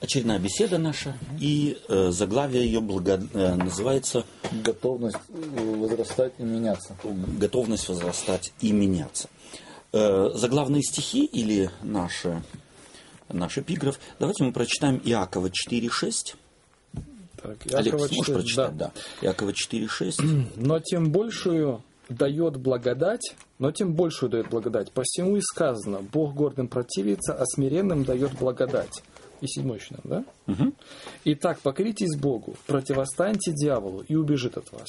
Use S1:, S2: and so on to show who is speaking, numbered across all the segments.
S1: очередная беседа наша, и э, заглавие ее благо... э, называется
S2: Готовность э, возрастать и меняться.
S1: «Готовность возрастать и меняться». Э, заглавные стихи или наши, наш эпиграф, давайте мы прочитаем Иакова 4.6.
S3: Так,
S1: Олег,
S3: Иакова
S1: сможешь
S3: 4,
S1: прочитать?
S3: да.
S1: Да. Иакова 4.6.
S3: Но тем большую дает благодать, но тем большую дает благодать. Посему и сказано, Бог гордым противится, а смиренным дает благодать. И седьмой еще нам, да? Итак, покоритесь Богу, противостаньте дьяволу, и убежит от вас.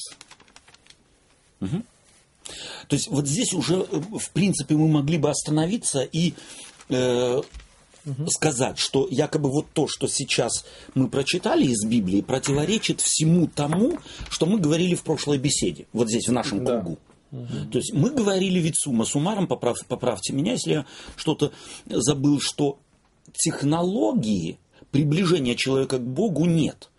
S1: То есть вот здесь уже, э, в принципе, мы могли бы остановиться и э, сказать, что якобы вот то, что сейчас мы прочитали из Библии, противоречит всему тому, что мы говорили в прошлой беседе, вот здесь в нашем
S3: Да.
S1: кругу. То есть мы говорили ведь сумма суммаром, поправ- поправьте меня, если я что-то забыл, что технологии приближения человека к Богу нет.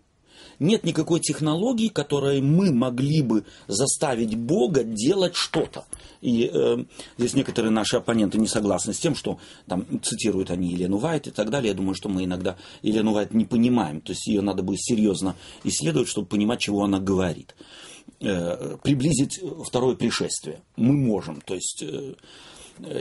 S1: Нет никакой технологии, которой мы могли бы заставить Бога делать что-то. И э, здесь некоторые наши оппоненты не согласны с тем, что там цитируют они Елену Вайт и так далее. Я думаю, что мы иногда Елену Вайт не понимаем. То есть ее надо бы серьезно исследовать, чтобы понимать, чего она говорит. Э, приблизить второе пришествие мы можем. То есть э,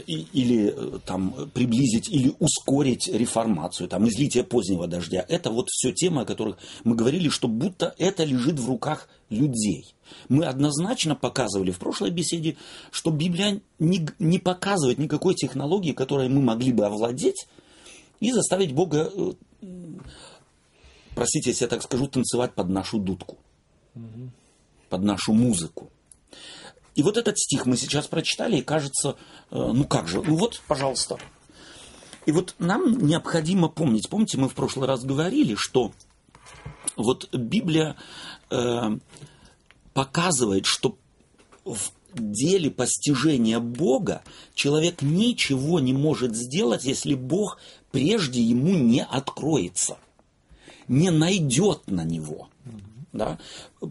S1: и- или э, там приблизить или ускорить реформацию, там излитие позднего дождя. Это вот все темы, о которых мы говорили, что будто это лежит в руках людей. Мы однозначно показывали в прошлой беседе, что Библия не, не показывает никакой технологии, которой мы могли бы овладеть и заставить Бога, э, простите, если я так скажу, танцевать под нашу дудку, под нашу музыку. И вот этот стих мы сейчас прочитали, и кажется, э, ну как же, ну вот, пожалуйста. И вот нам необходимо помнить, помните, мы в прошлый раз говорили, что вот Библия э, показывает, что в деле постижения Бога человек ничего не может сделать, если Бог прежде ему не откроется, не найдет на него. Да?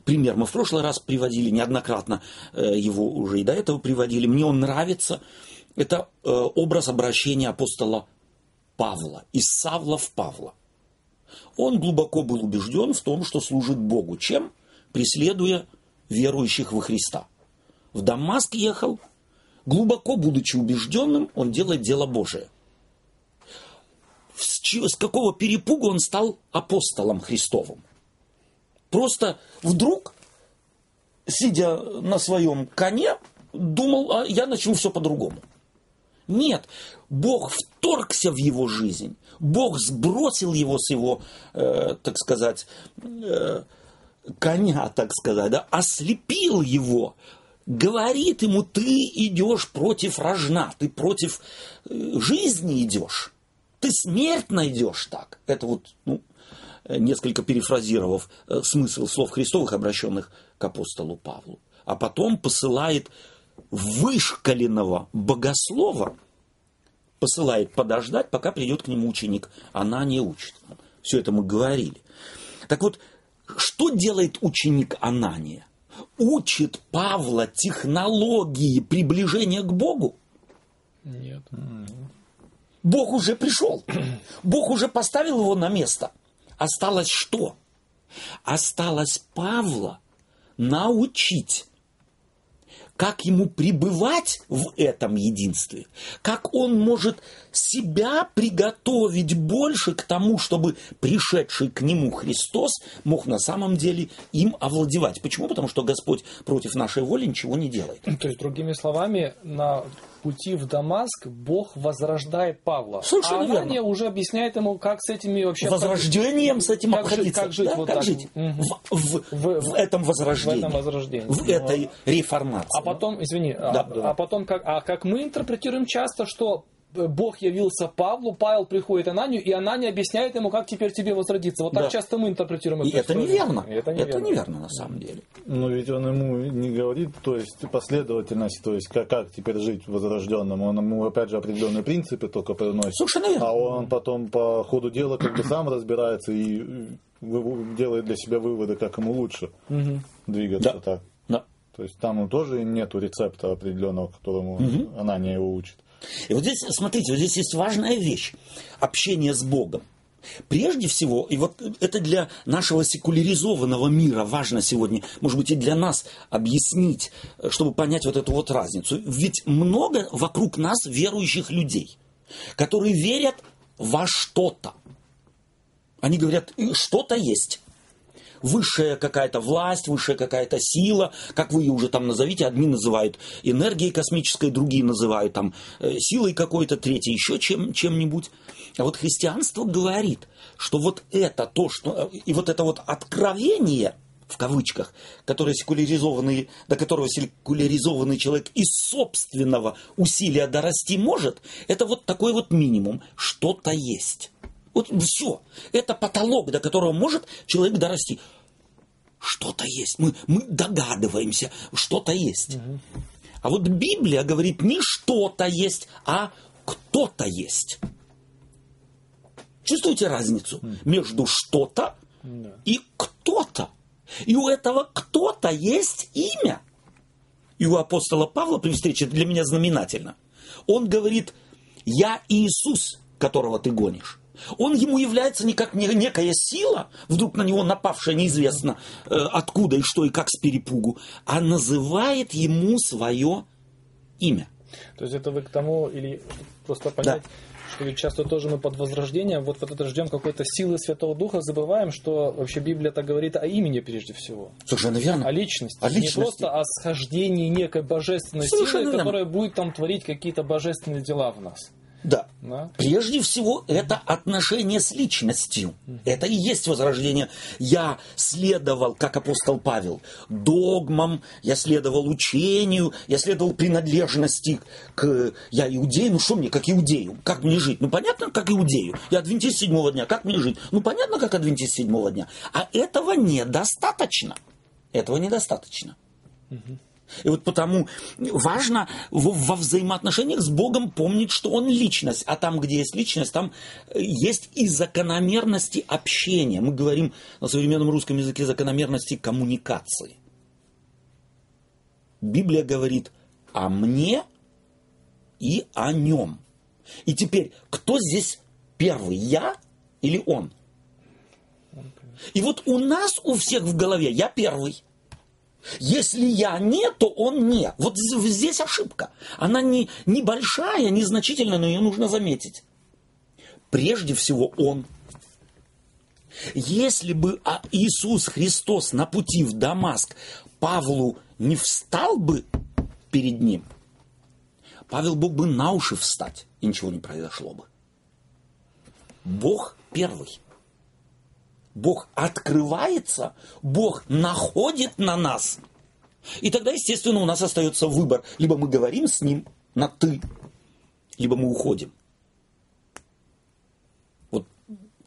S1: Пример мы в прошлый раз приводили неоднократно, э, его уже и до этого приводили. Мне он нравится. Это э, образ обращения апостола Павла, из Савла в Павла. Он глубоко был убежден в том, что служит Богу. Чем? Преследуя верующих во Христа. В Дамаск ехал, глубоко будучи убежденным, он делает дело Божие. С, чего- с какого перепугу он стал апостолом Христовым? Просто вдруг, сидя на своем коне, думал, а я начну все по-другому. Нет, Бог вторгся в его жизнь, Бог сбросил его с его, э, так сказать, э, коня, так сказать, да, ослепил его, говорит ему, ты идешь против рожна, ты против э, жизни идешь, ты смерть найдешь так. Это вот, ну, несколько перефразировав э, смысл слов Христовых, обращенных к апостолу Павлу. А потом посылает вышкаленного богослова, посылает подождать, пока придет к нему ученик. Она не учит. Все это мы говорили. Так вот, что делает ученик Анания? Учит Павла технологии приближения к Богу.
S3: Нет.
S1: Бог уже пришел. Бог уже поставил его на место. Осталось что? Осталось Павла научить, как ему пребывать в этом единстве, как он может себя приготовить больше к тому, чтобы пришедший к нему Христос мог на самом деле им овладевать. Почему? Потому что Господь против нашей воли ничего не делает.
S3: То есть, другими словами, на пути в Дамаск Бог возрождает Павла.
S1: Совершенно
S3: а
S1: верно.
S3: уже объясняет ему, как с этими вообще...
S1: Возрождением с этим
S3: как жить-
S1: обходиться.
S3: как жить
S1: Да,
S3: вот
S1: как
S3: так.
S1: жить? В, в-
S3: В-
S1: в этом
S3: в
S1: возрождении.
S3: этом возрождении.
S1: В этой реформации.
S3: А потом, извини, а-
S1: Да,
S3: а,
S1: да.
S3: потом как, а как мы интерпретируем часто, что Бог явился Павлу, Павел приходит Ананию, и Анания объясняет ему, как теперь тебе возродиться. Вот так
S1: Да.
S3: часто мы интерпретируем
S1: И это
S3: историю.
S1: неверно.
S3: И Это
S1: Это
S3: неверно.
S1: неверно на самом деле.
S2: Но ведь он ему не говорит, то есть последовательность, то есть как, как теперь жить возрожденному. Он ему опять же определенные принципы только приносит.
S1: Совершенно верно.
S2: А он потом по ходу дела как бы сам разбирается и делает для себя выводы, как ему лучше двигаться
S1: Да.
S2: так.
S1: Да.
S2: То есть там тоже нету рецепта определенного, которому Анания его учит.
S1: И вот здесь, смотрите, вот здесь есть важная вещь. Общение с Богом. Прежде всего, и вот это для нашего секуляризованного мира важно сегодня, может быть, и для нас объяснить, чтобы понять вот эту вот разницу. Ведь много вокруг нас верующих людей, которые верят во что-то. Они говорят, что-то есть высшая какая-то власть, высшая какая-то сила, как вы ее уже там назовите, одни называют энергией космической, другие называют там э, силой какой-то, третьи еще чем, чем-нибудь. А вот христианство говорит, что вот это то, что... И вот это вот откровение, в кавычках, которое секуляризованный, до которого секуляризованный человек из собственного усилия дорасти может, это вот такой вот минимум. Что-то есть. Вот все. Это потолок, до которого может человек дорасти. Что-то есть. Мы, мы догадываемся, что-то есть. Угу. А вот Библия говорит не что-то есть, а кто-то есть. Чувствуете разницу между что-то и кто-то? И у этого кто-то есть имя. И у апостола Павла при встрече для меня знаменательно. Он говорит, я Иисус, которого ты гонишь. Он ему является не как некая сила, вдруг на него напавшая неизвестно э, откуда и что и как с перепугу, а называет ему свое имя.
S3: То есть это вы к тому, или просто понять, да что ведь часто тоже мы под возрождением вот, вот это ждем какой-то силы Святого Духа, забываем, что вообще Библия так говорит о имени прежде всего.
S1: Совершенно верно.
S3: О личности.
S1: О личности.
S3: Не просто о схождении некой божественной Совершенно силы, верно. которая будет там творить какие-то божественные дела в нас.
S1: Да. да. Прежде всего, это отношение с личностью. Это и есть возрождение. Я следовал, как апостол Павел, догмам, я следовал учению, я следовал принадлежности к... Я иудею, ну что мне, как иудею? Как мне жить? Ну понятно, как иудею. Я адвентист седьмого дня, как мне жить? Ну понятно, как адвентист седьмого дня. А этого недостаточно. Этого недостаточно. Угу. И вот потому важно во взаимоотношениях с Богом помнить, что Он личность. А там, где есть личность, там э, есть и закономерности общения. Мы говорим на современном русском языке закономерности коммуникации. Библия говорит о мне и о нем. И теперь, кто здесь первый, я или он? И вот у нас у всех в голове я первый. Если я не, то он не. Вот здесь ошибка. Она не небольшая, незначительная, но ее нужно заметить. Прежде всего он. Если бы а, Иисус Христос на пути в Дамаск Павлу не встал бы перед ним, Павел мог бы на уши встать, и ничего не произошло бы. Бог первый. Бог открывается, Бог находит на нас. И тогда, естественно, у нас остается выбор. Либо мы говорим с Ним на «ты», либо мы уходим. Вот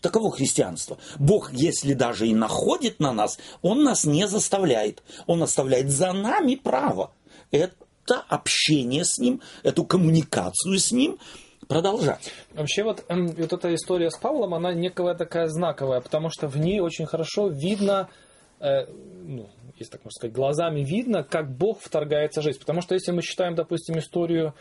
S1: таково христианство. Бог, если даже и находит на нас, Он нас не заставляет. Он оставляет за нами право. Это общение с Ним, эту коммуникацию с Ним – продолжать.
S3: Вообще вот, эм, вот эта история с Павлом, она некая такая знаковая, потому что в ней очень хорошо видно, э, ну, если так можно сказать, глазами видно, как Бог вторгается в жизнь. Потому что если мы считаем, допустим, историю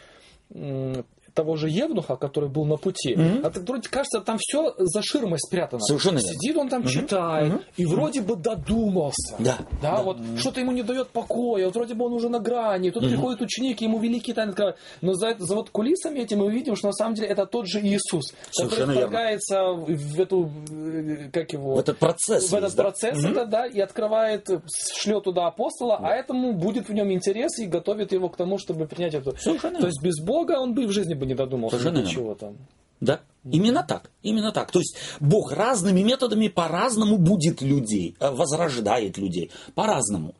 S3: того же Евнуха, который был на пути, mm-hmm. а так вроде кажется, там все за ширмой спрятано.
S1: Совершенно
S3: Сидит он там, mm-hmm. читает, mm-hmm. и вроде бы додумался.
S1: Да.
S3: Да, да. вот mm-hmm. что-то ему не дает покоя, вот вроде бы он уже на грани, тут mm-hmm. приходит ученик, ему великий тайны открывают. Но за, за вот кулисами этим мы видим, что на самом деле это тот же Иисус,
S1: Совершенно
S3: который вторгается в эту, э, как его...
S1: В этот процесс.
S3: В этот есть, процесс, да? это, да, и открывает, шлет туда апостола, да. а этому будет в нем интерес и готовит его к тому, чтобы принять эту...
S1: Совершенно.
S3: То есть без Бога он бы в жизни бы не додумался
S1: Совершенно
S3: до чего там.
S1: Да, именно так, именно так. То есть Бог разными методами по-разному будет людей, э, возрождает людей, по-разному.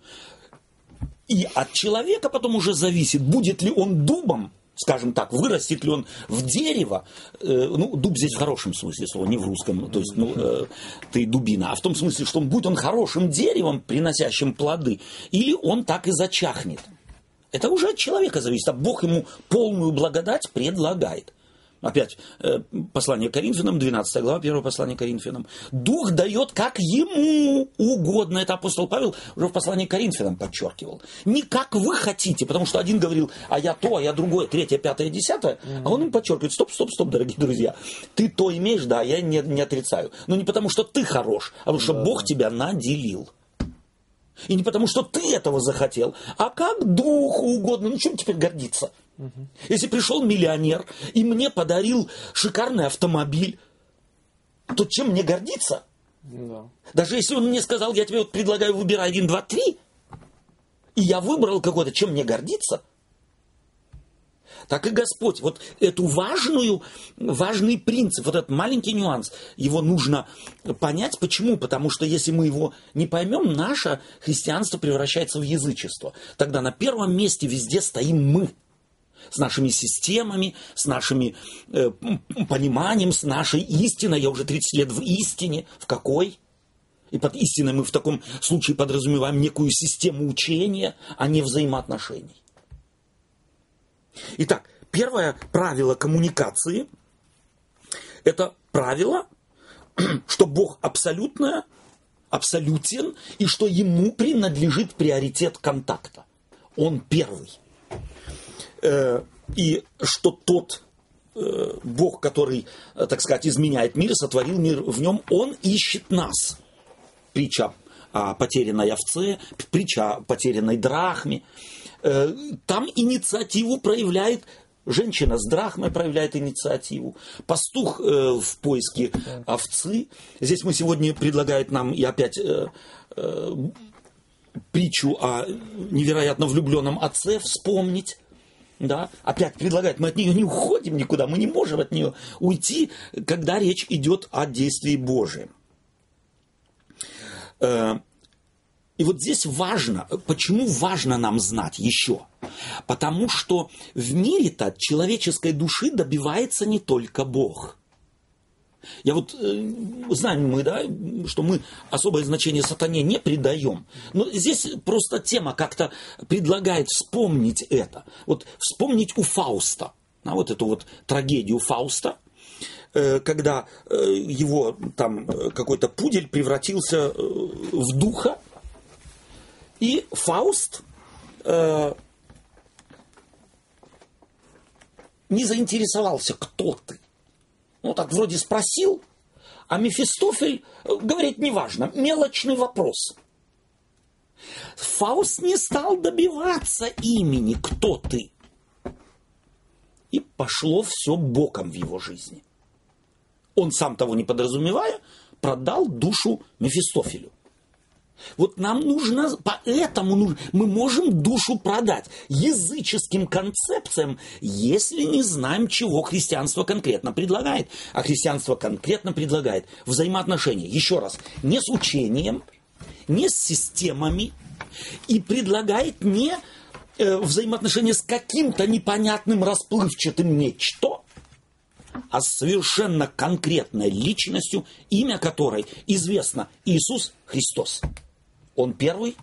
S1: И от человека потом уже зависит, будет ли он дубом, скажем так, вырастет ли он в дерево, э, ну, дуб здесь в хорошем смысле слова, не в русском, то есть, ну, э, ты дубина, а в том смысле, что он будет он хорошим деревом, приносящим плоды, или он так и зачахнет. Это уже от человека зависит, а Бог ему полную благодать предлагает. Опять э, послание Коринфянам, 12 глава, первое послание Коринфянам. Дух дает, как ему угодно. Это апостол Павел уже в послании Коринфянам подчеркивал. Не как вы хотите, потому что один говорил, а я то, а я другое, третье, пятое, десятое. Mm-hmm. А он им подчеркивает, стоп, стоп, стоп, дорогие друзья. Ты то имеешь, да, я не, не отрицаю. Но не потому, что ты хорош, а потому, что да. Бог тебя наделил. И не потому, что ты этого захотел, а как духу угодно. Ну, чем теперь гордиться? Угу. Если пришел миллионер и мне подарил шикарный автомобиль, то чем мне гордиться? Да. Даже если он мне сказал, я тебе вот предлагаю, выбирай один, два, три, и я выбрал какой-то, чем мне гордиться? Так и Господь, вот эту важную, важный принцип, вот этот маленький нюанс, его нужно понять. Почему? Потому что если мы его не поймем, наше христианство превращается в язычество. Тогда на первом месте везде стоим мы с нашими системами, с нашим э, пониманием, с нашей истиной. Я уже 30 лет в истине. В какой? И под истиной мы в таком случае подразумеваем некую систему учения, а не взаимоотношений. Итак, первое правило коммуникации – это правило, что Бог абсолютное, абсолютен, и что ему принадлежит приоритет контакта. Он первый. Э, и что тот э, Бог, который, э, так сказать, изменяет мир, сотворил мир в нем, он ищет нас. Притча о потерянной овце, притча о потерянной драхме. Там инициативу проявляет Женщина с драхмой проявляет инициативу. Пастух э, в поиске овцы. Здесь мы сегодня предлагают нам и опять э, э, притчу о невероятно влюбленном отце вспомнить да, опять предлагает, мы от нее не уходим никуда, мы не можем от нее уйти, когда речь идет о действии Божьем. Э, и вот здесь важно, почему важно нам знать еще? Потому что в мире-то человеческой души добивается не только Бог – я вот э, знаем мы, да, что мы особое значение сатане не придаем. Но здесь просто тема как-то предлагает вспомнить это. Вот вспомнить у Фауста, а вот эту вот трагедию Фауста, э, когда э, его там э, какой-то пудель превратился э, в духа, и Фауст э, не заинтересовался, кто ты ну так вроде спросил, а Мефистофель э, говорит, неважно, мелочный вопрос. Фауст не стал добиваться имени, кто ты. И пошло все боком в его жизни. Он сам того не подразумевая, продал душу Мефистофелю. Вот нам нужно, поэтому нужно, мы можем душу продать языческим концепциям, если не знаем, чего христианство конкретно предлагает. А христианство конкретно предлагает взаимоотношения, еще раз, не с учением, не с системами, и предлагает не э, взаимоотношения с каким-то непонятным расплывчатым нечто, а с совершенно конкретной личностью, имя которой известно Иисус Христос. Он первый,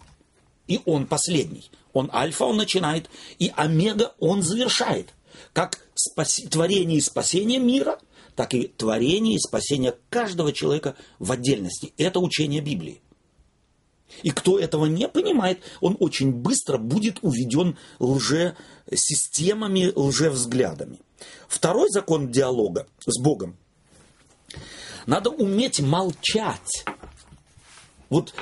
S1: и он последний. Он альфа, он начинает, и омега он завершает. Как спаси, творение и спасение мира, так и творение и спасение каждого человека в отдельности. Это учение Библии. И кто этого не понимает, он очень быстро будет уведен лже-системами, лже-взглядами. Второй закон диалога с Богом. Надо уметь молчать. Вот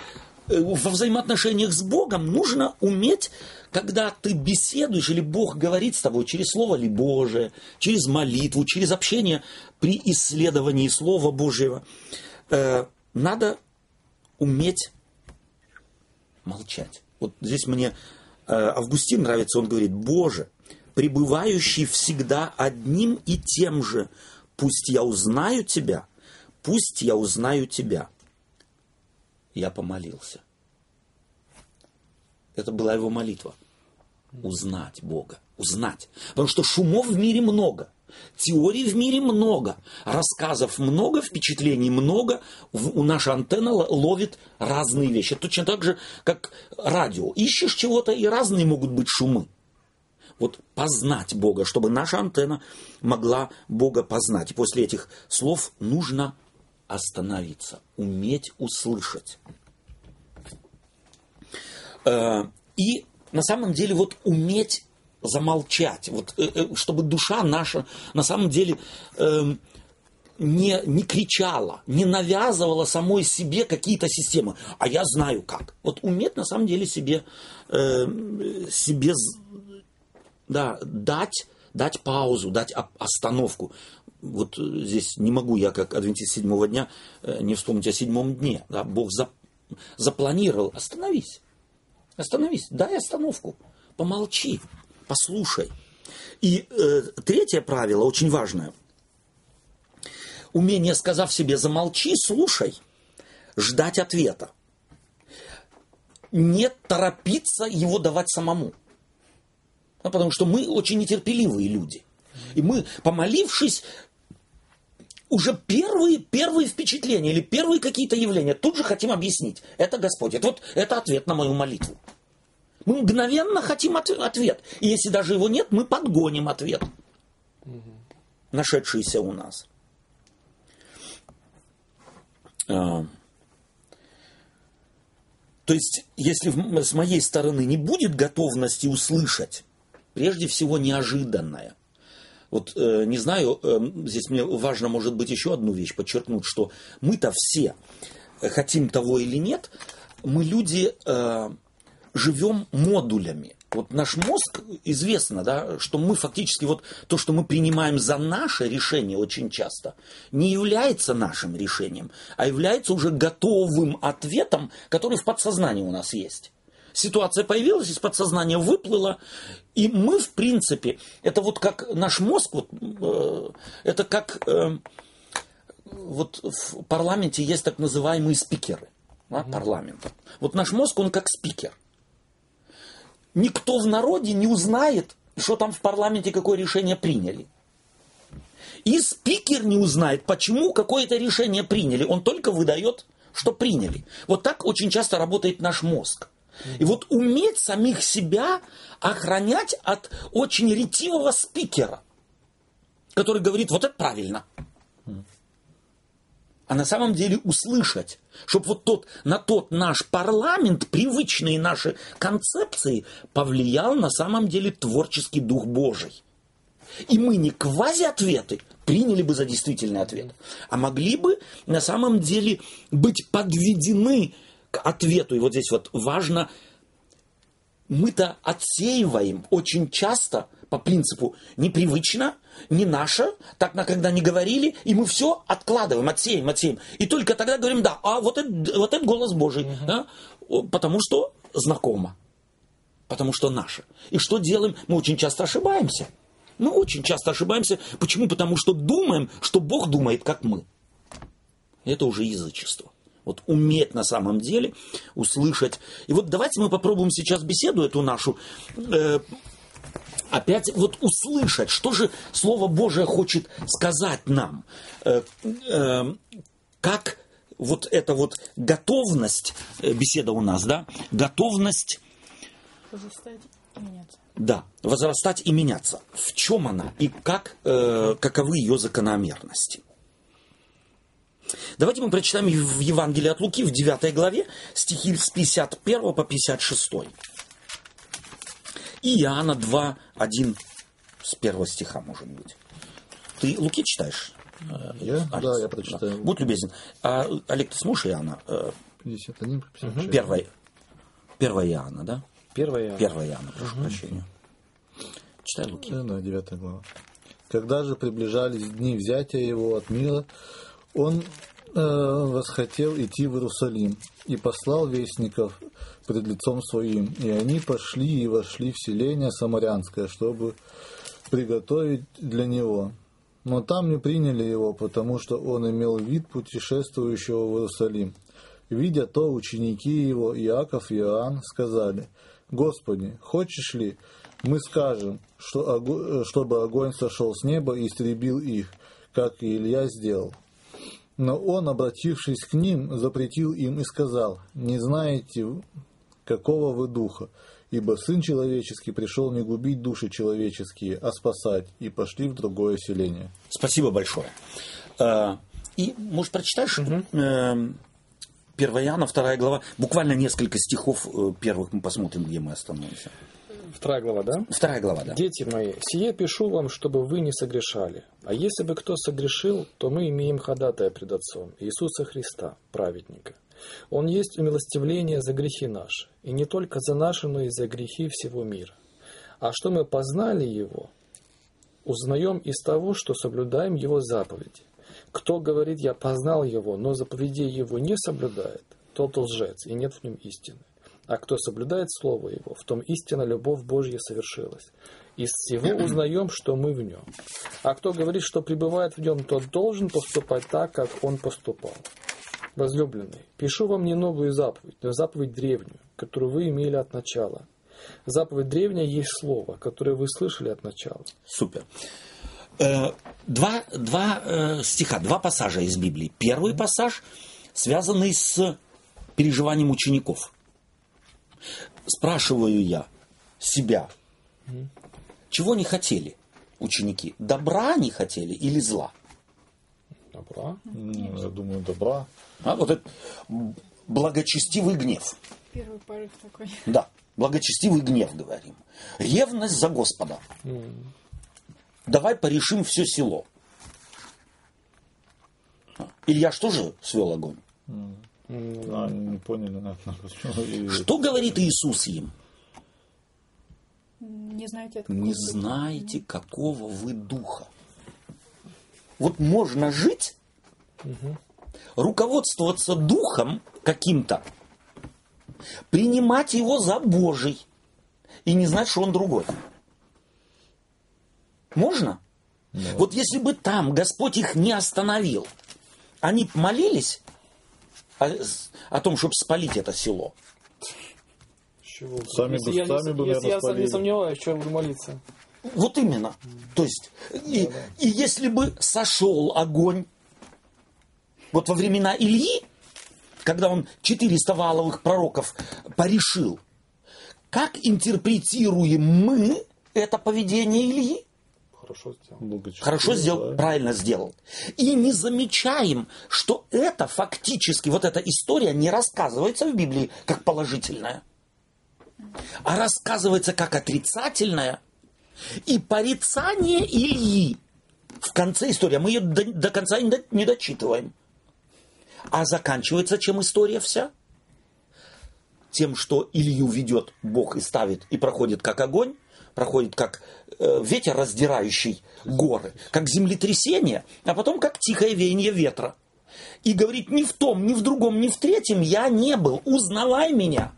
S1: во взаимоотношениях с Богом нужно уметь, когда ты беседуешь, или Бог говорит с тобой через Слово ли Божие, через молитву, через общение при исследовании Слова Божьего, э, надо уметь молчать. Вот здесь мне э, Августин нравится, он говорит, Боже, пребывающий всегда одним и тем же, пусть я узнаю Тебя, пусть я узнаю Тебя я помолился. Это была его молитва. Узнать Бога. Узнать. Потому что шумов в мире много. Теорий в мире много, рассказов много, впечатлений много. У наша антенна ловит разные вещи. Точно так же, как радио. Ищешь чего-то, и разные могут быть шумы. вот познать Бога, чтобы наша антенна могла Бога познать. И после этих слов нужно остановиться, уметь услышать. Э, и на самом деле вот уметь замолчать, вот, э, э, чтобы душа наша на самом деле эм, не, не кричала, не навязывала самой себе какие-то системы. А я знаю как. Вот уметь на самом деле себе, э, себе да, дать, дать паузу, дать остановку. Вот здесь не могу я, как адвентист седьмого дня, э, не вспомнить о седьмом дне. Да, Бог за, запланировал. Остановись. Остановись. Дай остановку. Помолчи. Послушай. И э, третье правило, очень важное – умение, сказав себе «замолчи, слушай», ждать ответа. Не торопиться его давать самому. Ну, потому что мы очень нетерпеливые люди. И мы, помолившись, уже первые, первые впечатления или первые какие-то явления тут же хотим объяснить. Это Господь. Это, вот, это ответ на мою молитву. Мы мгновенно хотим от, ответ. И если даже его нет, мы подгоним ответ, нашедшийся у нас. А, то есть, если с моей стороны не будет готовности услышать, прежде всего неожиданное. Вот э, не знаю, э, здесь мне важно, может быть, еще одну вещь подчеркнуть, что мы-то все, э, хотим того или нет, мы люди э, живем модулями. Вот наш мозг, известно, да, что мы фактически, вот то, что мы принимаем за наше решение очень часто, не является нашим решением, а является уже готовым ответом, который в подсознании у нас есть. Ситуация появилась, из подсознания выплыла, и мы, в принципе, это вот как наш мозг, вот, э, это как э, вот в парламенте есть так называемые спикеры да, парламента. Вот наш мозг, он как спикер никто в народе не узнает, что там в парламенте какое решение приняли. И спикер не узнает, почему какое-то решение приняли. Он только выдает, что приняли. Вот так очень часто работает наш мозг. И вот уметь самих себя охранять от очень ретивого спикера, который говорит, вот это правильно а на самом деле услышать, чтобы вот тот, на тот наш парламент, привычные наши концепции, повлиял на самом деле творческий дух Божий. И мы не квази-ответы приняли бы за действительный ответ, а могли бы на самом деле быть подведены к ответу. И вот здесь вот важно, мы-то отсеиваем очень часто по принципу непривычно, не наше, так когда не говорили, и мы все откладываем, отсеем, отсеем. И только тогда говорим, да, а вот это, вот это голос Божий, угу. да, потому что знакомо, потому что наше. И что делаем? Мы очень часто ошибаемся. Мы очень часто ошибаемся. Почему? Потому что думаем, что Бог думает, как мы. Это уже язычество. Вот уметь на самом деле услышать. И вот давайте мы попробуем сейчас беседу эту нашу э, опять вот услышать, что же Слово Божие хочет сказать нам. Э, э, как вот эта вот готовность, э, беседа у нас, да, готовность... Возрастать и меняться. Да, возрастать и меняться. В чем она и как, каковы ее закономерности? Давайте мы прочитаем в Евангелии от Луки в 9 главе стихи с 51 по 56 и Иоанна 2, 1 с первого стиха, может быть. Ты Луки читаешь?
S2: Э, я? Алекс? Да, я прочитаю.
S1: Да. Будь любезен. А, Олег, ты сможешь Иоанна?
S2: 51, 56.
S1: Первая, первая Иоанна, да?
S3: Первая Иоанна.
S1: Первая Иоанна, прошу угу. прощения. Читай Луки.
S2: Да, да, 9 глава. Когда же приближались дни взятия его от мира, он э, восхотел идти в Иерусалим и послал вестников пред лицом своим. И они пошли и вошли в селение Самарянское, чтобы приготовить для него. Но там не приняли его, потому что он имел вид путешествующего в Иерусалим. Видя то, ученики его, Иаков и Иоанн, сказали, «Господи, хочешь ли, мы скажем, что, чтобы огонь сошел с неба и истребил их, как и Илья сделал?» Но он, обратившись к ним, запретил им и сказал, «Не знаете какого вы духа, ибо Сын Человеческий пришел не губить души человеческие, а спасать, и пошли в другое селение.
S1: Спасибо большое. Э, И, может, прочитаешь э, 1 Иоанна, 2 глава, буквально несколько стихов э, первых мы посмотрим, где мы остановимся.
S3: Вторая глава, да?
S1: Вторая глава, да.
S3: Дети мои, сие пишу вам, чтобы вы не согрешали. А если бы кто согрешил, то мы имеем ходатая пред Отцом, Иисуса Христа, праведника. Он есть умилостивление за грехи наши, и не только за наши, но и за грехи всего мира. А что мы познали Его, узнаем из того, что соблюдаем Его заповеди. Кто говорит, я познал Его, но заповедей Его не соблюдает, тот лжец, и нет в нем истины. А кто соблюдает Слово Его, в том истина любовь Божья совершилась. Из всего узнаем, что мы в нем. А кто говорит, что пребывает в нем, тот должен поступать так, как он поступал. Возлюбленные, пишу вам не новую заповедь, но заповедь древнюю, которую вы имели от начала. Заповедь древняя есть слово, которое вы слышали от начала.
S1: Супер. Э, Два, два э, стиха, два пассажа из Библии. Первый пассаж, связанный с переживанием учеников. Спрашиваю я себя, чего не хотели ученики? Добра не хотели или зла?
S3: Добра.
S2: М, Я думаю, добра.
S1: А, вот это благочестивый гнев.
S4: Первый порыв такой.
S1: Да, благочестивый гнев, говорим. Ревность за Господа. Давай порешим все село. Илья что же свел огонь?
S2: А, не поняли, наверное, почему.
S1: Что говорит Иисус им?
S4: Не знаете, от
S1: Не
S4: какого
S1: знаете, какого вы духа. Вот можно жить, руководствоваться духом каким-то, принимать его за Божий и не знать, что он другой. Можно? Вот если бы там Господь их не остановил, они молились о, о том, чтобы спалить это село.
S3: Чего?
S2: Сами
S3: если
S2: бы-
S3: я,
S2: сами
S3: не,
S2: бы,
S3: если
S2: наверное,
S3: я не сомневаюсь, что я буду молиться.
S1: Вот именно. То есть, и, и если бы сошел огонь, вот во времена Ильи, когда он 400 валовых пророков порешил, как интерпретируем мы это поведение Ильи?
S3: Хорошо сделал.
S1: Хорошо сделал,
S2: да.
S1: правильно сделал. И не замечаем, что это фактически, вот эта история не рассказывается в Библии как положительная, а рассказывается как отрицательная. И порицание Ильи в конце истории, мы ее до, до конца не, до- не дочитываем. А заканчивается чем история вся? Тем, что Илью ведет Бог и ставит, и проходит как огонь, проходит как э, ветер, раздирающий горы, как землетрясение, а потом как тихое веяние ветра. И говорит, ни в том, ни в другом, ни в третьем я не был, узнавай меня.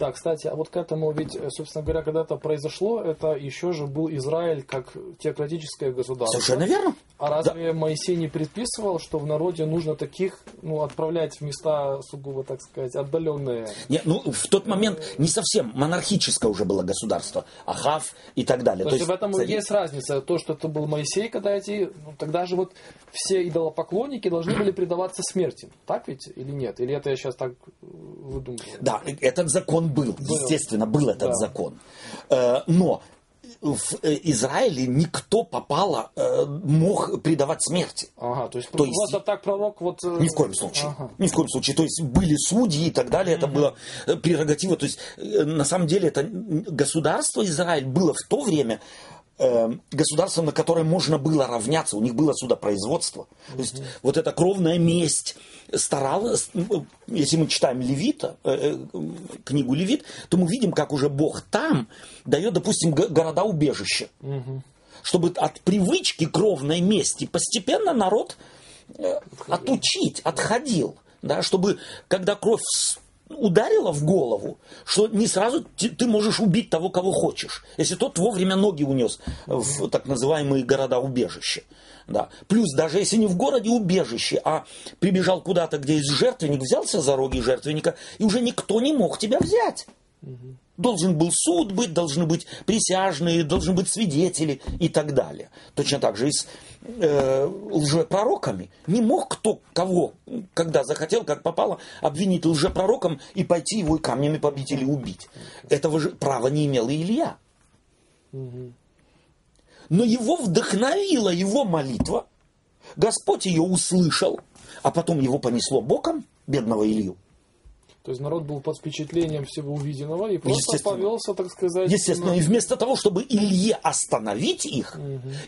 S3: Да, кстати, а вот к этому ведь, э, собственно говоря, когда это произошло, это еще же был Израиль как теократическое государство.
S1: Совершенно верно.
S3: А разве Моисей не предписывал, что в народе нужно таких ну, отправлять в места сугубо, так сказать, отдаленные?
S1: Не, ну, в тот момент не совсем монархическое уже было государство, Ахав и так далее.
S3: То, есть в этом
S1: цари-
S3: есть разница. То, что это был Моисей, когда эти... Ну, тогда же вот все идолопоклонники должны были предаваться смерти. Так ведь или нет? Или это я сейчас так э, выдумываю?
S1: Да, этот закон был, естественно, был этот
S3: Да.
S1: закон. Э, Но в э, Израиле никто попало э, мог предавать смерти.
S3: Ага, то есть,
S1: То есть-
S3: просто так пророк вот...
S1: Ни в коем случае.
S3: Ага.
S1: Ни в коем случае. То есть были судьи и так далее. Это было э, прерогатива. То есть на самом деле это государство Израиль было в то время государством, на которое можно было равняться. У них было судопроизводство. То есть вот эта кровная месть старалась, э, если мы читаем Левита, э, э, книгу Левит, то мы видим, как уже Бог там дает, допустим, г- города-убежища. Чтобы от привычки кровной мести постепенно народ отучить, отходил, да, чтобы когда кровь ударила в голову, что не сразу ты можешь убить того, кого хочешь, если тот вовремя ноги унес в так называемые города-убежища. Да. Плюс даже если не в городе убежище, а прибежал куда-то, где есть жертвенник, взялся за роги жертвенника, и уже никто не мог тебя взять. Должен был суд быть, должны быть присяжные, должны быть свидетели и так далее. Точно так же и с э, лжепророками. Не мог кто кого, когда захотел, как попало, обвинить лжепророком и пойти его камнями побить или убить. Этого же права не имел и Илья. Но его вдохновила его молитва. Господь ее услышал, а потом его понесло боком, бедного Илью.
S3: То есть народ был под впечатлением всего увиденного и просто
S1: Естественно.
S3: повелся, так сказать.
S1: Естественно,
S3: на-
S1: и вместо того, чтобы Илье остановить их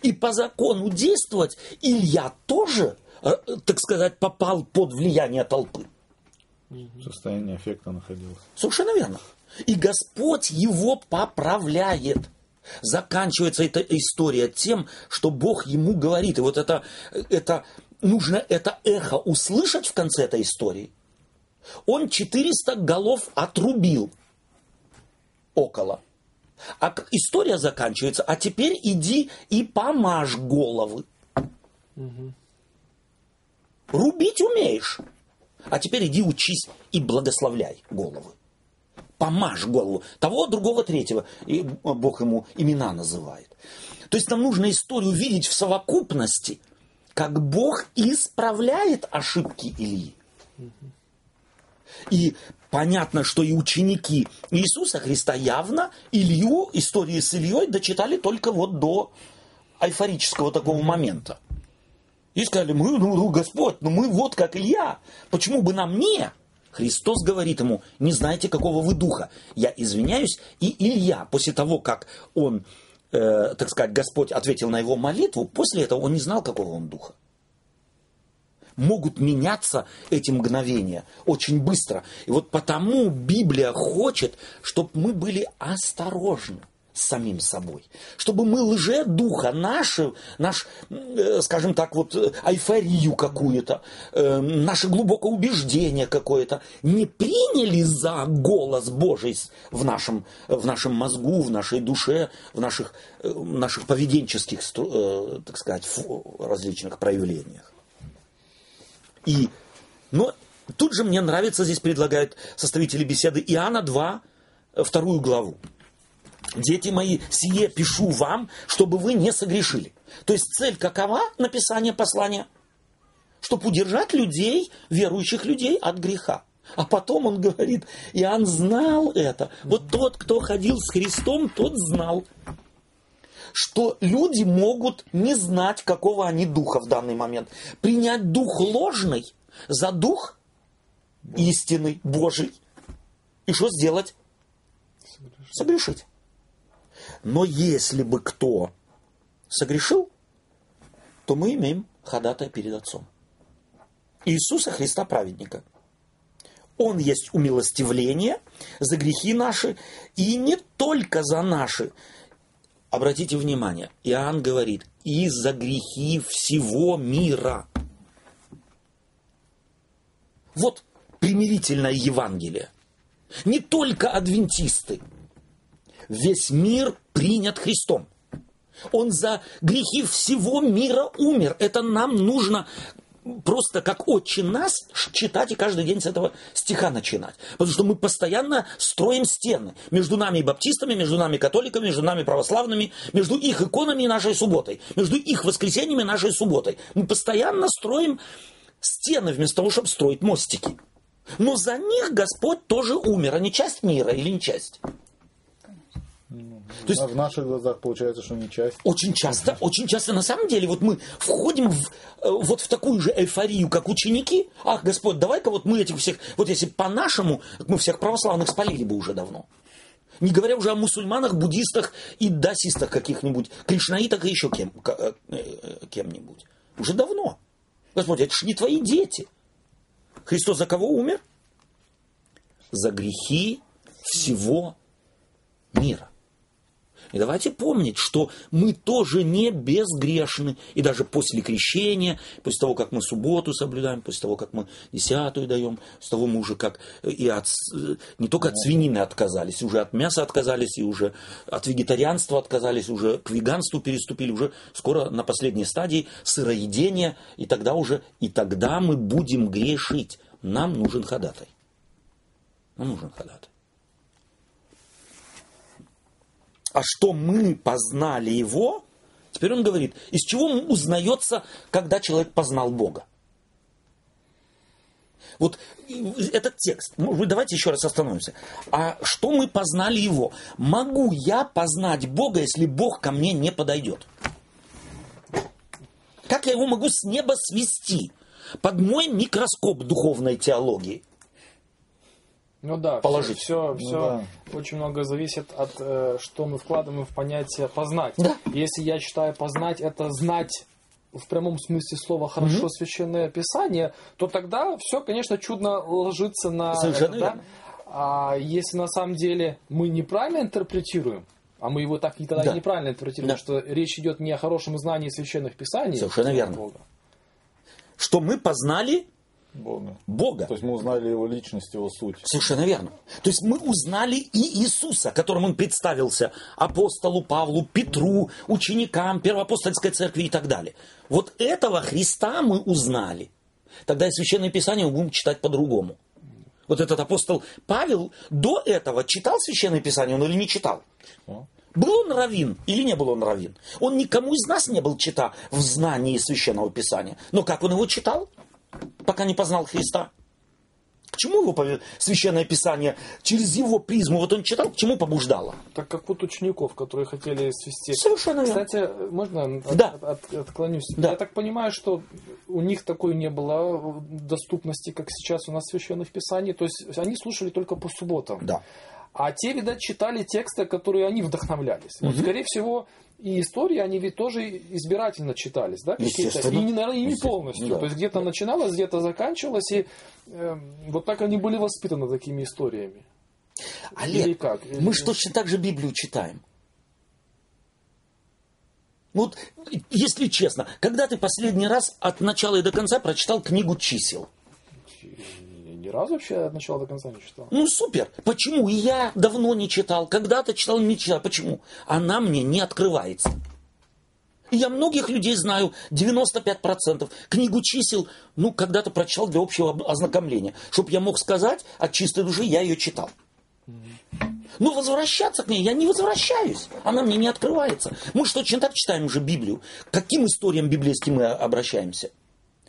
S1: и по закону действовать, Илья тоже, э, так сказать, попал под влияние толпы.
S2: В состоянии эффекта находился.
S1: Совершенно верно. И Господь его поправляет. Заканчивается эта история тем, что Бог ему говорит. И вот это, это нужно это эхо услышать в конце этой истории. Он 400 голов отрубил около. А история заканчивается, а теперь иди и помажь головы. Рубить умеешь. А теперь иди учись и благословляй головы. Помажь голову. Того, другого, третьего. И Бог ему имена называет. То есть нам нужно историю видеть в совокупности, как Бог исправляет ошибки Ильи. И понятно, что и ученики Иисуса Христа явно Илью, истории с Ильей дочитали только вот до айфорического такого момента. И сказали, мы, ну, ну, Господь, ну мы вот как Илья, почему бы нам не? Христос говорит ему, не знаете, какого вы духа. Я извиняюсь, и Илья, после того, как он, э, так сказать, Господь ответил на его молитву, после этого он не знал, какого он духа. Могут меняться эти мгновения очень быстро. И вот потому Библия хочет, чтобы мы были осторожны с самим собой. Чтобы мы лже-духа, наши, наш, э, скажем так, вот э, айфорию какую-то, э, наше глубокое убеждение какое-то не приняли за голос Божий в нашем, в нашем мозгу, в нашей душе, в наших, э, наших поведенческих, э, так сказать, различных проявлениях. И, но тут же мне нравится, здесь предлагают составители беседы Иоанна 2, э, вторую главу. Дети мои, сие пишу вам, чтобы вы не согрешили. То есть цель какова написания послания? Чтобы удержать людей, верующих людей от греха. А потом он говорит, Иоанн знал это. Вот тот, кто ходил с Христом, тот знал, что люди могут не знать, какого они духа в данный момент. Принять дух ложный за дух истинный, Божий. И что сделать? Согрешить. Но если бы кто согрешил, то мы имеем ходатая перед Отцом. Иисуса Христа праведника. Он есть умилостивление за грехи наши, и не только за наши. Обратите внимание, Иоанн говорит, и за грехи всего мира. Вот примирительное Евангелие. Не только адвентисты. Весь мир принят Христом. Он за грехи всего мира умер. Это нам нужно просто как отче нас читать и каждый день с этого стиха начинать. Потому что мы постоянно строим стены между нами и баптистами, между нами католиками, между нами православными, между их иконами и нашей субботой, между их воскресеньями и нашей субботой. Мы постоянно строим стены вместо того, чтобы строить мостики. Но за них Господь тоже умер, они часть мира или не часть. То есть
S2: А в наших глазах получается, что не часть.
S1: очень часто, очень часто на самом деле вот мы входим в, э, вот в такую же эйфорию, как ученики. Ах, Господь, давай-ка вот мы этих всех, вот если по-нашему, мы всех православных спалили бы уже давно. Не говоря уже о мусульманах, буддистах и дасистах каких-нибудь, кришнаитах и еще кем, э, э, кем-нибудь. Уже давно. Господь, это ж не твои дети. Христос за кого умер? За грехи всего мира. И давайте помнить, что мы тоже не безгрешны. И даже после крещения, после того, как мы субботу соблюдаем, после того, как мы десятую даем, с того мы уже как и от, с- не только от свинины отказались, уже от мяса отказались, и уже от вегетарианства отказались, уже к веганству переступили, уже скоро на последней стадии сыроедения, и тогда уже, и тогда мы будем грешить. Нам нужен ходатай. Нам нужен ходатай. А что мы познали его, теперь он говорит, из чего узнается, когда человек познал Бога. Вот этот текст, быть, давайте еще раз остановимся. А что мы познали его? Могу я познать Бога, если Бог ко мне не подойдет? Как я его могу с неба свести под мой микроскоп духовной теологии?
S3: Ну да,
S1: Положить.
S3: все,
S2: Ну
S3: все
S2: да.
S3: очень много зависит от э, что мы вкладываем в понятие познать.
S1: Да.
S3: Если я считаю познать это знать в прямом смысле слова хорошо священное писание, то тогда все, конечно, чудно ложится на
S1: Совершенно
S3: это, да? А если на самом деле мы неправильно интерпретируем, а мы его так и тогда
S1: Да.
S3: неправильно интерпретируем,
S1: Да.
S3: что речь идет не о хорошем знании священных писаний,
S1: Совершенно верно.
S3: Бога.
S1: Что мы познали
S2: Бога.
S1: Бога.
S2: То есть мы узнали его личность, его суть.
S1: Совершенно верно. То есть мы узнали и Иисуса, которым он представился апостолу Павлу, Петру, ученикам Первоапостольской церкви и так далее. Вот этого Христа мы узнали. Тогда и Священное Писание мы будем читать по-другому. Вот этот апостол Павел до этого читал Священное Писание, он или не читал? Был он равин или не был он равин? Он никому из нас не был чита в знании Священного Писания. Но как он его читал? Пока не познал Христа. К чему его Священное Писание через его призму, вот он читал, к чему побуждало?
S3: Так как вот учеников, которые хотели свести.
S1: Совершенно верно.
S3: Кстати, можно от-
S1: Да.
S3: от- от- отклонюсь?
S1: Да.
S3: Я так понимаю, что у них такой не было доступности, как сейчас у нас священных писаний. То есть они слушали только по субботам.
S1: Да.
S3: А те, видать, читали тексты, которые они вдохновлялись. Вот, скорее всего, и истории, они ведь тоже избирательно читались, да? какие-то? И, не, наверное, и не полностью.
S1: да.
S3: То есть где-то начиналось, где-то заканчивалось. И э, вот так они были воспитаны такими историями.
S1: Олег,
S3: Или как?
S1: мы же точно так же Библию читаем. Вот, если честно, когда ты последний раз от начала и до конца прочитал книгу чисел?
S3: Ни разу вообще от начала до конца не читал.
S1: Ну, супер. Почему? Я давно не читал. Когда-то читал, не читал. Почему? Она мне не открывается. Я многих людей знаю, 95%. Книгу чисел, ну, когда-то прочитал для общего об- ознакомления. Чтобы я мог сказать от чистой души, я ее читал. Ну, возвращаться к ней я не возвращаюсь. Она мне не открывается. Мы же точно так читаем уже Библию. К каким историям библейским мы обращаемся?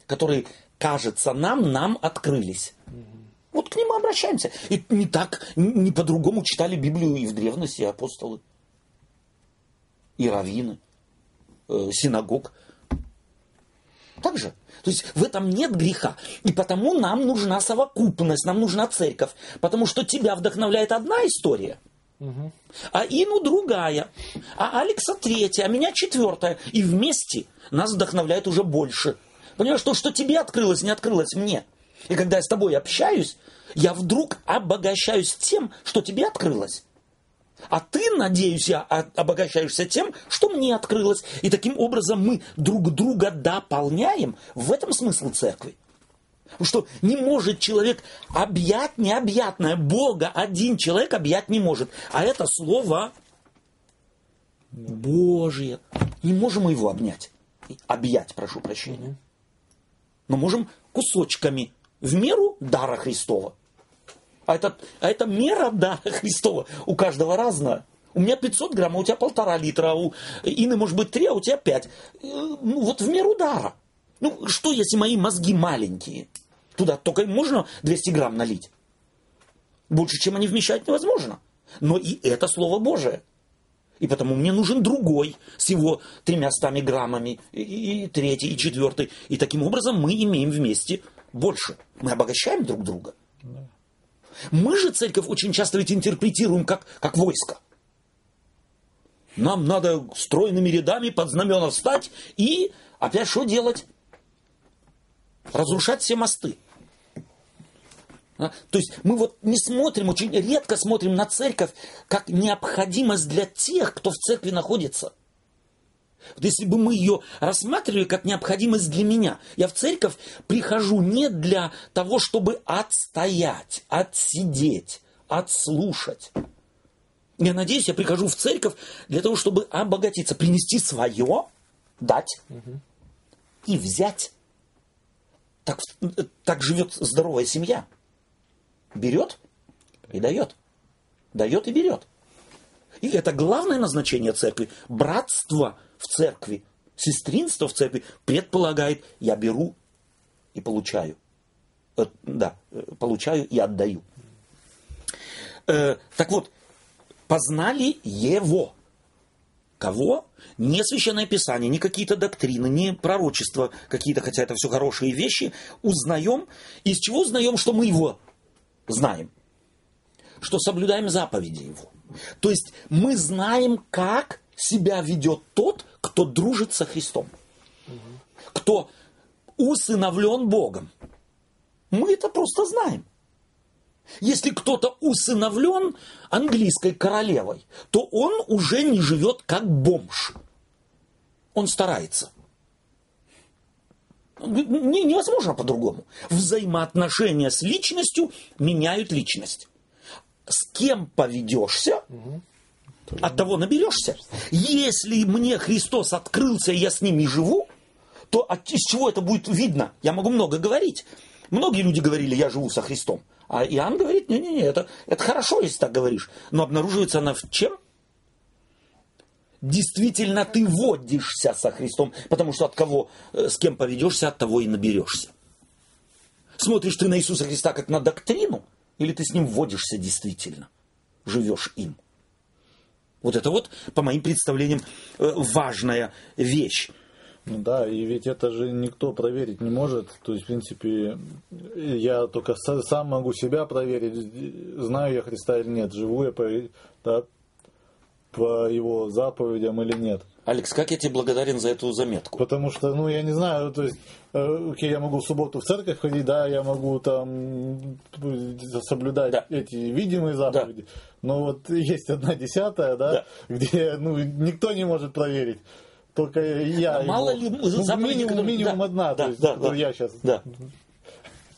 S1: Которые, кажется, нам, нам открылись. Вот к ним мы обращаемся. И не так, не по-другому читали Библию и в древности и апостолы. И раввины, э, синагог. Так же. То есть в этом нет греха. И потому нам нужна совокупность, нам нужна церковь. Потому что тебя вдохновляет одна история, а Ину другая, а Алекса третья, а меня четвертая. И вместе нас вдохновляет уже больше. Понимаешь, то, что тебе открылось, не открылось мне. И когда я с тобой общаюсь, я вдруг обогащаюсь тем, что тебе открылось. А ты, надеюсь, я обогащаешься тем, что мне открылось. И таким образом мы друг друга дополняем. В этом смысл церкви. Потому что не может человек объять необъятное. Бога один человек объять не может. А это слово Божье. Не можем мы его обнять. Объять, прошу прощения. Но можем кусочками в меру дара Христова. А это, а это мера дара Христова. У каждого разная. У меня 500 грамм, а у тебя полтора литра, а у Инны может быть 3, а у тебя 5. Ну вот в меру дара. Ну что, если мои мозги маленькие? Туда только можно 200 грамм налить. Больше, чем они вмещать, невозможно. Но и это Слово Божие. И потому мне нужен другой с его тремястами граммами, и, и третий, и четвертый. И таким образом мы имеем вместе больше. Мы обогащаем друг друга. Мы же церковь очень часто ведь интерпретируем как, как войско. Нам надо стройными рядами под знамена встать и опять что делать? Разрушать все мосты. А? То есть мы вот не смотрим, очень редко смотрим на церковь как необходимость для тех, кто в церкви находится. Вот если бы мы ее рассматривали как необходимость для меня, я в церковь прихожу не для того, чтобы отстоять, отсидеть, отслушать. Я надеюсь, я прихожу в церковь для того, чтобы обогатиться, принести свое, дать и взять. Так, так живет здоровая семья. Берет и дает. Дает и берет. И это главное назначение церкви. Братство в церкви, сестринство в церкви предполагает, я беру и получаю. Э, да, э, получаю и отдаю. Э, так вот, познали его. Кого? Не священное писание, не какие-то доктрины, не пророчества какие-то, хотя это все хорошие вещи. Узнаем. Из чего узнаем, что мы его знаем? Что соблюдаем заповеди его. То есть мы знаем, как себя ведет тот, кто дружит со Христом. Кто усыновлен Богом. Мы это просто знаем. Если кто-то усыновлен английской королевой, то он уже не живет как бомж. Он старается. Не, невозможно по-другому. Взаимоотношения с личностью меняют личность. С кем поведешься, от того наберешься. Если мне Христос открылся, и я с ними живу, то от, из чего это будет видно? Я могу много говорить. Многие люди говорили, я живу со Христом. А Иоанн говорит, не-не-не, это, это хорошо, если так говоришь. Но обнаруживается она в чем? Действительно, ты водишься со Христом, потому что от кого, э, с кем поведешься, от того и наберешься. Смотришь ты на Иисуса Христа как на доктрину, или ты с ним водишься действительно, живешь им. Вот это вот, по моим представлениям, э, важная вещь.
S2: Ну да, и ведь это же никто проверить не может. То есть, в принципе, я только сам могу себя проверить, знаю я Христа или нет, живу я по, да, по его заповедям или нет.
S1: Алекс, как я тебе благодарен за эту заметку?
S2: Потому что, ну, я не знаю, то есть, э, окей, я могу в субботу в церковь ходить, да, я могу там соблюдать да. эти видимые заповеди, да. но вот есть одна десятая, да, да. где, ну, никто не может проверить. Только я.
S1: А мало ли
S2: ну, минимум, минимум да, одна,
S1: да,
S2: то есть,
S1: да, да,
S2: я сейчас.
S1: Да.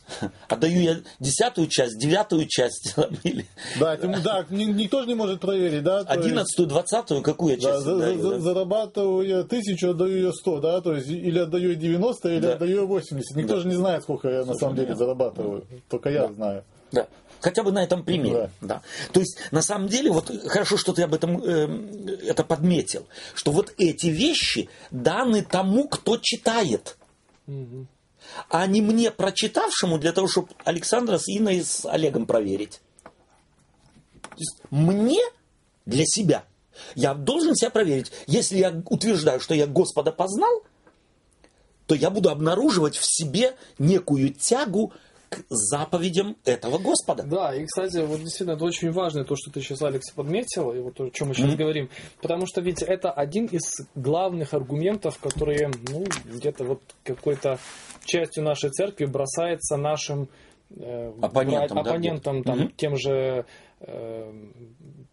S1: Отдаю я десятую часть, девятую часть.
S2: Или... Да, тем, да, никто же не может проверить, да?
S1: Одиннадцатую, двадцатую, какую я часть
S2: да,
S1: отдаю,
S2: за, да? Зарабатываю я тысячу, отдаю я сто, да? То есть или отдаю я 90, или да. отдаю я 80. Никто да. же не знает, сколько я на самом деле зарабатываю. Только я
S1: да.
S2: знаю.
S1: Да. Хотя бы на этом примере. Да. Да. То есть, на самом деле, вот хорошо, что ты об этом э, это подметил, что вот эти вещи даны тому, кто читает. Угу. А не мне, прочитавшему, для того, чтобы Александра с Инной с Олегом проверить. То есть, мне для себя. Я должен себя проверить. Если я утверждаю, что я Господа познал, то я буду обнаруживать в себе некую тягу к заповедям этого Господа.
S3: Да, и, кстати, вот действительно, это очень важно, то, что ты сейчас, Алекс, подметил, и вот о чем мы сейчас mm-hmm. говорим, потому что ведь это один из главных аргументов, которые, ну, где-то вот какой-то частью нашей церкви бросается нашим
S1: э, оппонентам,
S3: брать, оппонентам
S1: да?
S3: там, mm-hmm. тем же э,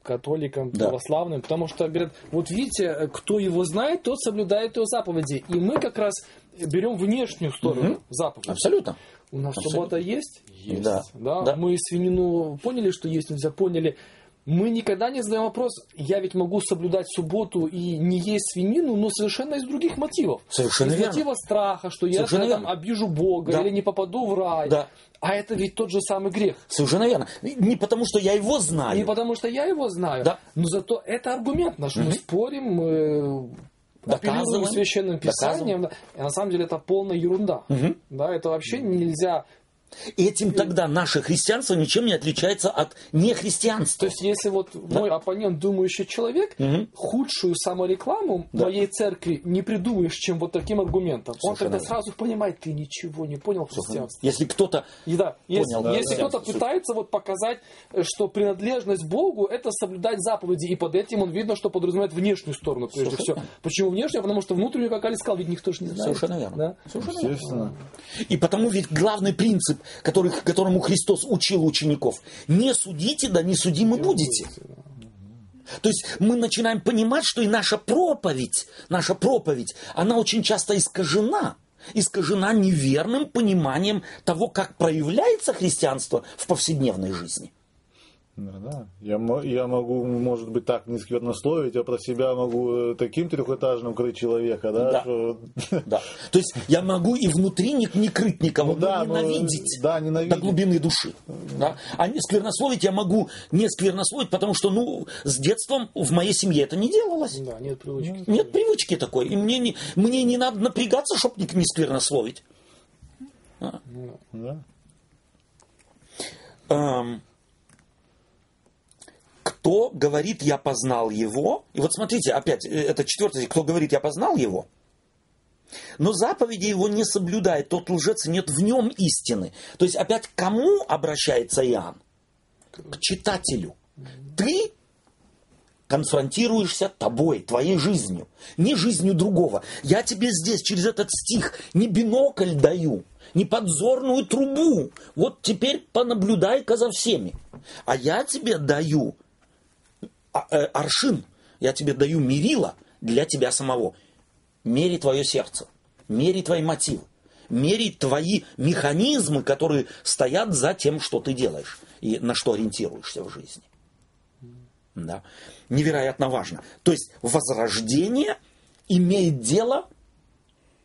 S3: католикам, да. православным, потому что говорят, вот видите, кто его знает, тот соблюдает его заповеди. И мы как раз берем внешнюю сторону mm-hmm. заповеди.
S1: Абсолютно.
S3: У нас Абсолютно. суббота есть?
S1: Есть. Да.
S3: Да? да. Мы свинину поняли, что есть нельзя, поняли. Мы никогда не задаем вопрос, я ведь могу соблюдать субботу и не есть свинину, но совершенно из других мотивов.
S1: Совершенно
S3: из
S1: верно.
S3: мотива страха, что совершенно я там обижу Бога да. или не попаду в рай.
S1: Да.
S3: А это ведь тот же самый грех.
S1: Совершенно верно. Не потому, что я его знаю.
S3: Не потому, что я его знаю.
S1: Да.
S3: Но зато это аргумент наш. Угу. Мы спорим, мы апеллируем священным писанием. И на самом деле это полная ерунда.
S1: Угу.
S3: Да, это вообще нельзя
S1: Этим тогда наше христианство ничем не отличается от нехристианства.
S3: То есть, если вот да. мой оппонент, думающий человек, угу. худшую саморекламу да. моей церкви не придумаешь, чем вот таким аргументом. Он тогда сразу понимает, ты ничего не понял в христианстве.
S1: Если кто-то
S3: И да, если,
S1: понял,
S3: если да, кто-то да, пытается вот показать, что принадлежность Богу это соблюдать заповеди, и под этим он видно, что подразумевает внешнюю сторону прежде всего. Почему внешнюю? Потому что внутреннюю, как Али сказал, ведь никто же не знает.
S1: Совершенно верно.
S3: Да?
S1: Совершенно верно. И потому ведь главный принцип который, которому Христос учил учеников. Не судите, да не судимы будете. То есть мы начинаем понимать, что и наша проповедь, наша проповедь, она очень часто искажена. Искажена неверным пониманием того, как проявляется христианство в повседневной жизни.
S2: Да, да. Я, я могу, может быть, так не сквернословить, а про себя могу э, таким трехэтажным крыть человека, да,
S1: Да.
S2: что...
S1: Да. То есть я могу и внутри не, не крыть никого,
S2: Ну да,
S1: но
S2: но-
S1: ненавидеть
S2: да,
S1: до
S2: ненавидеть.
S1: глубины души. Да? А не сквернословить я могу не сквернословить, потому что ну, с детством в моей семье это не делалось.
S3: Да, нет привычки.
S1: Нет привычки такой. И мне не, мне не надо напрягаться, чтобы не, не сквернословить. А.
S2: Да.
S1: Эм, кто говорит, я познал его, и вот смотрите, опять, э, это четвертый, кто говорит, я познал его, но заповеди его не соблюдает, тот лжец, нет в нем истины. То есть опять к кому обращается Иоанн? К читателю. Ты конфронтируешься тобой, твоей жизнью, не жизнью другого. Я тебе здесь через этот стих не бинокль даю, не подзорную трубу. Вот теперь понаблюдай-ка за всеми. А я тебе даю аршин, я тебе даю мерила для тебя самого. Мери твое сердце, мери твои мотивы, мери твои механизмы, которые стоят за тем, что ты делаешь и на что ориентируешься в жизни. Да. Невероятно важно. То есть возрождение имеет дело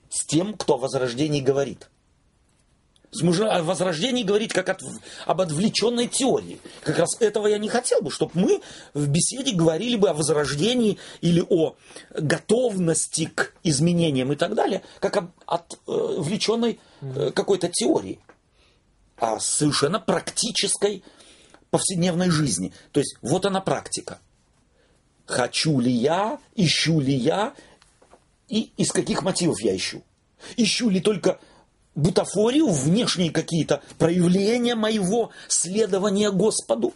S1: с тем, кто о возрождении говорит. Можно о возрождении говорить как от- об отвлеченной теории. Как раз этого я не хотел бы, чтобы мы в беседе говорили бы о возрождении или о готовности к изменениям и так далее, как об отвлеченной э, какой-то теории, а совершенно практической повседневной жизни. То есть вот она практика. Хочу ли я, ищу ли я, и из каких мотивов я ищу. Ищу ли только бутафорию, внешние какие-то проявления моего следования Господу?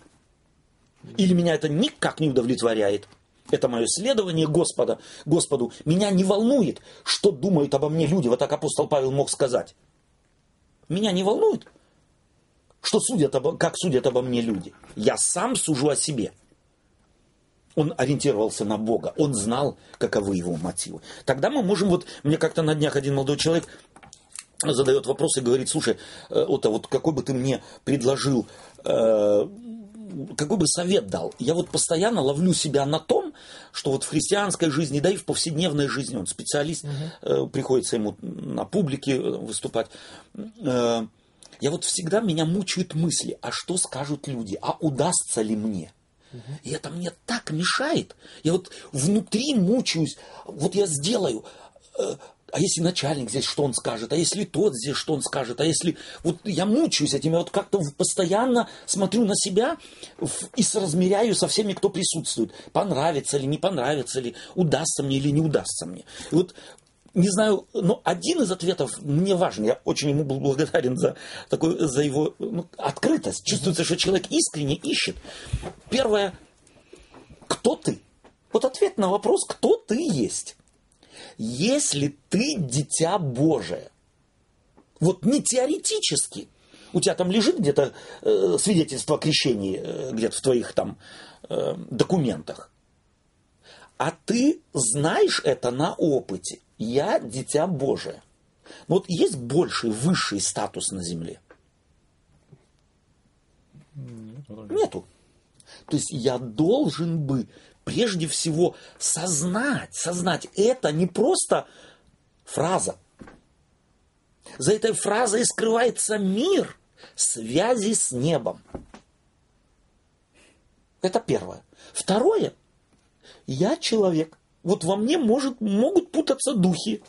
S1: Или меня это никак не удовлетворяет? Это мое следование Господа, Господу. Меня не волнует, что думают обо мне люди. Вот так апостол Павел мог сказать. Меня не волнует, что судят обо, как судят обо мне люди. Я сам сужу о себе. Он ориентировался на Бога, он знал, каковы его мотивы. Тогда мы можем, вот мне как-то на днях один молодой человек задает вопрос и говорит, слушай, э, Ота, вот какой бы ты мне предложил, э, какой бы совет дал? Я вот постоянно ловлю себя на том, что вот в христианской жизни, да и в повседневной жизни, он специалист, э, приходится ему на публике выступать, я вот всегда меня мучают мысли, а что скажут люди, а удастся ли мне? И это мне так мешает. Я вот внутри мучаюсь. Вот я сделаю. А если начальник здесь, что он скажет? А если тот здесь, что он скажет? А если... Вот я мучаюсь этим. Я вот как-то постоянно смотрю на себя и соразмеряю со всеми, кто присутствует. Понравится ли, не понравится ли, удастся мне или не удастся мне. И вот не знаю, но один из ответов мне важен. Я очень ему был благодарен за, такой, за его ну, открытость. Чувствуется, что человек искренне ищет. Первое, кто ты? Вот ответ на вопрос, кто ты есть. Если ты дитя Божие, вот не теоретически, у тебя там лежит где-то э, свидетельство о крещении, э, где-то в твоих там э, документах, а ты знаешь это на опыте. Я дитя Божие. Но вот есть больший, высший статус на земле? Нету. То есть я должен бы прежде всего сознать, сознать, это не просто фраза. За этой фразой скрывается мир связи с небом. Это первое. Второе. Я человек. Вот во мне может, могут путаться духи,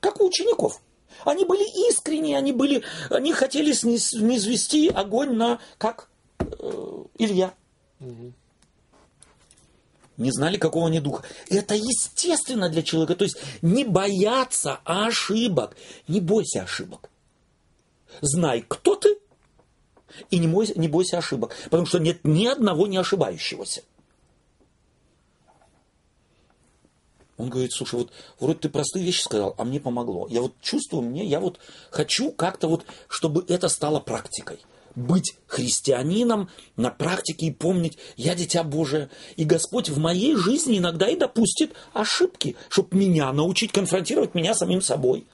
S1: как у учеников. Они были искренние, они были, они хотели низвести огонь на, как э, Илья. Не знали, какого они духа. Это естественно для человека. То есть не бояться ошибок. Не бойся ошибок. Знай, кто ты, и не бойся, не бойся ошибок. Потому что нет ни одного не ошибающегося. Он говорит, слушай, вот вроде ты простые вещи сказал, а мне помогло. Я вот чувствую, мне, я вот хочу как-то вот, чтобы это стало практикой. Быть христианином на практике и помнить, я дитя Божие. И Господь в моей жизни иногда и допустит ошибки, чтобы меня научить конфронтировать меня самим собой.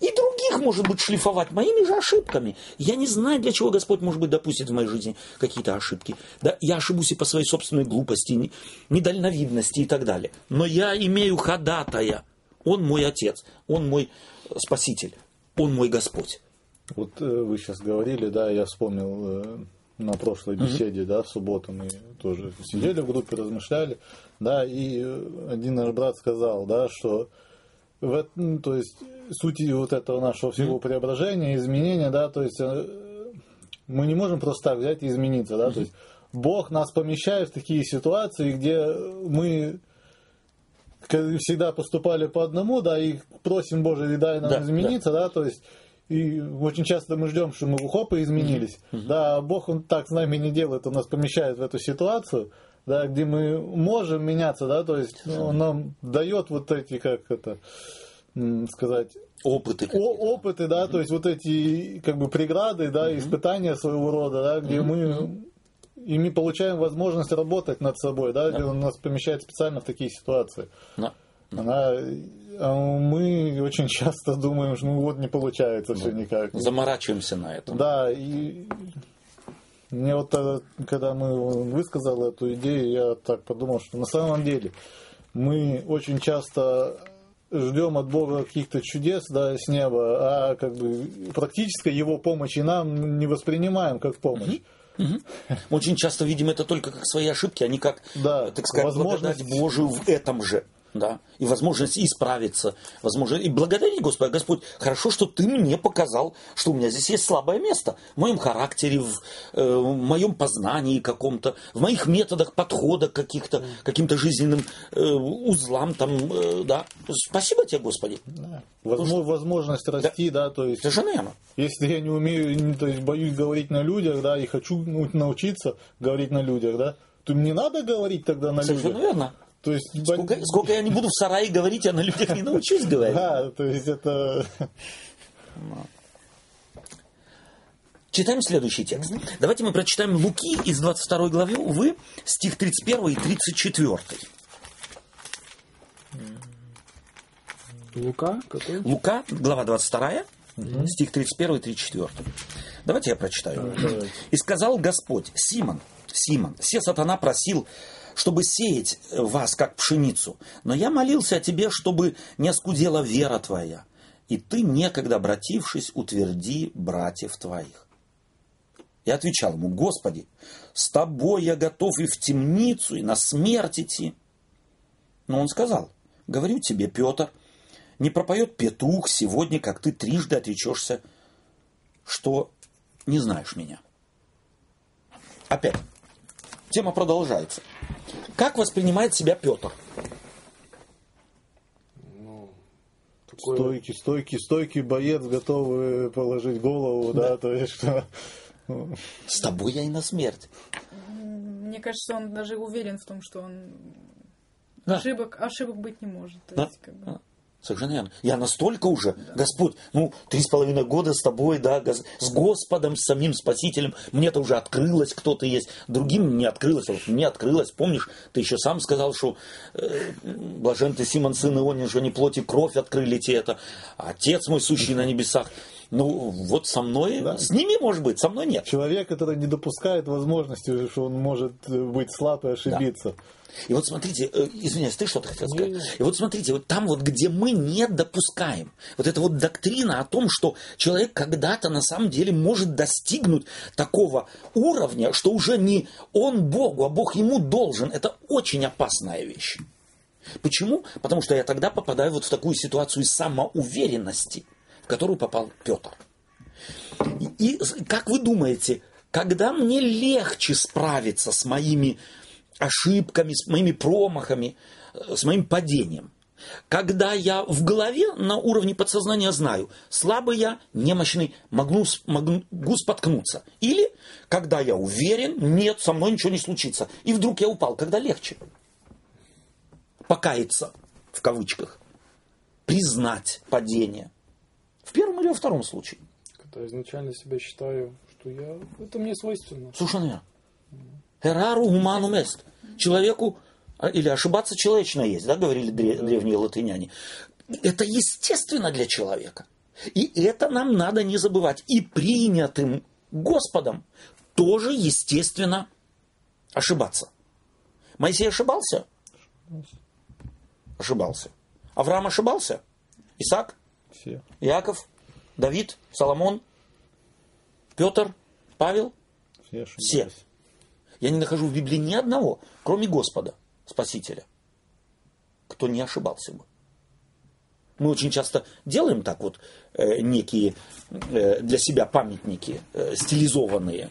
S1: И других их, может быть, шлифовать моими же ошибками. Я не знаю, для чего Господь, может быть, допустит в моей жизни какие-то ошибки. Да, я ошибусь и по своей собственной глупости, недальновидности и так далее. Но я имею ходатая. Он мой Отец, Он мой Спаситель, Он мой Господь.
S2: Вот э, вы сейчас говорили, да, я вспомнил э, на прошлой беседе, да, в субботу мы тоже сидели в группе, размышляли, да, и э, один наш брат сказал, да, что в, эт- ну, то есть суть вот этого нашего всего преображения, изменения, да, то есть мы не можем просто так взять и измениться, да, то есть Бог нас помещает в такие ситуации, где мы всегда поступали по одному, да, и просим Боже, дай нам
S1: Да,
S2: измениться, да. то есть и очень часто мы ждем, что мы хоп и изменились. Да, а Бог он так с нами не делает, он нас помещает в эту ситуацию, да, где мы можем меняться, да, то есть ну, он нам дает вот эти, как это сказать,
S1: Опыты.
S2: о- опыты, да, то есть вот эти как бы преграды, да, испытания своего рода, да, где мы и мы получаем возможность работать над собой, да, где он нас помещает специально в такие ситуации.
S1: Да.
S2: Она, а мы очень часто думаем, что ну вот не получается все никак.
S1: Заморачиваемся на этом.
S2: Да, и мне вот когда мы высказал эту идею, я так подумал, что на самом деле мы очень часто ждем от Бога каких-то чудес да, с неба, а как бы практической его помощи нам не воспринимаем как помощь.
S1: Очень часто видим это только как свои ошибки, а не как,
S2: Да,
S1: так сказать,
S2: возможность-
S1: благодать Божию в этом же. Да, и возможность исправиться, возможно, и благодарить Господа. Господь, хорошо, что ты мне показал, что у меня здесь есть слабое место в моем характере, в, э, в моем познании каком-то, в моих методах подхода каких-то, каким-то жизненным э, узлам там, э, да. Спасибо тебе, Господи.
S2: Возможно, возможность расти, да, то есть
S1: Совершенно верно.
S2: Если я не умею, то есть боюсь говорить на людях, да, и хочу ну, научиться говорить на людях, да, то мне надо говорить тогда на
S1: Совершенно
S2: людях.
S1: верно.
S2: То есть,
S1: Сколько, сколько я не буду в сарае говорить, я на людях не научусь говорить.
S2: да, то есть это
S1: Читаем следующий текст. Давайте мы прочитаем Луки из 22 главы, увы, стих 31 и 34.
S3: Лука, какой?
S1: Лука, глава 22, стих 31 и 34. Давайте я прочитаю. «И сказал Господь, Симон, Симон, все сатана просил, чтобы сеять вас, как пшеницу, но я молился о тебе, чтобы не оскудела вера твоя, и ты, некогда обратившись, утверди братьев твоих. Я отвечал ему, Господи, с тобой я готов и в темницу, и на смерть идти. Но он сказал, говорю тебе, Петр, не пропоет петух сегодня, как ты трижды отречешься, что не знаешь меня. Опять, тема продолжается. Как воспринимает себя Петр?
S3: Такой
S2: стойкий, стойкий, стойкий боец, готовый положить голову, да, то есть что
S1: С тобой я и на смерть.
S4: Мне кажется, он даже уверен в том, что он
S1: Да.
S4: ошибок, ошибок быть не может. То
S1: Да.
S4: есть, как бы,
S1: Да. Совершенно верно. Я настолько уже, Господь, ну, три с половиной года с тобой, да, с Господом, с самим Спасителем, мне-то уже открылось, кто ты есть, другим не открылось, а вот мне открылось, помнишь, ты еще сам сказал, что э, блажен ты, Симон, сын Ионин, что не плоть и кровь открыли тебе это, а Отец мой, сущий на небесах. Ну, вот со мной, с ними, может быть, со мной нет.
S2: человек, который не допускает возможности, что он может быть слаб и ошибиться.
S1: И вот смотрите, э, извиняюсь, ты что-то хотел сказать? И вот смотрите, вот там вот, где мы не допускаем, вот эта вот доктрина о том, что человек когда-то на самом деле может достигнуть такого уровня, что уже не он Богу, а Бог ему должен, это очень опасная вещь. Почему? Потому что я тогда попадаю вот в такую ситуацию самоуверенности, в которую попал Петр. И, и как вы думаете, когда мне легче справиться с моими ошибками, с моими промахами, э, с моим падением? Когда я в голове на уровне подсознания знаю, слабый я, немощный, могу, могу споткнуться. Или когда я уверен, нет, со мной ничего не случится. И вдруг я упал, когда легче. Покаяться, в кавычках. Признать падение. В первом или во втором случае.
S3: когда изначально себя считаю, что я... Это мне свойственно.
S1: Совершенно верно. Эрару гуманум эст. Человеку, а, или ошибаться человечно есть, да, говорили дре- древние латыняне. Это естественно для человека. И это нам надо не забывать. И принятым Господом тоже, естественно, ошибаться. Моисей ошибался? Ошибался. Авраам ошибался? Исаак?
S2: Все.
S1: Иаков? Давид? Соломон? Петр? Павел?
S2: Все
S1: Все. Я не нахожу в Библии ни одного, кроме Господа, Спасителя, кто не ошибался бы. Мы очень часто делаем так вот э, некие э, для себя памятники э, стилизованные.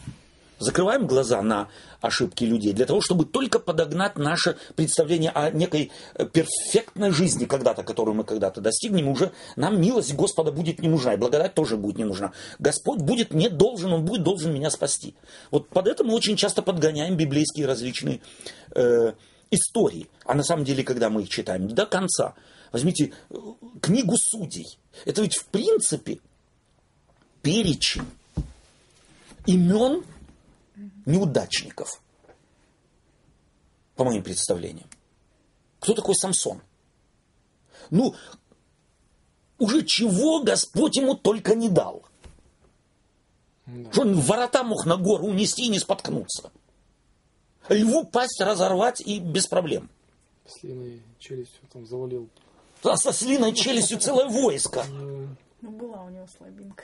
S1: Закрываем глаза на ошибки людей для того, чтобы только подогнать наше представление о некой э, перфектной жизни когда-то, которую мы когда-то достигнем, уже нам милость Господа будет не нужна, и благодать тоже будет не нужна. Господь будет не должен, Он будет должен меня спасти. Вот под это мы очень часто подгоняем библейские различные э, истории. А на самом деле, когда мы их читаем до конца, возьмите э, книгу судей. Это ведь в принципе перечень имен неудачников, по моим представлениям. Кто такой Самсон? Ну, уже чего Господь ему только не дал. Что он ворота мог на гору унести и не споткнуться. Льву пасть разорвать и без проблем.
S3: Слиной челюстью там завалил.
S1: А со слиной челюстью целое войско.
S4: Ну, была у него слабинка.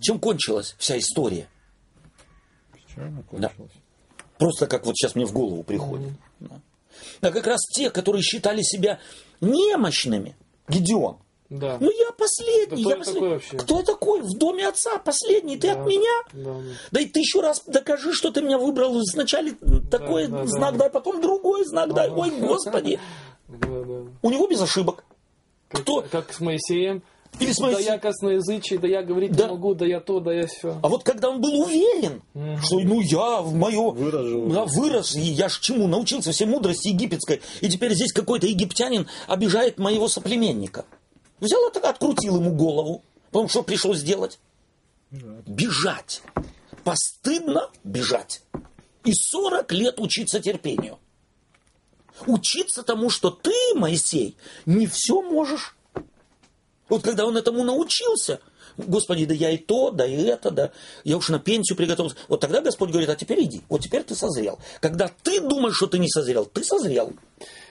S1: Чем кончилась вся история?
S2: Печально кончилось.
S1: Просто как вот сейчас мне в голову приходит. Да. А как раз те, которые считали себя немощными, Гедеон.
S3: Да.
S1: Ну я последний,
S3: Да кто
S1: я
S3: я
S1: послед-
S3: такой вообще?
S1: Кто я такой в доме отца последний? Ты
S3: Да.
S1: от меня?
S3: Да, да.
S1: Да и ты еще раз докажи, что ты меня выбрал. Сначала такой
S3: да, да.
S1: знак дай, потом другой знак дай. Ой, господи.
S3: Да, да.
S1: У него без ошибок.
S3: Как,
S1: Кто?
S3: как с Моисеем.
S1: Или
S3: Да я косноязычий, да я говорить
S1: Да.
S3: не могу, да я то, да я все.
S1: А вот когда он был уверен, что ну я в мое
S2: Выражу.
S1: да, вырос, и я ж чему научился всей мудрости египетской, и теперь здесь какой-то египтянин обижает моего соплеменника. Взял и так открутил ему голову. Потом что пришлось сделать? Бежать. Постыдно бежать. И 40 лет учиться терпению. Учиться тому, что ты, Моисей, не все можешь. Вот когда он этому научился, Господи, да я и то, да и это, да, я уж на пенсию приготовился. Вот тогда Господь говорит, а теперь иди, вот теперь ты созрел. Когда ты думаешь, что ты не созрел, ты созрел.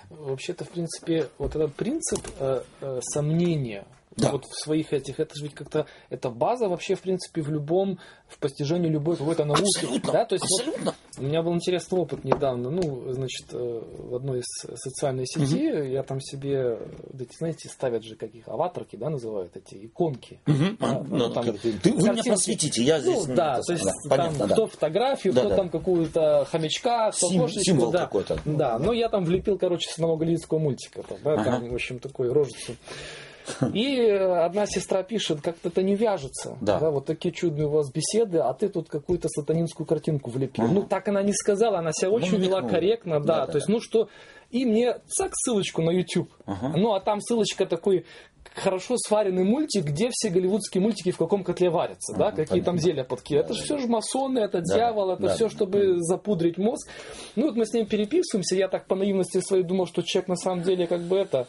S3: Вообще-то, в принципе, вот этот принцип э, э, сомнения
S1: Да.
S3: вот в своих этих, это же ведь как-то, это база вообще, в принципе, в любом, в постижении любой какой-то науки.
S1: Абсолютно,
S3: Да? То есть вот
S1: абсолютно.
S3: у меня был интересный опыт недавно, ну, значит, э, в одной из социальной сети я там себе, вот эти, знаете, ставят же каких аватарки, да, называют эти иконки. Да,
S1: А,
S3: ну,
S1: ну,
S3: там
S1: ты- ты- вы меня
S3: картинки.
S1: просветите, я здесь...
S3: Ну, да, то есть
S1: самое,
S3: там
S1: понятно, да.
S3: кто фотографию,
S1: Да,
S3: кто
S1: да.
S3: там какую-то хомячка, кто
S1: Сим-
S3: кошечку,
S1: символ
S3: да.
S1: какой-то.
S3: Да, но я там влепил, короче, с одного мультика, там, да,
S1: Ага.
S3: там, в общем, такой рожицу. И э, одна сестра пишет, как-то это не вяжется.
S1: Да.
S3: вот такие чудные у вас беседы, а ты тут какую-то сатанинскую картинку влепил.
S1: Ага.
S3: Ну, так она не сказала, она себя
S1: Ну,
S3: очень вела
S1: намекнула.
S3: корректно, да.
S1: Да, да,
S3: то есть,
S1: да.
S3: ну что, и мне цак ссылочку на YouTube.
S1: Ага.
S3: Ну, а там ссылочка такой хорошо сваренный мультик, где все голливудские мультики в каком котле варятся, да,
S1: Ага,
S3: какие там
S1: понятно.
S3: зелья подкидывают. Это же все же масоны, это
S1: Да,
S3: дьявол, это
S1: да,
S3: все,
S1: да.
S3: чтобы запудрить мозг. Ну, вот мы с ним переписываемся, я так по наивности своей думал, что человек на самом деле как бы это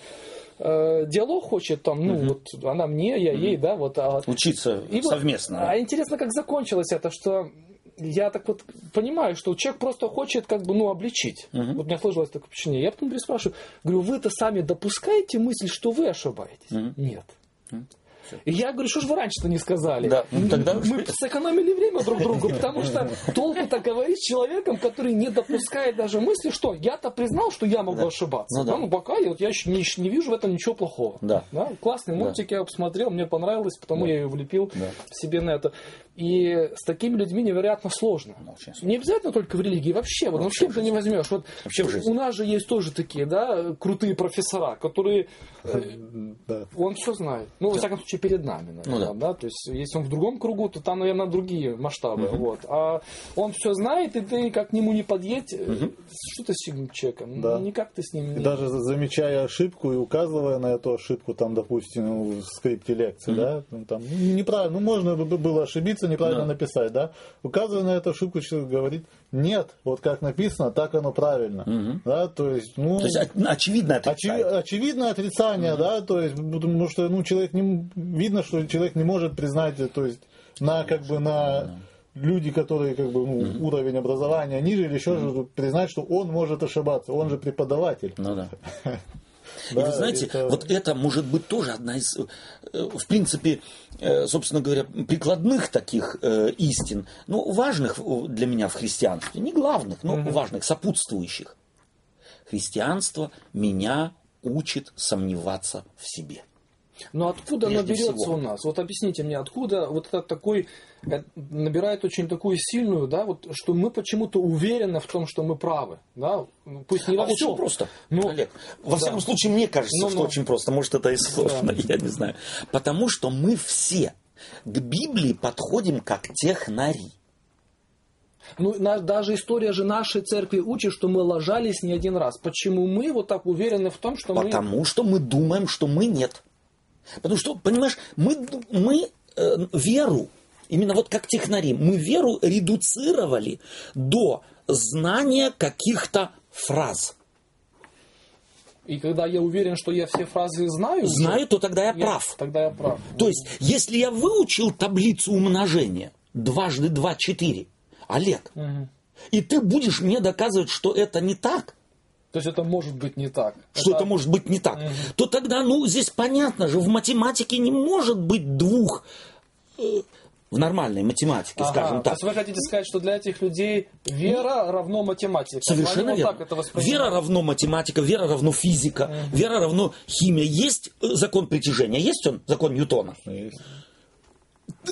S3: э, диалог хочет там, ну, вот она мне, я ей, да, вот. А,
S1: Учиться
S3: и вот-
S1: совместно.
S3: а интересно, как закончилось это, что я так вот понимаю, что человек просто хочет как бы, ну, обличить. Вот у меня сложилось такое впечатление. Я потом переспрашиваю, говорю, вы-то сами допускаете мысль, что вы ошибаетесь? Нет. И я говорю, что же вы раньше-то не сказали?
S1: Да, ну, тогда
S3: Мы сэкономили время друг другу, потому что толку-то говорить с человеком, который не допускает даже мысли, что я-то признал, что я могу ошибаться.
S1: Ну да.
S3: Да, ну пока я, вот я еще не, не вижу в этом ничего плохого.
S1: Да.
S3: Классный мультик, я его посмотрел, мне понравилось, потому я ее влепил
S1: Да.
S3: себе на это. И с такими людьми невероятно сложно.
S1: Ну, очень сложно.
S3: Не обязательно только в религии, вообще, вот,
S1: Вообще
S3: чем ты не возьмешь. Вот
S1: Вообще в жизни.
S3: у нас же есть тоже такие, да, крутые профессора, которые э,
S2: Да.
S3: он все знает. Ну, во всяком случае, задачи перед нами, наверное,
S1: Ну да.
S3: да. То есть, если он в другом кругу, то там, наверное, другие масштабы, вот. А он все знает, и ты как к нему не подъедь, э, что ты с этим человеком?
S2: Да.
S3: Ну, Никак ты с ним
S2: И
S3: не...
S2: даже замечая ошибку и указывая на эту ошибку, там, допустим, в скрипте лекции, да, ну, там, ну, неправильно, ну, можно бы было ошибиться, неправильно
S1: Да.
S2: написать, да, указывая на эту ошибку, человек говорит, нет, вот как написано, так оно правильно, да, то есть, ну,
S1: То есть оч- очевидно
S2: очи- очевидное отрицание, да, то есть, потому что, ну, человек не, видно, что человек не может признать, то есть, на, как бы, на люди, которые, как бы, ну, уровень образования ниже или еще что-то, признать, что он может ошибаться, он же преподаватель.
S1: Ну да. И
S2: Да,
S1: вы знаете,
S2: это-
S1: вот это может быть тоже одна из, э, в принципе, э, собственно говоря, прикладных таких э, истин, ну, важных для меня в христианстве, не главных, но важных, сопутствующих. Христианство меня учит сомневаться в себе.
S3: Но откуда оно
S1: Прежде
S3: берется
S1: всего.
S3: у нас? Вот объясните мне, откуда вот этот такой э, набирает очень такую сильную, да, вот что мы почему-то уверены в том, что мы правы, да, пусть не во
S1: А
S3: всем.
S1: очень просто,
S3: Ну,
S1: Олег. Во
S3: да.
S1: всяком случае, мне кажется,
S3: Ну,
S1: что
S3: ну.
S1: очень просто. Может, это и сложно,
S3: Да.
S1: я не знаю. Потому что мы все к Библии подходим как технари.
S3: Ну, на- даже история же нашей церкви учит, что мы ложались не один раз. Почему мы вот так уверены в том, что мы...
S1: Потому что мы думаем, что мы нет. Потому что, понимаешь, мы, мы э, веру, именно вот как технари, мы веру редуцировали до знания каких-то фраз.
S3: И когда я уверен, что я все фразы знаю,
S1: Знаю, то тогда я
S3: я-
S1: прав.
S3: Тогда я прав.
S1: То есть, если я выучил таблицу умножения дважды два четыре, Олег,
S3: Мгм.
S1: и ты будешь мне доказывать, что это не так,
S3: То есть это может быть не так.
S1: что это может быть не так, то тогда, ну, здесь понятно же, в математике не может быть двух, э, в нормальной математике,
S3: Ага,
S1: скажем
S3: То
S1: так.
S3: есть вы хотите сказать, что для этих людей вера равно математика.
S1: Совершенно верно.
S3: вот так это воспринимают.
S1: вера равно математика, вера равно физика, вера равно химия. Есть э, закон притяжения, есть он, закон Ньютона?
S2: Есть.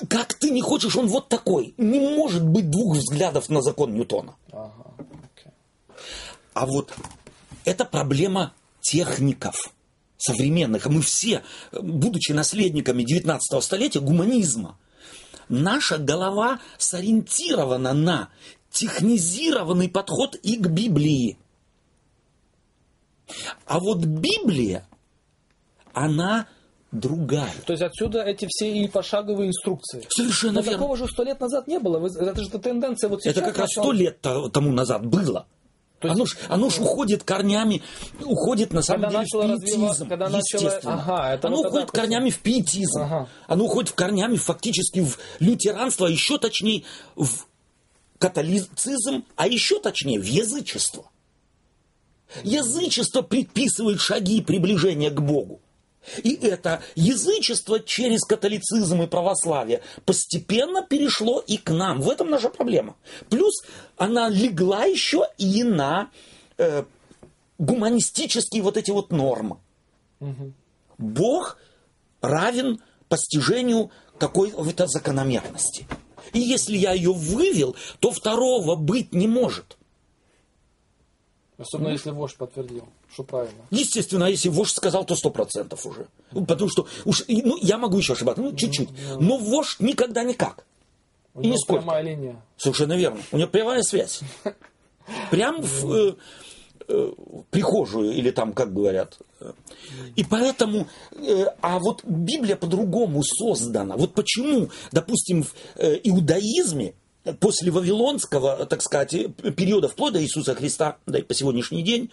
S1: Как ты не хочешь, он вот такой. Не может быть двух взглядов на закон Ньютона.
S3: Ага, окей.
S1: А вот это проблема техников современных. Мы все, будучи наследниками 19 столетия, гуманизма, наша голова сориентирована на технизированный подход и к Библии. А вот Библия, она другая.
S3: То есть отсюда эти все и пошаговые инструкции.
S1: Совершенно
S3: Но
S1: верно.
S3: такого же сто лет назад не было. Это же тенденция вот сейчас.
S1: Это как раз сто лет то- тому назад было.
S3: То есть-
S1: оно, ж, оно ж уходит корнями, уходит на самом деле в пиетизм,
S3: когда начало-
S1: естественно.
S3: Ага, это
S1: оно
S3: вот
S1: уходит
S3: тогда
S1: корнями в пиетизм,
S3: Ага.
S1: оно уходит корнями фактически в лютеранство, а еще точнее в католицизм, а еще точнее в язычество. Язычество предписывает шаги приближения к Богу. И это язычество через католицизм и православие постепенно перешло и к нам. В этом наша проблема. Плюс она легла еще и на э, гуманистические вот эти вот нормы. Бог равен постижению какой-то закономерности. И если я ее вывел, то второго быть не может.
S3: Особенно если вождь подтвердил, что правильно.
S1: Естественно, а если вождь сказал, то сто процентов уже. Ну, Потому что уж, и, ну, я могу еще ошибаться, ну, чуть-чуть. Но вождь никогда никак.
S3: У
S1: И
S3: него
S1: нисколько.
S3: прямая линия.
S1: Совершенно верно. У него прямая связь. Прям в э, э, прихожую, или там, как говорят. И поэтому, э, а вот Библия по-другому создана. Вот почему, допустим, в э, иудаизме после Вавилонского, так сказать, периода вплоть до Иисуса Христа, да и по сегодняшний день,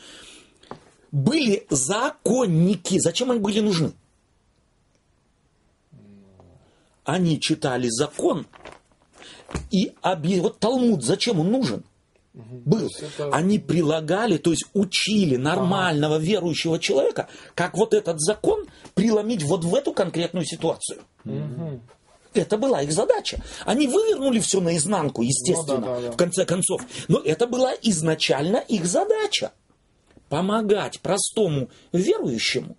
S1: были законники. Зачем они были нужны? Они читали закон, и объ- вот Талмуд, зачем он нужен? Был.
S3: это-
S1: Они прилагали, то есть учили нормального верующего человека, как вот этот закон преломить вот в эту конкретную ситуацию. Это была их задача. Они вывернули все наизнанку, естественно,
S3: Ну да, да, да.
S1: в конце концов. Но это была изначально их задача. Помогать простому верующему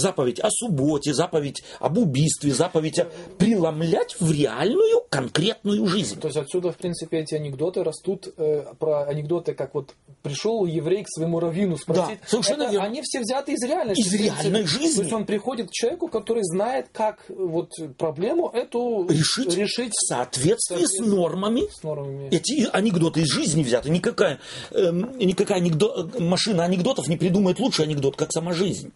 S1: заповедь о субботе, заповедь об убийстве, заповедь о... преломлять в реальную конкретную жизнь.
S3: То есть отсюда, в принципе, эти анекдоты растут, э, про анекдоты, как вот пришел еврей к своему раввину спросить.
S1: Да, совершенно
S3: Это
S1: верно.
S3: Они все взяты из реальности.
S1: Из
S3: в принципе.
S1: реальной жизни.
S3: То есть он приходит к человеку, который знает, как вот проблему эту
S1: решить,
S3: решить
S1: в соответствии с нормами.
S3: с нормами.
S1: Эти анекдоты из жизни взяты. Никакая, эм, никакая анекдо- машина анекдотов не придумает лучше анекдот, как сама жизнь.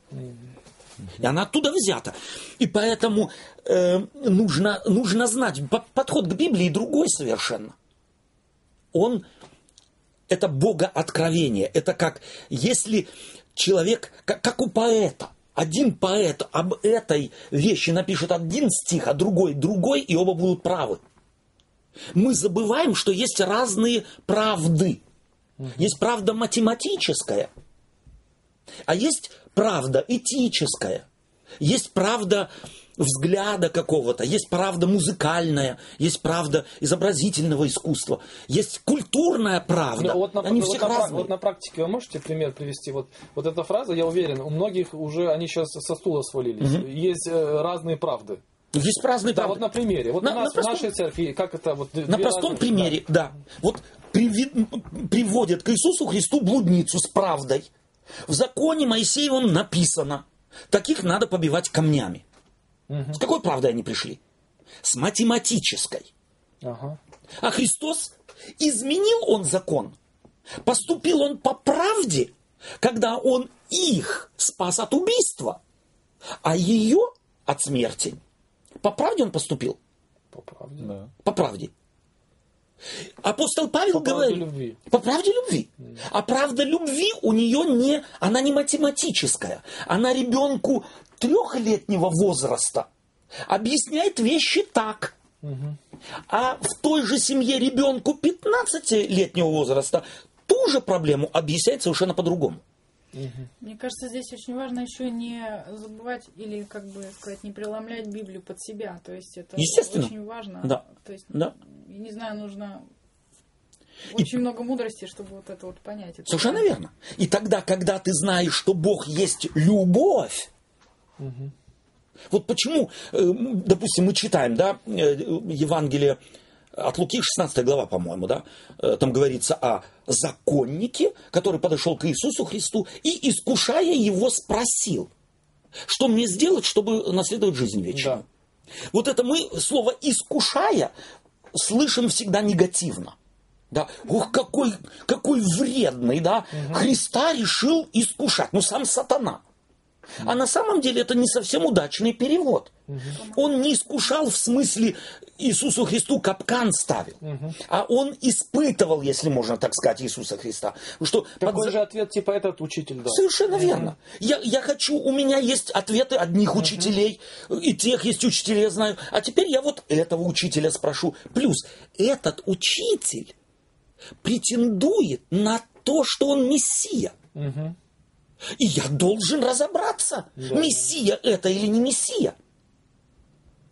S1: И она оттуда взята. И поэтому э, нужно, нужно знать, по- подход к Библии другой совершенно. Он это богооткровение. Это как если человек, как, как у поэта, один поэт об этой вещи напишет один стих, а другой другой, и оба будут правы. Мы забываем, что есть разные правды. Есть правда математическая, а есть правда этическая. Есть правда взгляда какого-то, есть правда музыкальная, есть правда изобразительного искусства, есть культурная правда.
S3: Ну, вот, на,
S1: Они
S3: вот
S1: все
S3: на
S1: разные.
S3: вот на практике вы можете пример привести? Вот, вот эта фраза, я уверен, у многих уже они сейчас со стула свалились. Есть э, разные правды.
S1: Есть разные
S3: Да,
S1: правды.
S3: вот на примере. Вот
S1: На-
S3: у нас
S1: на простом-
S3: в нашей церкви, как это вот
S1: На простом примере, да. Вот приви- приводят к Иисусу Христу блудницу с правдой. В законе Моисеевом написано, таких надо побивать камнями. С какой правдой они пришли? С математической.
S3: Ага.
S1: А Христос изменил он закон. Поступил он по правде, когда он их спас от убийства, а ее от смерти. По правде он поступил?
S3: По правде.
S2: Да.
S1: По правде. Апостол Павел
S3: По правде
S1: говорит...
S3: любви.
S1: По правде любви. А правда любви у нее не... Она не математическая. Она ребенку трехлетнего возраста объясняет вещи так. А в той же семье ребенку 15-летнего возраста ту же проблему объясняет совершенно по-другому.
S4: Мне кажется, здесь очень важно еще не забывать или, как бы сказать, не преломлять Библию под себя. То есть это
S1: Естественно.
S4: очень важно.
S1: Да.
S4: То есть,
S1: Да.
S4: Я не знаю, нужно очень много мудрости, чтобы вот это вот понять. Это
S1: Совершенно верно. И тогда, когда ты знаешь, что Бог есть любовь, вот почему, э, допустим, мы читаем, да, э, Евангелие от Луки, 16 глава, по-моему, да, э, там говорится о законнике, который подошел к Иисусу Христу и, искушая его, спросил, что мне сделать, чтобы наследовать жизнь вечную. Вот это мы слово «искушая» слышим всегда негативно. Да? Ух, какой, какой вредный, да? Христа решил искушать. Ну, сам сатана. А на самом деле это не совсем удачный перевод. Он не искушал в смысле Иисусу Христу капкан ставил, а он испытывал, если можно так сказать, Иисуса Христа. Что под
S3: Такой
S1: за-
S3: же ответ, типа этот учитель дал.
S1: Совершенно верно. Я, я хочу, у меня есть ответы одних учителей, и тех есть учителей, я знаю. А теперь я вот этого учителя спрошу. Плюс этот учитель претендует на то, что он мессия. И я должен разобраться, мессия это или не мессия.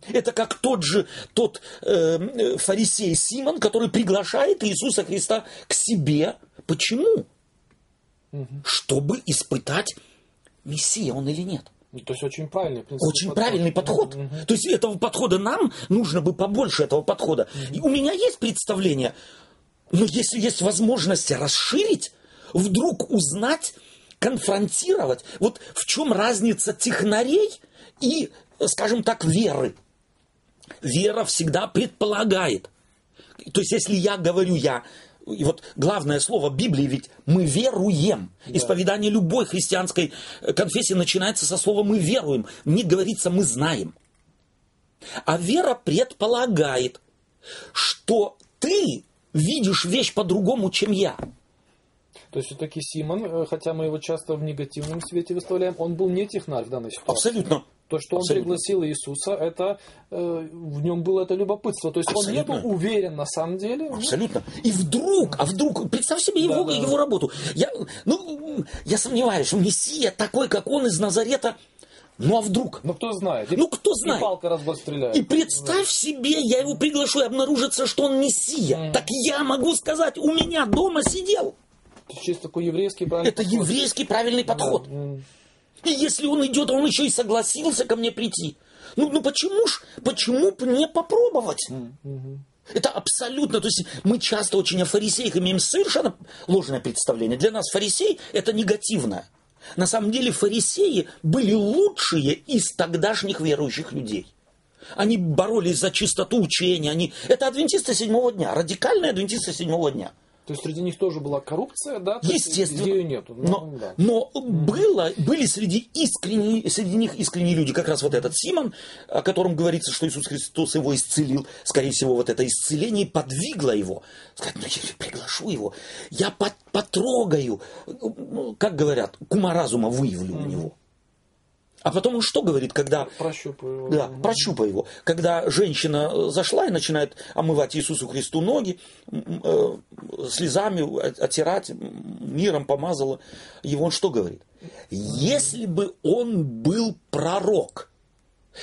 S1: Это как тот же тот э, фарисей Симон, который приглашает Иисуса Христа к себе. Почему? Чтобы испытать, мессия он или нет.
S3: Ну, То есть очень правильный, в принципе,
S1: Очень правильный подход. То есть этого подхода нам нужно бы побольше этого подхода. И у меня есть представление, но если есть возможность расширить, вдруг узнать, конфронтировать, вот в чем разница технарей и, скажем так, веры. Вера всегда предполагает. То есть, если я говорю я, и вот главное слово Библии ведь мы веруем. Исповедание любой христианской э, конфессии начинается со слова мы веруем. Не говорится мы знаем. А вера предполагает, что ты видишь вещь по-другому, чем я.
S3: То есть все-таки Симон, э, хотя мы его часто в негативном свете выставляем, он был не технарь в данной ситуации.
S1: Абсолютно.
S3: То, что он
S1: Абсолютно.
S3: пригласил Иисуса, это э, в нем было это любопытство. То есть он не
S1: Абсолютно.
S3: был уверен на самом деле.
S1: Абсолютно. И вдруг, а вдруг, представь себе его,
S3: Да, да.
S1: его работу. Я, ну, я сомневаюсь, что Мессия такой, как он из Назарета. Ну а вдруг?
S3: Ну кто знает. И-
S1: Ну, кто
S3: И
S1: знает?
S3: палка разбор стреляет.
S1: И представь себе, я его приглашу, и обнаружится, что он Мессия. Так я могу сказать, у меня дома сидел.
S3: Чисто такой еврейский правильный
S1: Это
S3: подход.
S1: еврейский правильный подход.
S3: М.
S1: И если он идет, а он еще и согласился ко мне прийти. Ну, ну почему ж, почему б не попробовать? Это абсолютно, то есть мы часто очень о фарисеях имеем совершенно ложное представление. Для нас фарисей это негативное. На самом деле фарисеи были лучшие из тогдашних верующих людей. Они боролись за чистоту учения. Они... Это адвентисты седьмого дня, радикальные адвентисты седьмого дня.
S3: То есть среди них тоже была коррупция, да?
S1: Естественно.
S3: Ее нету. Ну,
S1: Но,
S3: да.
S1: но было, были среди, искренне, среди них искренние люди, как раз вот этот Симон, о котором говорится, что Иисус Христос его исцелил. Скорее всего, вот это исцеление подвигло его. Сказать, ну я приглашу его, я по- потрогаю, ну, как говорят, кума разума выявлю у него. А потом он что говорит, когда
S3: Прощупаю.
S1: да, прощупай его. Когда женщина э, зашла и начинает омывать Иисусу Христу ноги, э, слезами от- оттирать, миром помазала его, он что говорит? Если бы он был пророк,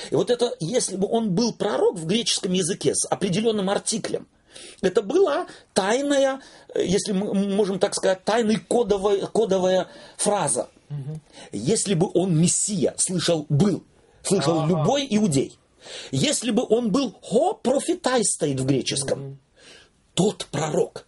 S1: и вот это, если бы он был пророк в греческом языке с определенным артиклем, это была тайная, э, если мы можем так сказать, тайная кодовая, кодовая фраза. Если бы он мессия, слышал, был, слышал любой иудей. Если бы он был хо профитай стоит в греческом, тот пророк.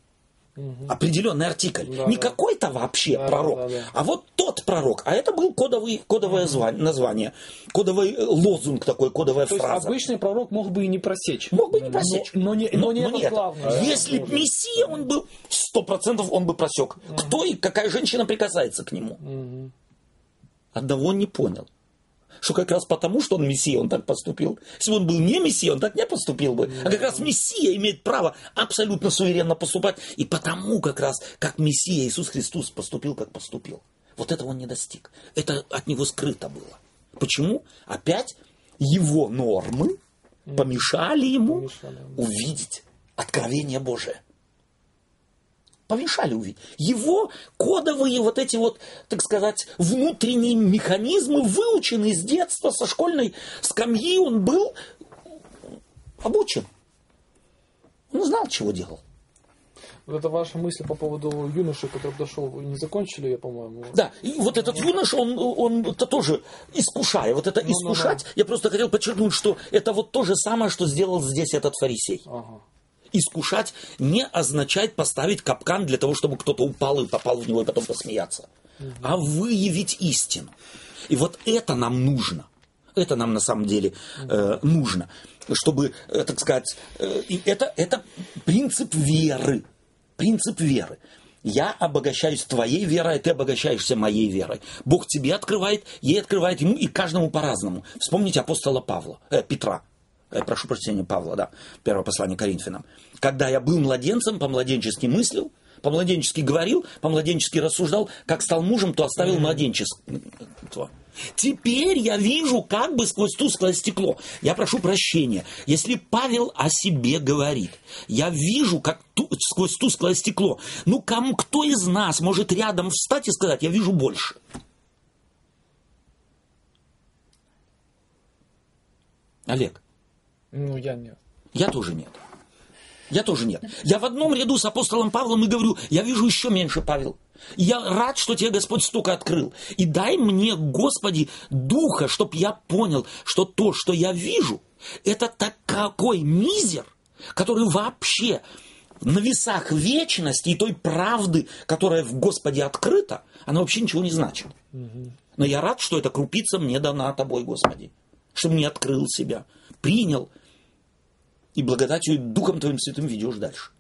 S1: Определенный артикль.
S3: Да,
S1: Не
S3: да.
S1: какой-то вообще
S3: Да,
S1: пророк,
S3: да, да.
S1: а вот тот пророк. А это был кодовый, кодовое звань- название, кодовый э, лозунг такой, кодовая
S3: То есть
S1: фраза.
S3: обычный пророк мог бы и не просечь.
S1: Мог бы не просечь.
S3: Но, но не, но не этот
S1: нет.
S3: главный. да,
S1: Если
S3: тоже.
S1: б Мессия он был, сто процентов он бы просек. Кто и какая женщина прикасается к нему. Одного он не понял. Что как раз потому, что он Мессия, он так поступил. Если бы он был не Мессия, он так не поступил бы. А как раз Мессия имеет право абсолютно суверенно поступать. И потому как раз, как Мессия Иисус Христос поступил, как поступил. Вот этого он не достиг. Это от него скрыто было. Почему? Опять его нормы помешали ему увидеть откровение Божие. Помешали увидеть. Его кодовые вот эти вот, так сказать, внутренние механизмы, выученные с детства, со школьной скамьи, он был обучен. Он знал, чего делал.
S3: Вот это ваша мысль по поводу юноши, который подошел, вы не закончили ее, по-моему.
S1: Да, и вот этот юноша, он, он это тоже искушая. Вот это
S3: Ну, ну,
S1: искушать, я просто хотел подчеркнуть, что это вот то же самое, что сделал здесь этот фарисей.
S3: Ага.
S1: Искушать не означает поставить капкан для того, чтобы кто-то упал и попал в него и потом посмеяться, а выявить истину. И вот это нам нужно. Это нам на самом деле э, нужно, чтобы, э, так сказать, э, это, это принцип веры. Принцип веры. Я обогащаюсь твоей верой, а ты обогащаешься моей верой. Бог тебе открывает, ей открывает ему и каждому по-разному. Вспомните апостола Павла, э, Петра. Э, прошу прощения, Павла, да, первое послание Коринфянам. Когда я был младенцем, по-младенчески мыслил, по-младенчески говорил, по-младенчески рассуждал, как стал мужем, то оставил младенчество. Теперь я вижу как бы сквозь тусклое стекло. Я прошу прощения. Если Павел о себе говорит, я вижу как ту- сквозь тусклое стекло. Ну, кому, кто из нас может рядом встать и сказать, я вижу больше? Олег,
S3: Ну, я нет.
S1: я тоже нет. Я тоже нет. Я в одном ряду с апостолом Павлом и говорю, я вижу еще меньше, Павел. Я рад, что тебе Господь столько открыл. И дай мне, Господи, духа, чтобы я понял, что то, что я вижу, это такой мизер, который вообще на весах вечности и той правды, которая в Господе открыта, она вообще ничего не значит. Но я рад, что эта крупица мне дана тобой, Господи. Чтобы мне открыл себя, принял, и благодатью и Духом Твоим Святым ведешь дальше.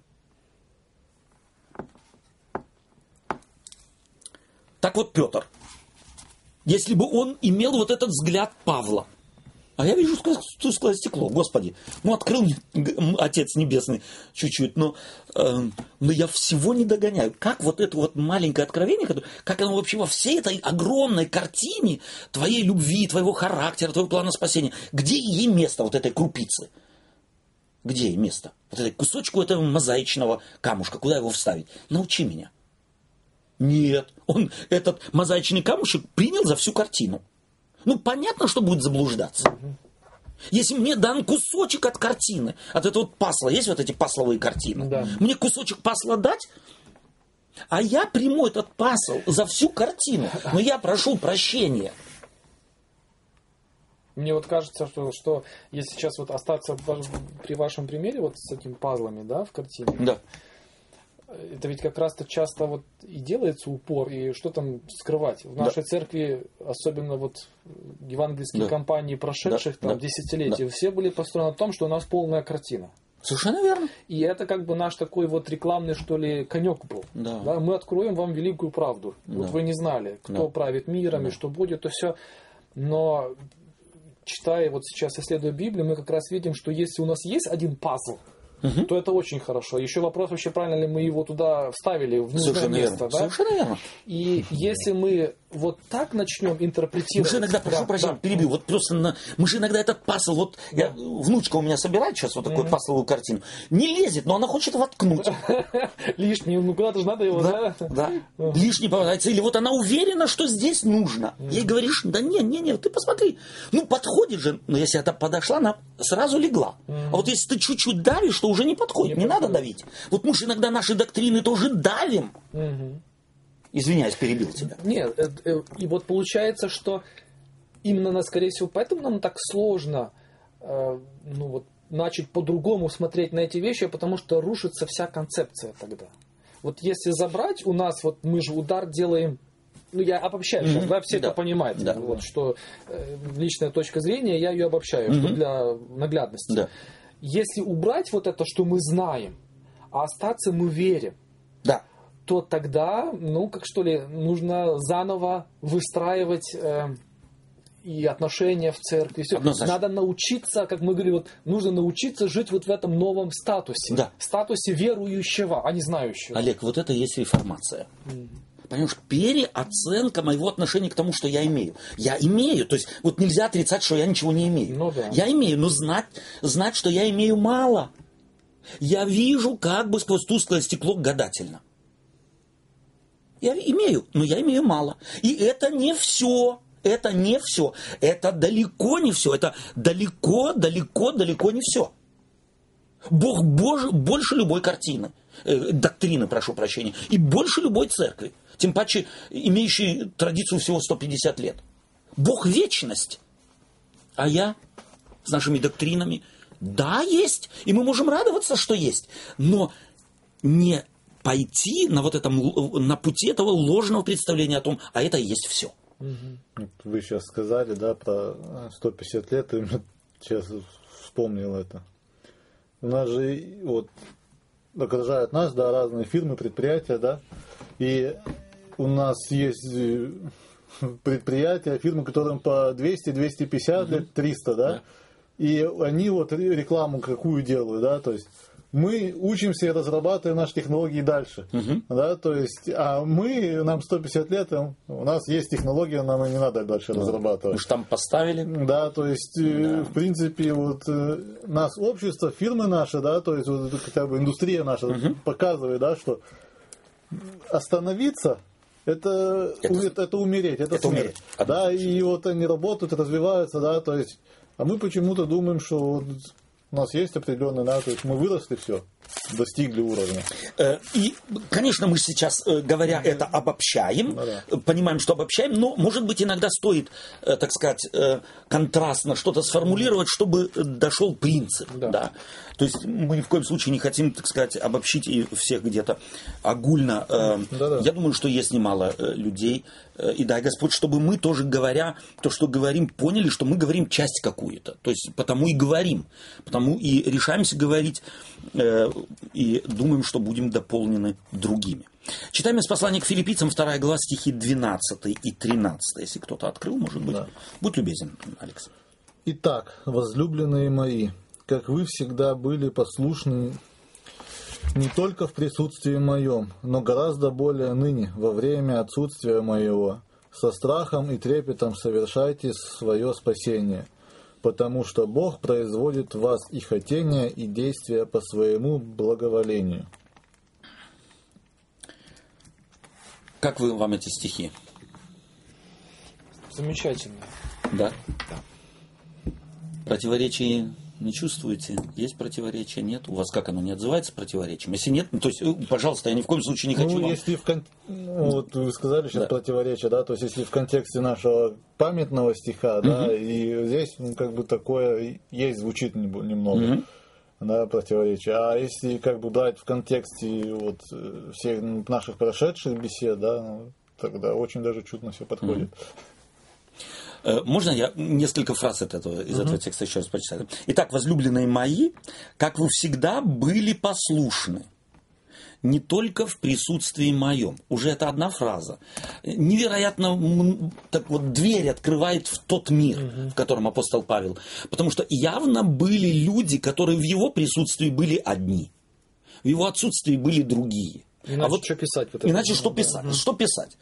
S1: Так вот, Петр, если бы он имел вот этот взгляд Павла, а я вижу тусклое стекло, Господи, ну открыл мне Отец Небесный чуть-чуть, но, э, но я всего не догоняю. Как вот это вот маленькое откровение, как оно вообще во всей этой огромной картине твоей любви, твоего характера, твоего плана спасения, где ей место вот этой крупицы? Где ей место? Вот этой кусочку этого мозаичного камушка, куда его вставить? Научи меня. Нет, он этот мозаичный камушек принял за всю картину. Ну, понятно, что будет заблуждаться. Если мне дан кусочек от картины, от этого вот пасла, есть вот эти пасловые картины,
S3: Да.
S1: мне кусочек пасла дать, а я приму этот пасл за всю картину, но я прошу прощения.
S3: Мне вот кажется, что, что если сейчас вот остаться при вашем примере вот с этими пазлами, да, в картине,
S1: Да.
S3: это ведь как раз-то часто вот и делается упор, и что там скрывать. В нашей церкви, особенно вот евангельские
S1: Да.
S3: компании прошедших
S1: Да,
S3: там
S1: да.
S3: десятилетий, все были построены на том, что у нас полная картина.
S1: Совершенно верно.
S3: И это как бы наш такой вот рекламный, что ли, конек был.
S1: Да.
S3: мы откроем вам великую правду. Вот
S1: Да.
S3: вы не знали, кто
S1: Да.
S3: правит миром и что будет, то все. Но читая вот сейчас, исследуя Библию, мы как раз видим, что если у нас есть один пазл, то это очень хорошо. Еще вопрос вообще, правильно ли мы его туда вставили, в нужное
S1: Совершенно
S3: место.
S1: верно.
S3: Да?
S1: Совершенно верно.
S3: И если мы вот так начнем
S1: Мы
S3: интерпретировать...
S1: же иногда, прошу
S3: Да,
S1: прощения,
S3: да.
S1: перебью, вот просто на, мы же иногда этот пасл, вот я, внучка у меня собирает сейчас вот такую пасловую картину, не лезет, но она хочет воткнуть.
S3: Лишний, ну куда-то же надо его, да?
S1: Да, лишний попадается. Или вот она уверена, что здесь нужно. Ей говоришь, да не, не, не, ты посмотри. Ну, подходит же. Но если это подошла, она сразу легла. А вот если ты чуть-чуть давишь, то уже не подходит. Не, надо давить. Вот мы же иногда наши доктрины тоже давим. Извиняюсь, перебил тебя.
S3: Нет, э, э, и вот получается, что именно, скорее всего, поэтому нам так сложно э, ну, вот, начать по-другому смотреть на эти вещи, потому что рушится вся концепция тогда. Вот если забрать у нас, вот мы же удар делаем, ну я обобщаю сейчас,
S1: Мгм.
S3: да, все
S1: Да.
S3: это понимают,
S1: Да.
S3: вот, что э, личная точка зрения, я ее обобщаю, что
S1: Мгм.
S3: для наглядности.
S1: Да.
S3: Если убрать вот это, что мы знаем, а остаться мы верим. То тогда, ну, как что ли, нужно заново выстраивать э, и отношения в церкви.
S1: Однозначно.
S3: Надо научиться, как мы говорили, вот, нужно научиться жить вот в этом новом статусе.
S1: Да.
S3: Статусе верующего, а не знающего.
S1: Олег, вот это и есть реформация. Понимаешь, переоценка моего отношения к тому, что я имею. Я имею, то есть вот нельзя отрицать, что я ничего не имею.
S3: Ну да.
S1: Я имею, но знать, знать, что я имею мало. Я вижу как бы сквозь тусклое стекло гадательно. Я имею, но я имею мало. И это не все. Это не все. Это далеко не все. Это далеко, далеко, далеко не все. Бог Боже, больше любой картины, э, доктрины, прошу прощения, и больше любой церкви, тем паче имеющей традицию всего 150 лет. Бог вечность, а я с нашими доктринами, да, есть, и мы можем радоваться, что есть, но не пойти на вот этом, л- на пути этого ложного представления о том, а это и есть все.
S2: Вы сейчас сказали, да, про э, 150 лет, и сейчас вспомнил это. У нас же вот окружают нас, да, разные фирмы, предприятия, да, и у нас есть э, предприятия, фирмы, которым по 200, 250 лет, 300, да, и они вот ре- рекламу какую делают, да, то есть мы учимся и разрабатываем наши технологии дальше, да, то есть, а мы, нам 150 лет, а у нас есть технология, нам и не надо дальше разрабатывать.
S1: Уж там поставили.
S2: Да, то есть, э, в принципе, вот э, нас общество, фирмы наши, да, то есть, вот хотя бы индустрия наша показывает, да, что остановиться это,
S1: Это-
S2: это, это умереть, это,
S1: это
S2: смерть.
S1: умереть.
S2: Да, и вот они работают, развиваются, да, то есть, а мы почему-то думаем, что вот у нас есть определенный, есть мы выросли, все, достигли уровня.
S1: Э, И, конечно, мы сейчас, э, говоря это, обобщаем,
S2: Ну да.
S1: понимаем, что обобщаем, но, может быть, иногда стоит, э, так сказать, контрастно что-то сформулировать, чтобы дошел принцип.
S3: Да.
S1: Да. То есть мы ни в коем случае не хотим, так сказать, обобщить и всех где-то огульно. Э,
S2: Да-да.
S1: Я думаю, что есть немало э, людей, э, и дай Господь, чтобы мы тоже говоря, то, что говорим, поняли, что мы говорим часть какую-то. То есть потому и говорим, потому и решаемся говорить, и думаем, что будем дополнены другими. Читаем из послания к филиппийцам, 2 глава, стихи 12 и 13. Если кто-то открыл, может быть.
S2: Да.
S1: Будь любезен, Алекс.
S2: Итак, возлюбленные мои, как вы всегда были послушны не только в присутствии моем, но гораздо более ныне, во время отсутствия моего, со страхом и трепетом совершайте свое спасение, потому что Бог производит в вас и хотения, и действия по своему благоволению.
S1: Как вы, вам эти стихи?
S3: Замечательно.
S1: Да? Противоречий Не чувствуете? Есть противоречия? Нет? У вас как оно не отзывается противоречием? Если нет, ну, то есть, э, пожалуйста, я ни в коем случае не хочу
S2: Ну,
S1: вам-
S2: если в кон- ну, вот вы сказали сейчас
S1: Да.
S2: противоречие, да, то есть если в контексте нашего памятного стиха, да, и здесь ну, как бы такое есть, звучит немного,
S1: Мгм.
S2: да, противоречие. А если как бы брать в контексте вот э, всех наших прошедших бесед, да, ну, тогда очень даже чудно все подходит.
S1: Э, Можно я несколько фраз от этого, из этого текста еще раз прочитаю? Итак, возлюбленные мои, как вы всегда были послушны, не только в присутствии моем. Уже это одна фраза. Невероятно так вот дверь открывает в тот мир, в котором апостол Павел. Потому что явно были люди, которые в его присутствии были одни. В его отсутствии были другие.
S3: Иначе
S1: а вот
S3: что писать? Вот?
S1: Иначе что писать? Что писать?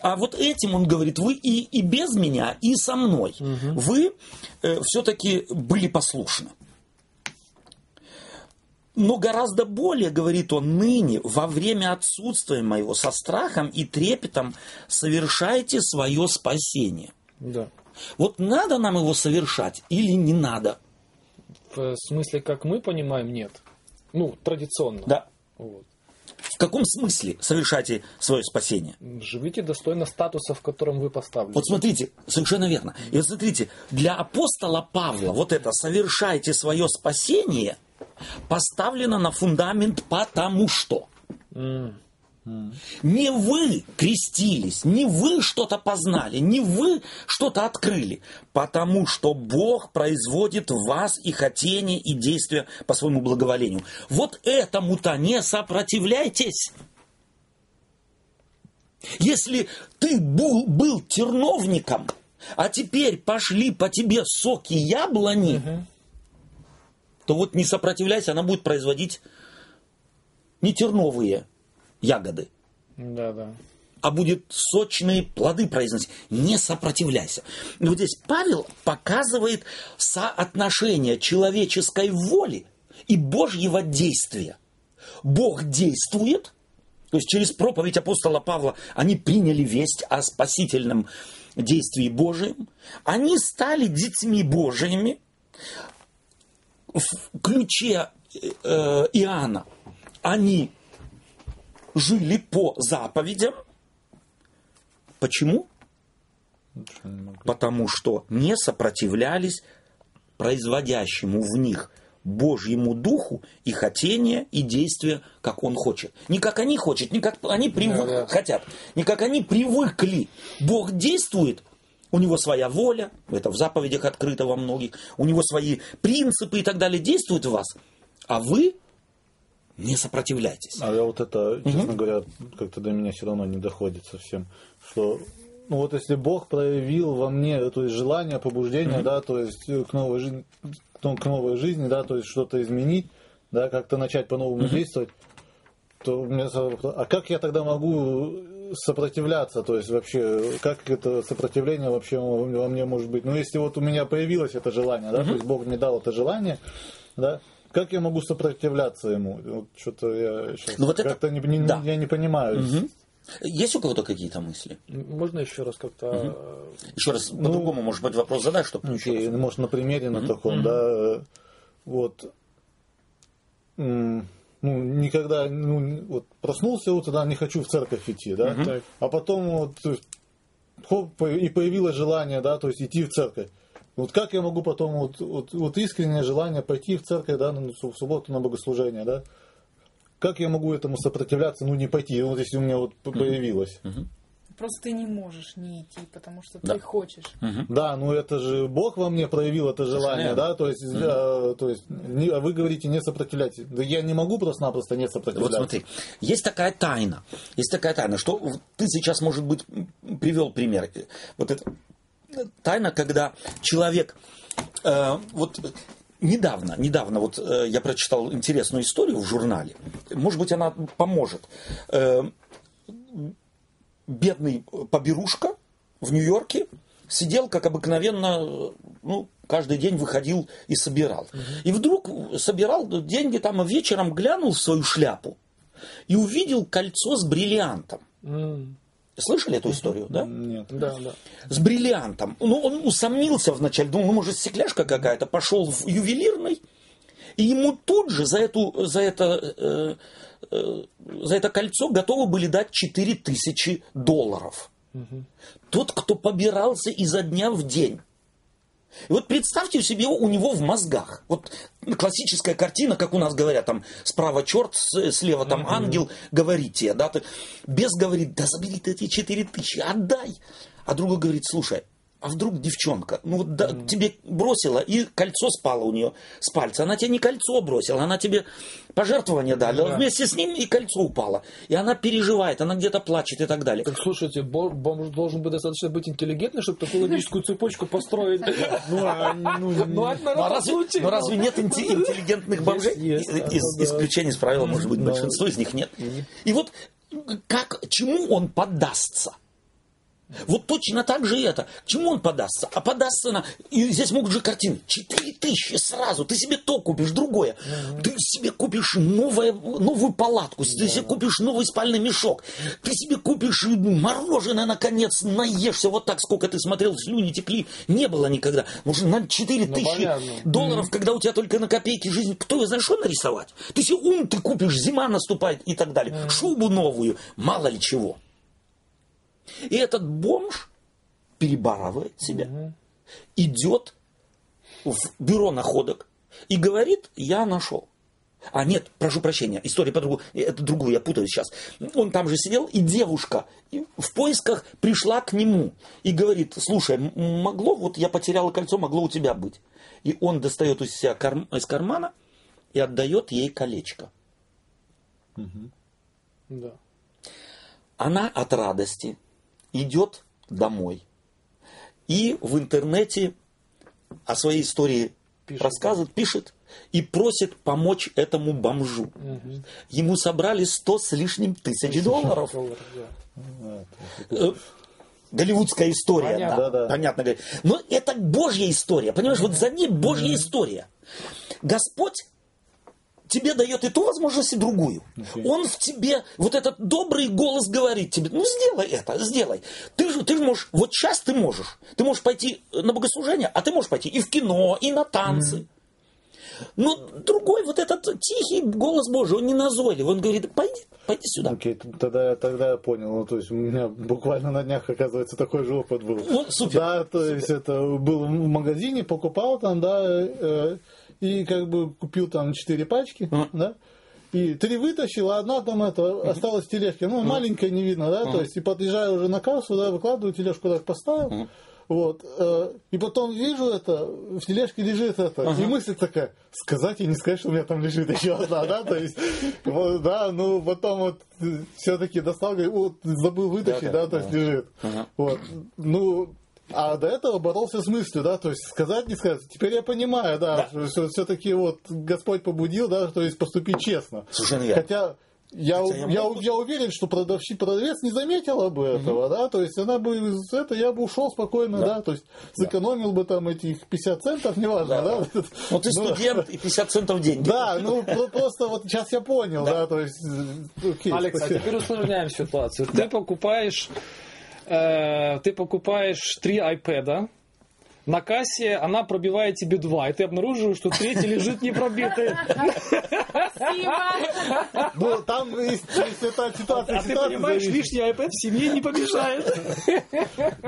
S1: А вот этим он говорит, вы и, и без меня, и со мной. Вы все-таки были послушны. Но гораздо более, говорит он, ныне, во время отсутствия моего, со страхом и трепетом совершайте свое спасение.
S3: Да.
S1: Вот надо нам его совершать или не надо?
S3: В смысле, как мы понимаем, нет. Ну, традиционно.
S1: Да.
S3: Вот.
S1: В каком смысле совершайте свое спасение?
S3: Живите достойно статуса, в котором вы поставлены.
S1: Вот смотрите, совершенно верно. И вот смотрите, для апостола Павла вот это «совершайте свое спасение» поставлено на фундамент «потому что».
S3: М.
S1: Не вы крестились, не вы что-то познали, не вы что-то открыли, потому что Бог производит в вас и хотение, и действия по своему благоволению. Вот этому-то не сопротивляйтесь. Если ты был, был терновником, а теперь пошли по тебе соки яблони, то вот не сопротивляйся, она будет производить не терновые ягоды,
S3: Да, да.
S1: а будет сочные плоды произносить. Не сопротивляйся. И вот здесь Павел показывает соотношение человеческой воли и Божьего действия. Бог действует, то есть через проповедь апостола Павла они приняли весть о спасительном действии Божьем. Они стали детьми Божьими. В ключе э, Иоанна они жили по заповедям. Почему? Потому что не сопротивлялись производящему в них Божьему Духу и хотения, и действия, как Он хочет. Не как они хотят, не как они привык,
S3: Да, да.
S1: хотят, не как они привыкли. Бог действует, у него своя воля, это в заповедях открыто во многих, у него свои принципы и так далее действуют в вас, а вы не сопротивляйтесь.
S2: А я вот это, честно говоря, как-то до меня все равно не доходит совсем. Что, ну вот если Бог проявил во мне то есть желание, побуждение, да, то есть э, к новой жизни, ну, к новой жизни, да, то есть что-то изменить, да, как-то начать по-новому действовать, то у меня а как я тогда могу сопротивляться, то есть вообще, как это сопротивление вообще во мне может быть? Ну, если вот у меня появилось это желание, да, то есть Бог мне дал это желание, да, как я могу сопротивляться ему? Вот что-то я сейчас
S1: Ну, вот это-
S2: как-то не, не-
S1: да.
S2: я не понимаю.
S1: Мгм. Есть у кого-то какие-то мысли?
S3: Можно еще раз как-то... э,
S1: Еще раз по-другому, может быть, вопрос задать, чтобы
S2: Ну, Окей, ну, может, на примере на таком, да, э, вот, ну, никогда, ну, вот, проснулся утром, да, не хочу в церковь идти, да,
S3: Так.
S2: а потом вот, хоп, и появилось желание, да, то есть идти в церковь. Вот как я могу потом, вот, вот, вот искреннее желание пойти в церковь, да, на су- в субботу на богослужение, да, как я могу этому сопротивляться, ну, не пойти, вот если у меня вот появилось.
S4: Просто ты не можешь не идти, потому что
S1: Да.
S4: ты хочешь.
S2: Да, ну это же Бог во мне проявил это желание, да, то есть, э, то есть не- а вы говорите не сопротивляйтесь. Да я не могу просто-напросто не
S1: Вот
S2: сопротивляться.
S1: смотри, есть такая тайна, есть такая тайна, что ты сейчас, может быть, привел пример. Вот это тайна, когда человек, э, вот недавно, недавно вот э, я прочитал интересную историю в журнале, может быть, она поможет. Э, бедный поберушка в Нью-Йорке сидел, как обыкновенно, ну, каждый день выходил и собирал. И вдруг собирал деньги там, а вечером глянул в свою шляпу и увидел кольцо с бриллиантом.
S3: м,
S1: Слышали эту историю, да?
S2: Нет.
S3: Да, да.
S1: С бриллиантом. Ну, он усомнился вначале, думал, ну, может, стекляшка какая-то. Пошел в ювелирный, и ему тут же за, эту, за, это, э, э, за это кольцо готовы были дать 4000 долларов. Тот, кто побирался изо дня в день. И вот представьте себе у него в мозгах. Вот классическая картина, как у нас говорят, там справа черт, слева там ангел, говорите, да, ты, бес говорит, да забери ты эти четыре тысячи, отдай. А другой говорит, слушай, а вдруг девчонка, ну вот да, тебе бросила, и кольцо спало у нее с пальца. Она тебе не кольцо бросила, она тебе пожертвование дала.
S3: Да.
S1: Вместе с ним и кольцо упало. И она переживает, она где-то плачет и так далее.
S3: Так слушайте, бо- бомж должен быть достаточно быть интеллигентным, чтобы такую логическую цепочку построить.
S2: Ну,
S1: разве, нет инте- интеллигентных бомжей?
S3: да, да.
S1: исключение из правила, может быть, большинство из них нет. И вот как, чему он поддастся? Вот точно так же и это. К чему он подастся? А подастся на... И здесь могут же картины. Четыре тысячи сразу. Ты себе то купишь, другое. Ты себе купишь новое, новую палатку. Ты себе купишь новый спальный мешок. Ты себе купишь мороженое, наконец, наешься. Вот так, сколько ты смотрел, слюни текли. Не было никогда. Может, на четыре
S3: Ну,
S1: тысячи
S3: понятно.
S1: долларов, когда у тебя только на копейки жизнь. Кто ее знаешь, что нарисовать? Ты себе ум ты купишь, зима наступает и так далее. Шубу новую, мало ли чего. И этот бомж перебарывает себя, идет в бюро находок и говорит, я нашел. А нет, прошу прощения, история по другому, это другую, я путаю сейчас. Он там же сидел, и девушка в поисках пришла к нему и говорит, слушай, могло, вот я потеряла кольцо, могло у тебя быть. И он достает из себя карм- из кармана и отдает ей колечко.
S3: Да.
S1: Она от радости идет домой. И в интернете о своей истории
S3: Пишет,
S1: рассказывает, пишет и просит помочь этому бомжу. Ему собрали 100 с лишним тысяч долларов.
S3: Долларов, да.
S1: Э, Голливудская история,
S3: Понятно.
S1: да,
S2: Да-да.
S1: понятно. Но это Божья история, понимаешь, вот за ней Божья история. Господь тебе дает и ту возможность, и другую. Он в тебе, вот этот добрый голос говорит тебе, ну сделай это, сделай. Ты же, ты же можешь, вот сейчас ты можешь, ты можешь пойти на богослужение, а ты можешь пойти и в кино, и на танцы. Но другой, вот этот тихий голос Божий, он не назойливый, он говорит, пойди, пойди сюда.
S2: Окей, т- тогда, тогда я понял. Ну, то есть у меня буквально на днях, оказывается, такой же опыт был.
S1: Ну, супер.
S2: Да, то есть это был в магазине, покупал там, да, э, и как бы купил там четыре пачки,
S1: Ага.
S2: да, и три вытащил, а одна там это осталась в тележке. Ну, маленькая не видно, да, то есть и подъезжаю уже на кассу, да, выкладываю, тележку так поставил. Вот, э, и потом вижу это, в тележке лежит это, и мысль такая, сказать и не сказать, что у меня там лежит еще одна, да, то есть, вот, да, ну, потом вот все-таки достал, говорю, вот, забыл вытащить, да, то есть лежит.
S1: Ага.
S2: Вот, ну, а до этого боролся с мыслью, да, то есть сказать, не сказать. Теперь я понимаю, да,
S1: Да.
S2: что все-таки вот Господь побудил, да, то есть поступить честно.
S1: Совершенно верно.
S2: Хотя я,
S1: Хотя я
S2: я,
S1: мог бы-
S2: я уверен, что продавщик, продавец не заметила бы этого, да, то есть она бы из это, я бы ушел спокойно, да, то есть сэкономил бы там этих 50 центов, неважно, да.
S1: Да. Ну ты студент и 50 центов деньги.
S2: Да, ну про- просто вот сейчас я понял, да, то есть, э,
S3: Алекс, а теперь усложняем ситуацию. Ты покупаешь, э, ты покупаешь три iPad, на кассе она пробивает тебе два, и ты обнаруживаешь, что третий лежит не пробитый.
S4: Спасибо.
S2: Ну, там есть, есть эта ситуация,
S3: А ты понимаешь,
S2: зависит.
S3: лишний iPad в семье не помешает.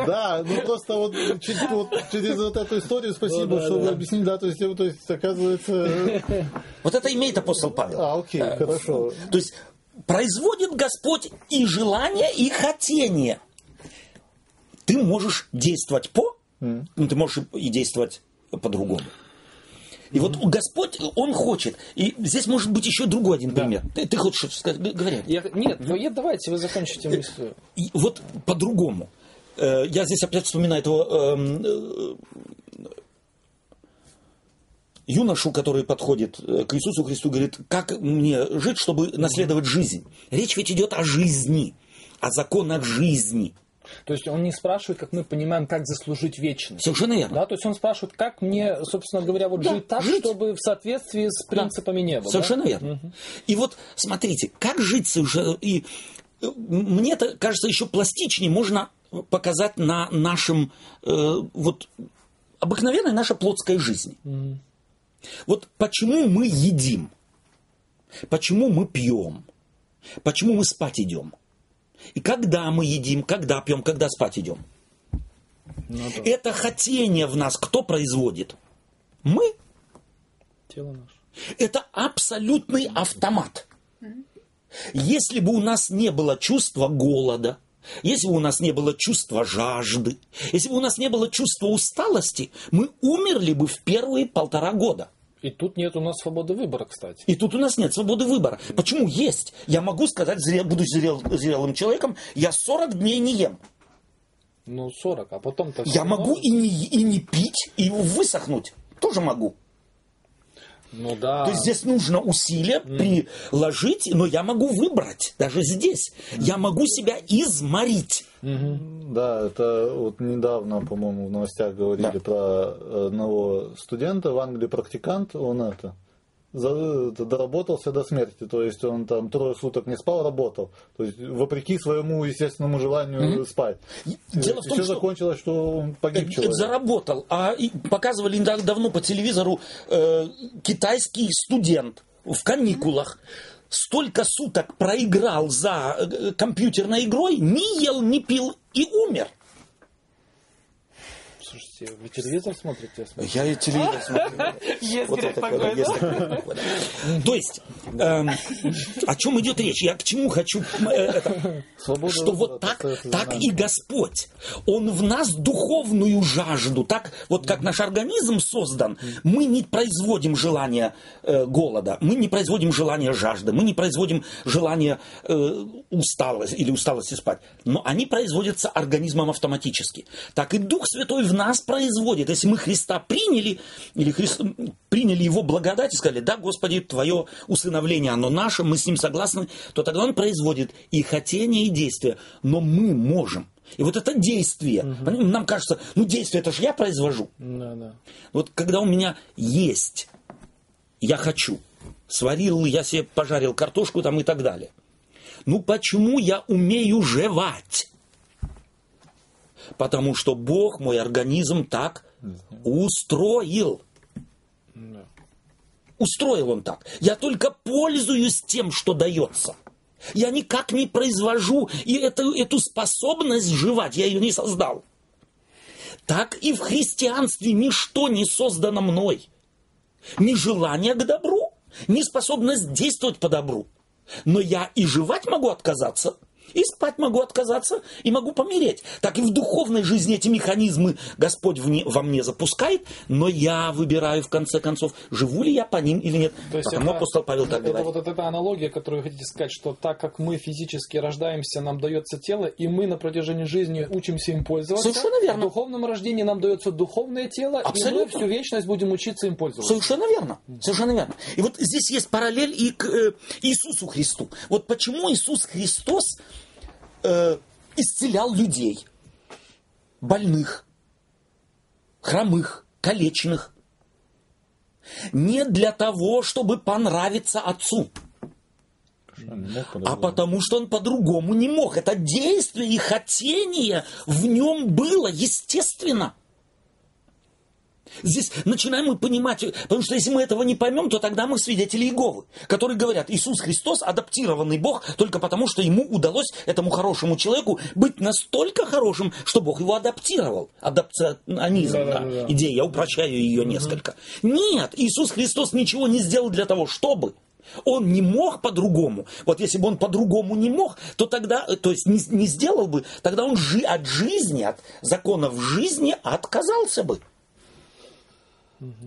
S2: Да, ну просто вот через, вот через вот эту историю спасибо,
S3: Ну да,
S2: что
S3: да.
S2: вы объяснили, да, то есть, то есть оказывается...
S1: Вот это имеет апостол Павел.
S2: А, окей, хорошо.
S1: То есть производит Господь и желание, и хотение. Ты можешь действовать по, ну, ты можешь и действовать по-другому. И вот Господь, Он хочет. И здесь может быть еще другой один пример. Ты, ты хочешь сказать? Г- Говори.
S3: Я- нет, ну я, давайте вы закончите мысль.
S1: И вот по-другому. Э, Я здесь опять вспоминаю этого эм, э, юношу, который подходит э, к Иисусу Христу, говорит, как мне жить, чтобы наследовать жизнь. Речь ведь идет о жизни, о законах жизни.
S3: То есть он не спрашивает, как мы понимаем, как заслужить вечность.
S1: Совершенно верно.
S3: Да, то есть он спрашивает, как мне, собственно говоря, вот
S1: Да,
S3: жить так,
S1: жить.
S3: чтобы в соответствии с принципами неба. да?
S1: Совершенно верно. И вот смотрите, как жить совершенно... И э, мне это кажется еще пластичнее можно показать на нашем э, вот обыкновенной нашей плотской жизни. Вот почему мы едим, почему мы пьем, почему мы спать идем, и когда мы едим, когда пьем, когда спать идем.
S3: Ну да.
S1: Это хотение в нас кто производит? Мы.
S3: Тело наше.
S1: Это абсолютный автомат. Если бы у нас не было чувства голода, если бы у нас не было чувства жажды, если бы у нас не было чувства усталости, мы умерли бы в первые полтора года.
S3: И тут нет у нас свободы выбора, кстати.
S1: И тут у нас нет свободы выбора. Почему есть? Я могу сказать, зре- будучи зрел- зрелым человеком, я 40 дней не ем.
S3: Ну, 40, а потом-то...
S1: Я могу и не, и не пить, и высохнуть. Тоже могу.
S3: Ну да.
S1: То есть здесь нужно усилия приложить, но я могу выбрать, даже здесь. Я могу себя изморить.
S2: Да, это вот недавно, по-моему, в новостях говорили
S1: Да.
S2: про одного студента в Англии, практикант, он это доработался до смерти, то есть он там трое суток не спал, работал, то есть вопреки своему естественному желанию спать.
S1: Дело в
S2: И
S1: том, что-
S2: закончилось, что он погиб человек.
S1: Заработал. А показывали давно по телевизору э, китайский студент в каникулах. Столько суток проиграл за э, компьютерной игрой, не ел, не пил и умер.
S3: Слушайте, вы телевизор смотрите? я
S1: и телевизор смотрю.
S4: Есть,
S1: Вот. То есть, эм, о чем идет речь? Я к чему хочу э, что вот так, так и Господь. Он в нас духовную жажду, так вот как наш организм создан, мы не производим желания э, голода, мы не производим желания жажды, мы не производим желания э, усталости или усталости спать, но они производятся организмом автоматически. Так и Дух Святой в нас производит. Если мы Христа приняли, или Христ, приняли Его благодать и сказали, да, Господи, Твое усыновление, оно наше, мы с Ним согласны, то тогда Он производит и хотение, и действие. Но мы можем. И вот это действие, понимаете, нам кажется, ну действие это же я произвожу.
S3: Да, да.
S1: Вот когда у меня есть, я хочу, сварил, я себе пожарил картошку там и так далее. Ну почему я умею жевать? Потому что Бог мой организм так устроил. Устроил он так. Я только пользуюсь тем, что дается. Я никак не произвожу и эту, эту способность жевать, я ее не создал. Так и в христианстве ничто не создано мной. Ни желание к добру, ни способность действовать по добру. Но я и жевать могу отказаться, и спать могу отказаться, и могу помереть. Так и в духовной жизни эти механизмы Господь вне- во мне запускает, но я выбираю в конце концов, живу ли я по ним или нет.
S3: То есть
S1: Потому
S3: это,
S1: апостол Павел так
S3: это
S1: говорит.
S3: вот эта аналогия, которую вы хотите сказать, что так как мы физически рождаемся, нам дается тело, и мы на протяжении жизни учимся им пользоваться.
S1: Совершенно верно.
S3: В духовном рождении нам дается духовное тело, и мы
S1: Абсолютно.
S3: всю вечность будем учиться им пользоваться.
S1: Совершенно верно. Совершенно верно. И вот здесь есть параллель и к э, Иисусу Христу. Вот почему Иисус Христос э, исцелял людей, больных, хромых, калечных. Не для того, чтобы понравиться Отцу, а потому что он по-другому не мог. Это действие и хотение в нем было естественно. Здесь начинаем мы понимать, потому что если мы этого не поймем, то тогда мы свидетели Иеговы, которые говорят, Иисус Христос адаптированный Бог только потому, что ему удалось, этому хорошему человеку, быть настолько хорошим, что Бог его адаптировал. Адапционизм, да,
S3: Да-да-да.
S1: идея, я упрощаю ее несколько. Нет, Иисус Христос ничего не сделал для того, чтобы. Он не мог по-другому. Вот если бы он по-другому не мог, то тогда, э, то есть не, не сделал бы, тогда он жи- от жизни, от законов жизни отказался бы.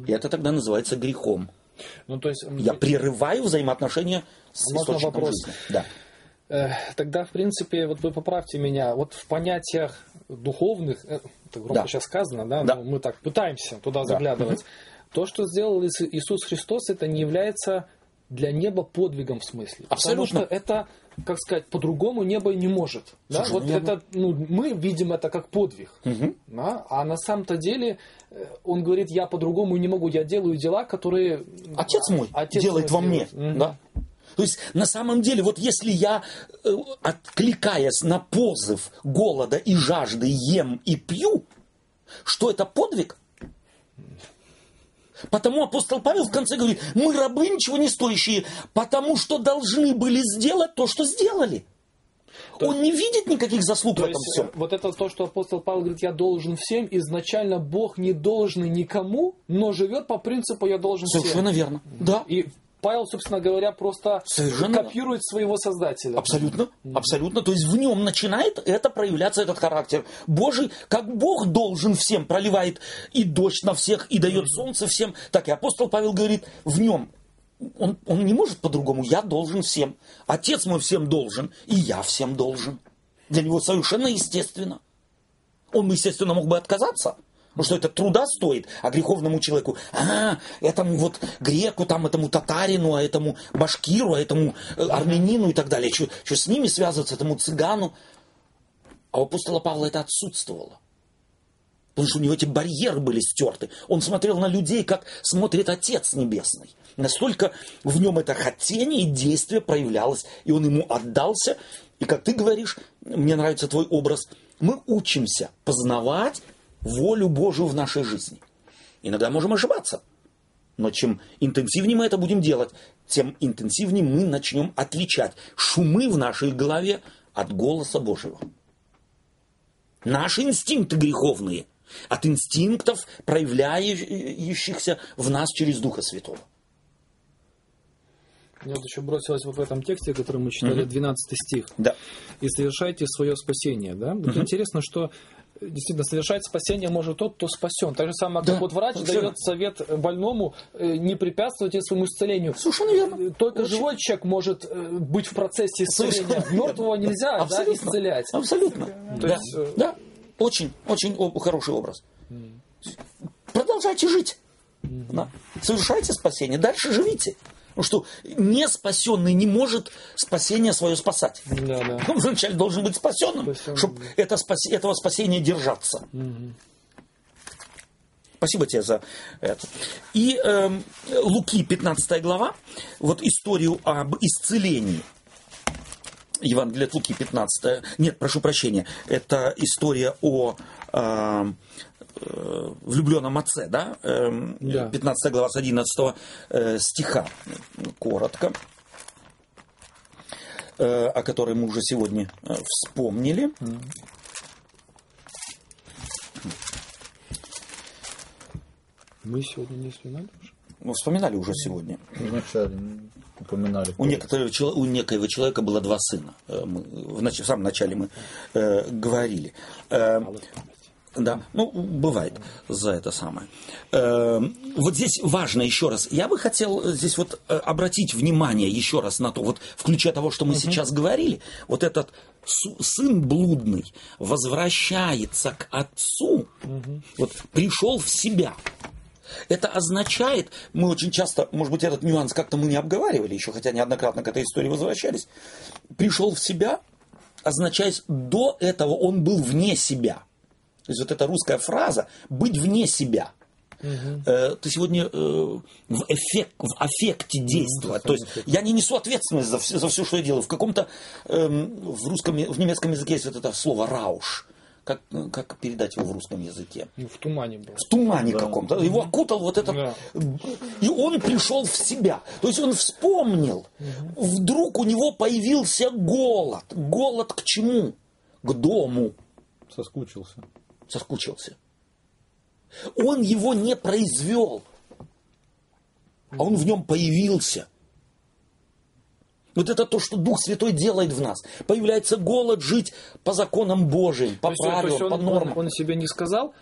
S1: И это тогда называется грехом.
S3: Ну, то есть,
S1: Я прерываю взаимоотношения с
S3: Можно
S1: источником
S3: вопрос?
S1: жизни. Да.
S3: э, тогда, в принципе, вот вы поправьте меня, вот в понятиях духовных, э, это громко
S1: Да.
S3: сейчас сказано, да,
S1: Да.
S3: но мы так пытаемся туда
S1: Да.
S3: заглядывать. То, что сделал Ис- Иисус Христос, это не является для неба подвигом в смысле.
S1: Абсолютно.
S3: Потому что это, как сказать, по-другому небо не может. Да? Вот
S1: верно.
S3: это, ну, мы видим это как подвиг. Да? А на самом-то деле э, он говорит, я по-другому не могу, я делаю дела, которые...
S1: Отец мой
S3: Отец
S1: делает
S3: мой
S1: во мне.
S3: Мгм.
S1: Да. То есть на самом деле, вот если я, э, откликаясь на позыв голода и жажды, ем и пью, что это подвиг? Потому апостол Павел в конце говорит, мы рабы ничего не стоящие, потому что должны были сделать то, что сделали.
S3: То
S1: Он не видит никаких заслуг в
S3: То
S1: этом
S3: есть,
S1: всем.
S3: вот это то, что апостол Павел говорит, я должен всем, изначально Бог не должен никому, но живет по принципу я должен всем.
S1: Совершенно верно. Да.
S3: И Павел, собственно говоря, просто
S1: Совершенно
S3: копирует своего создателя.
S1: Абсолютно, абсолютно. То есть в нем начинает это проявляться, этот характер. Божий, как Бог должен всем, проливает и дождь на всех, и дает солнце всем, так и апостол Павел говорит, в нем он, он не может по-другому, я должен всем. Отец мой всем должен, и я всем должен. Для него совершенно естественно. Он, естественно, мог бы отказаться, потому что это труда стоит, а греховному человеку, а, этому вот греку, там, этому татарину, а этому башкиру, а этому э, армянину и так далее, что, что с ними связываться, этому цыгану. А у апостола Павла это отсутствовало. Потому что у него эти барьеры были стерты. Он смотрел на людей, как смотрит Отец Небесный. Настолько в нем это хотение и действие проявлялось, и он ему отдался. И как ты говоришь, мне нравится твой образ, мы учимся познавать волю Божию в нашей жизни. Иногда можем ошибаться. Но чем интенсивнее мы это будем делать, тем интенсивнее мы начнем отличать шумы в нашей голове от голоса Божьего. Наши инстинкты греховные от инстинктов, проявляющихся в нас через Духа Святого.
S3: Мне вот еще бросилось вот в этом тексте, который мы читали, 12 стих.
S1: Да.
S3: И совершайте свое спасение. Да? Вот интересно, что действительно совершать спасение может тот, кто спасен. Так же самое, как
S1: Да,
S3: вот врач
S1: совершенно.
S3: дает совет больному э, не препятствовать своему исцелению.
S1: Совершенно верно.
S3: Только
S1: Очень.
S3: живой человек может э, быть в процессе исцеления. Мертвого нельзя да,
S1: Абсолютно.
S3: исцелять.
S1: Абсолютно.
S3: То
S1: да.
S3: есть, э,
S1: да. Очень, очень хороший образ. Продолжайте жить. Да. Совершайте спасение. Дальше живите. Потому что не спасенный не может спасение свое спасать.
S3: Да, да.
S1: Он вначале должен быть спасенным,
S3: Спасенным,
S1: чтобы это спаси- этого спасения держаться. Спасибо тебе за это. И эм, Луки, 15 глава, вот историю об исцелении. Евангелие от Луки, 15. Нет, прошу прощения. Это история о эм, э, влюбленном отце, да? Эм,
S3: Да.
S1: 15 глава с 11 э, стиха. Коротко. Э, о которой мы уже сегодня э, вспомнили.
S3: Мы сегодня не слюнали уже?
S1: Ну, вспоминали уже сегодня.
S2: Вначале упоминали.
S1: У некоторого, у некоего человека было два сына. Э, Мы, в, нач- в самом начале мы э, говорили. Э, да, ну, бывает за это самое. Э, вот здесь важно еще раз. Я бы хотел здесь вот э, обратить внимание еще раз на то, вот в ключе того, что мы сейчас говорили, вот этот сын блудный возвращается к отцу, вот пришел в себя. Это означает, мы очень часто, может быть, этот нюанс как-то мы не обговаривали еще, хотя неоднократно к этой истории возвращались. Пришел в себя, означает, до этого он был вне себя. То есть вот эта русская фраза «быть вне себя». Э, Ты сегодня э, в, эффект, в аффекте действовать. То есть я не несу ответственность за все, за все, что я делаю. В каком-то эм, в русском, в немецком языке есть вот это слово рауш. Как, э, как передать его в русском языке?
S3: Ну, в тумане был.
S1: в тумане каком-то. Его окутал вот этот...
S3: Да.
S1: И он пришел в себя. То есть он вспомнил. Вдруг у него появился голод. Голод к чему? К дому.
S2: Соскучился.
S1: Соскучился. Он его не произвел. А он в нем появился. Вот это то, что Дух Святой делает в нас. Появляется голод жить по законам Божьим, по
S3: То то есть
S1: правилам, по
S3: он,
S1: нормам.
S3: он, он себе не сказал,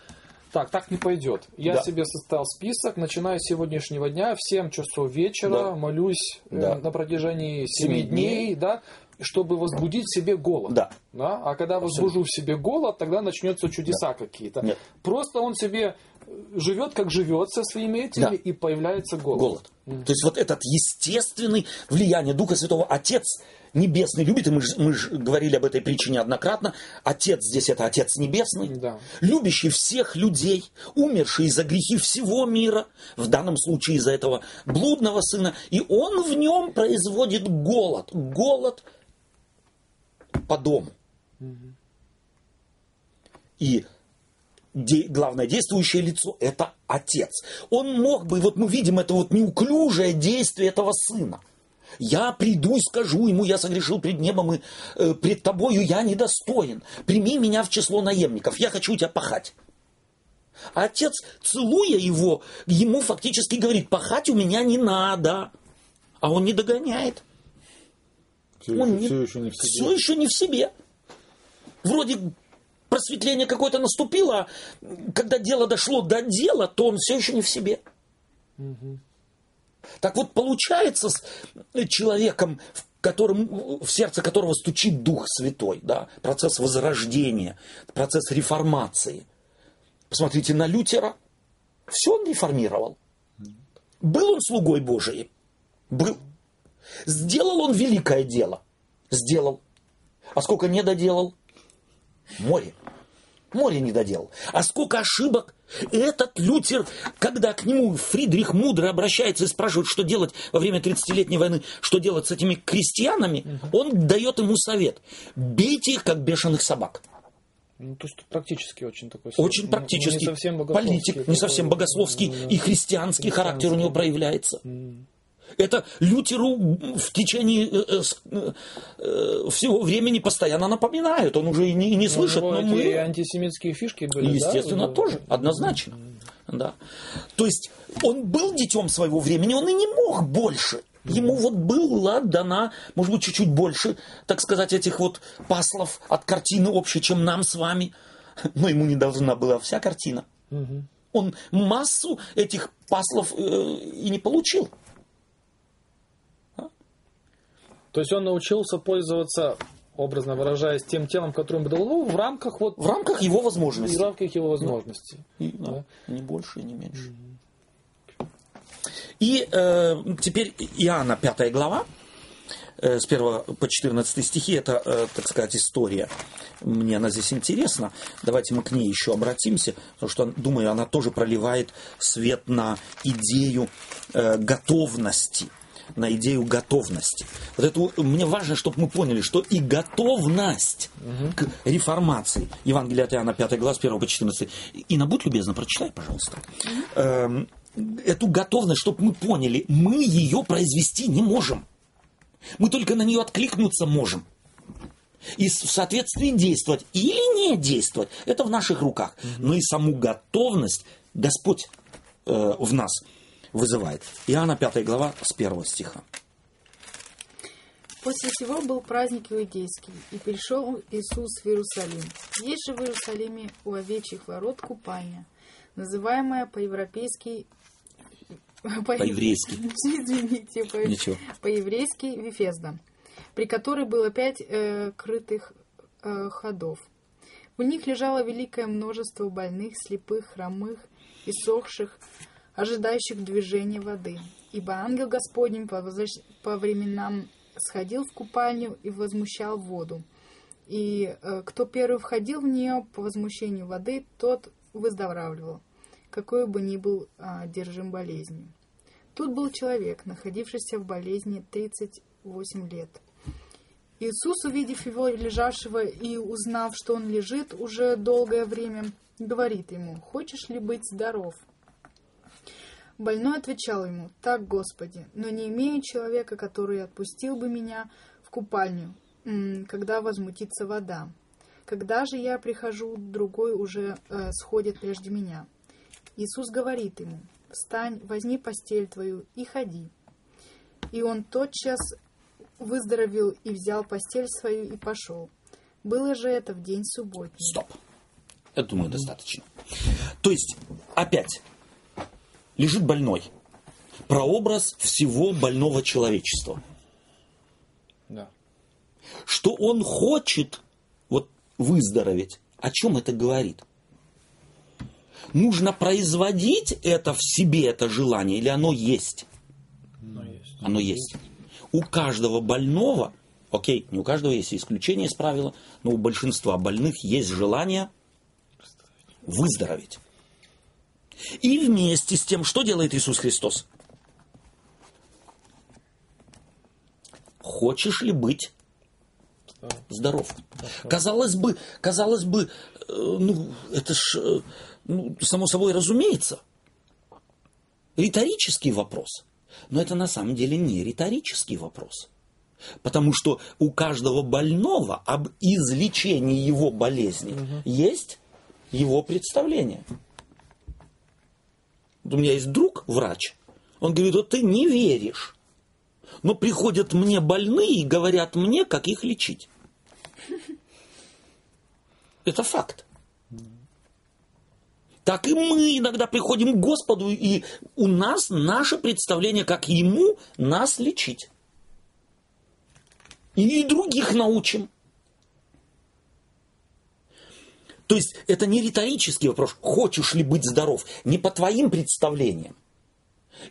S3: так, так не пойдет. Я
S1: Да.
S3: себе составил список, начиная с сегодняшнего дня, в 7 часов вечера
S1: Да.
S3: молюсь э,
S1: Да.
S3: на протяжении 7
S1: Семи
S3: дней,
S1: дней.
S3: да, чтобы возбудить в себе голод.
S1: Да.
S3: Да? А когда возбужу в себе голод, тогда начнется чудеса какие-то.
S1: Нет.
S3: Просто он себе живет, как живет со своими этими,
S1: Да.
S3: и появляется голод.
S1: голод. То есть вот этот естественный влияние Духа Святого Отец Небесный любит, и мы же мы говорили об этой притче неоднократно, Отец здесь это Отец Небесный,
S3: Да.
S1: любящий всех людей, умерший за грехи всего мира, в данном случае из-за этого блудного сына, и он в нем производит голод, голод по дому. И де- главное действующее лицо – это отец. Он мог бы, вот мы видим это вот неуклюжее действие этого сына. Я приду и скажу ему, я согрешил пред небом и э, пред тобою я недостоин. Прими меня в число наемников, я хочу тебя пахать. А отец, целуя его, ему фактически говорит, пахать у меня не надо. А он не догоняет.
S2: Все,
S1: Он
S2: еще,
S1: не-
S2: все еще не в себе.
S1: Все еще не в себе. Вроде просветление какое-то наступило, а когда дело дошло до дела, то он все еще не в себе. Так вот получается с человеком, в котором, в сердце которого стучит Дух Святой, да, процесс возрождения, процесс реформации. Посмотрите на Лютера. Все он реформировал. Был он слугой Божиим? Был. Сделал он великое дело? Сделал. А сколько не доделал? Море. Море не доделал. А сколько ошибок? Этот Лютер, когда к нему Фридрих Мудрый обращается и спрашивает, что делать во время 30-летней войны, что делать с этими крестьянами, он дает ему совет. Бейте их, как бешеных собак.
S3: Ну, то есть практически очень такой.
S1: Очень практически.
S3: Не совсем богословский
S1: политик, не совсем богословский
S3: ну,
S1: и христианский характер у него проявляется. Это Лютеру в течение э, э, э, всего времени постоянно напоминают. Он уже и не, и не
S3: Ну,
S1: слышит, но мы...
S3: антисемитские фишки были,
S1: естественно,
S3: да?
S1: тоже, однозначно. Да. То есть он был детем своего времени, он и не мог больше. Ему вот была дана, может быть, чуть-чуть больше, так сказать, этих вот паслов от картины общей, чем нам с вами. Но ему не должна была вся картина. Он массу этих паслов э, и не получил.
S3: То есть он научился пользоваться, образно выражаясь, тем телом, которым бы дал, ну, в рамках вот
S1: В рамках его
S3: в
S1: возможностей.
S3: рамках его возможностей.
S1: И, да, Не больше и не меньше. И э, теперь Иоанна 5 глава, э, с 1 по 14 стихи, это, э, так сказать, история. Мне она здесь интересна. Давайте мы к ней еще обратимся, потому что, думаю, она тоже проливает свет на идею э, готовности на идею готовности. Вот это мне важно, чтобы мы поняли, что и готовность к реформации. Евангелие от Иоанна 5 глава с 1 по 14. Инна, будь любезна, прочитай, пожалуйста. Эм, эту готовность, чтобы мы поняли, мы ее произвести не можем. Мы только на нее откликнуться можем. И в соответствии действовать или не действовать, это в наших руках. Но и саму готовность Господь э, в нас вызывает. Иоанна 5 глава с 1 стиха.
S4: После всего был праздник иудейский, и пришел Иисус в Иерусалим. Есть же в Иерусалиме у овечьих ворот купальня, называемая по-европейски...
S1: По-еврейски.
S4: Извините, по-
S1: Ничего.
S4: по-еврейски Вифезда, при которой было пять э, крытых э, ходов. В них лежало великое множество больных, слепых, хромых, иссохших, ожидающих движения воды. Ибо ангел Господень по, возвращ- по временам сходил в купальню и возмущал воду. И э, кто первый входил в нее по возмущению воды, тот выздоравливал, какой бы ни был а, одержим болезнью. Тут был человек, находившийся в болезни 38 лет. Иисус, увидев его лежавшего и узнав, что он лежит уже долгое время, говорит ему, «Хочешь ли быть здоров?» Больной отвечал ему, «Так, Господи, но не имею человека, который отпустил бы меня в купальню, когда возмутится вода. Когда же я прихожу, другой уже э, сходит прежде меня». Иисус говорит ему, «Встань, возьми постель твою и ходи». И он тотчас выздоровел и взял постель свою и пошел. Было же это в день субботний.
S1: Стоп. Я думаю, достаточно. То есть, опять, лежит больной. Прообраз всего больного человечества.
S3: Да.
S1: Что он хочет вот, выздороветь. О чем это говорит? Нужно производить это в себе, это желание, или оно есть?
S3: Но есть.
S1: Оно есть. У каждого больного, окей, не у каждого есть исключение из правила, но у большинства больных есть желание выздороветь. И вместе с тем, что делает Иисус Христос? Хочешь ли быть здоров? Казалось бы, казалось бы, э, ну, это ж, э, ну, само собой разумеется, риторический вопрос. Но это на самом деле не риторический вопрос. Потому что у каждого больного об излечении его болезни есть его представление. У меня есть друг, врач, он говорит, вот ты не веришь. Но приходят мне больные и говорят мне, как их лечить. Это факт. Так и мы иногда приходим к Господу, и у нас наше представление, как Ему нас лечить. И других научим. То есть это не риторический вопрос, хочешь ли быть здоров, не по твоим представлениям.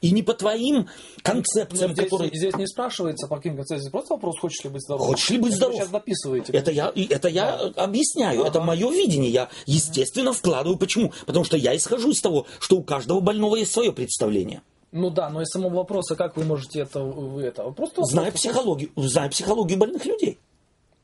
S1: И не по твоим концепциям,
S3: здесь,
S1: которые...
S3: здесь не спрашивается по каким концепциям, просто вопрос, хочешь ли быть здоров.
S1: Хочешь ли быть здоров?
S3: Вы сейчас дописываете.
S1: Это я, это я объясняю, это мое видение. Я, естественно, вкладываю. Почему? Потому что я исхожу из того, что у каждого больного есть свое представление.
S3: Ну да, но из самого вопроса, как вы можете это, вы это? Просто
S1: Зная
S3: вопрос.
S1: психологию, зная психологию больных людей.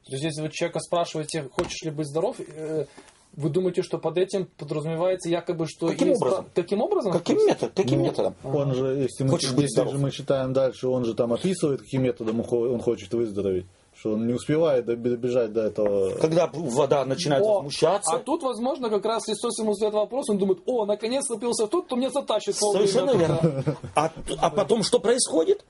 S3: То есть, если вы человека спрашиваете, хочешь ли быть здоров, э, вы думаете, что под этим подразумевается якобы, что...
S1: Каким
S3: есть
S1: образом?
S3: Таким образом?
S1: Каким,
S3: То
S1: метод, каким
S2: Ну,
S1: методом?
S2: Он же, если, мы,
S1: Хочешь
S2: если же мы читаем дальше, он же там описывает, каким методом он хо- он хочет выздороветь. Что он не успевает добежать до этого.
S1: Когда вода начинает
S3: О,
S1: возмущаться,
S3: а тут, возможно, как раз Христос ему задает вопрос, он думает, о, наконец напился тот, кто мне затащит
S1: совершенно
S3: туда».
S1: верно. А, а потом что происходит?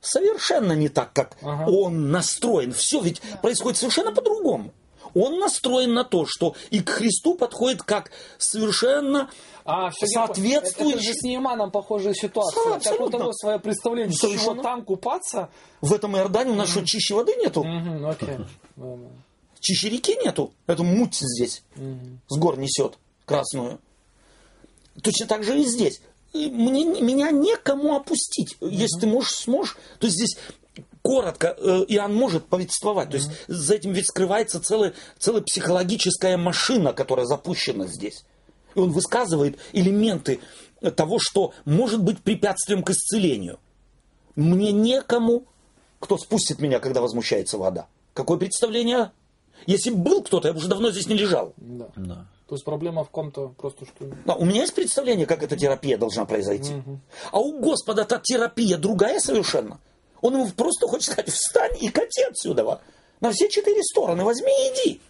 S1: Совершенно не так, как
S3: Ага.
S1: он настроен. Все ведь происходит совершенно по-другому. Он настроен на то, что и к Христу подходит как совершенно
S3: А,
S1: Соответствующий-
S3: Это же с Нейманом похожая ситуация.
S1: Да,
S3: Как у того свое представление,
S1: Совершенно.
S3: чего там купаться.
S1: в этом Иордане у нас что, чище воды нету?
S3: Мгм, окей. Ладно.
S1: Чище реки нету? Эту муть здесь
S3: Мгм.
S1: с гор несет красную. Точно так же и здесь. И Мне, меня некому опустить. Если ты можешь, сможешь. То есть здесь коротко э, Иоанн может повествовать. То есть за этим ведь скрывается целая, целая психологическая машина, которая запущена здесь. И он высказывает элементы того, что может быть препятствием к исцелению. Мне некому, кто спустит меня, когда возмущается вода. Какое представление? Если бы был кто-то, я бы уже давно здесь не лежал.
S3: Да.
S2: Да.
S3: То есть проблема в ком-то просто, что...
S1: Да, у меня есть представление, как эта терапия должна произойти. А у Господа та терапия другая совершенно. Он ему просто хочет сказать, встань и кати отсюда. На все четыре стороны возьми и иди.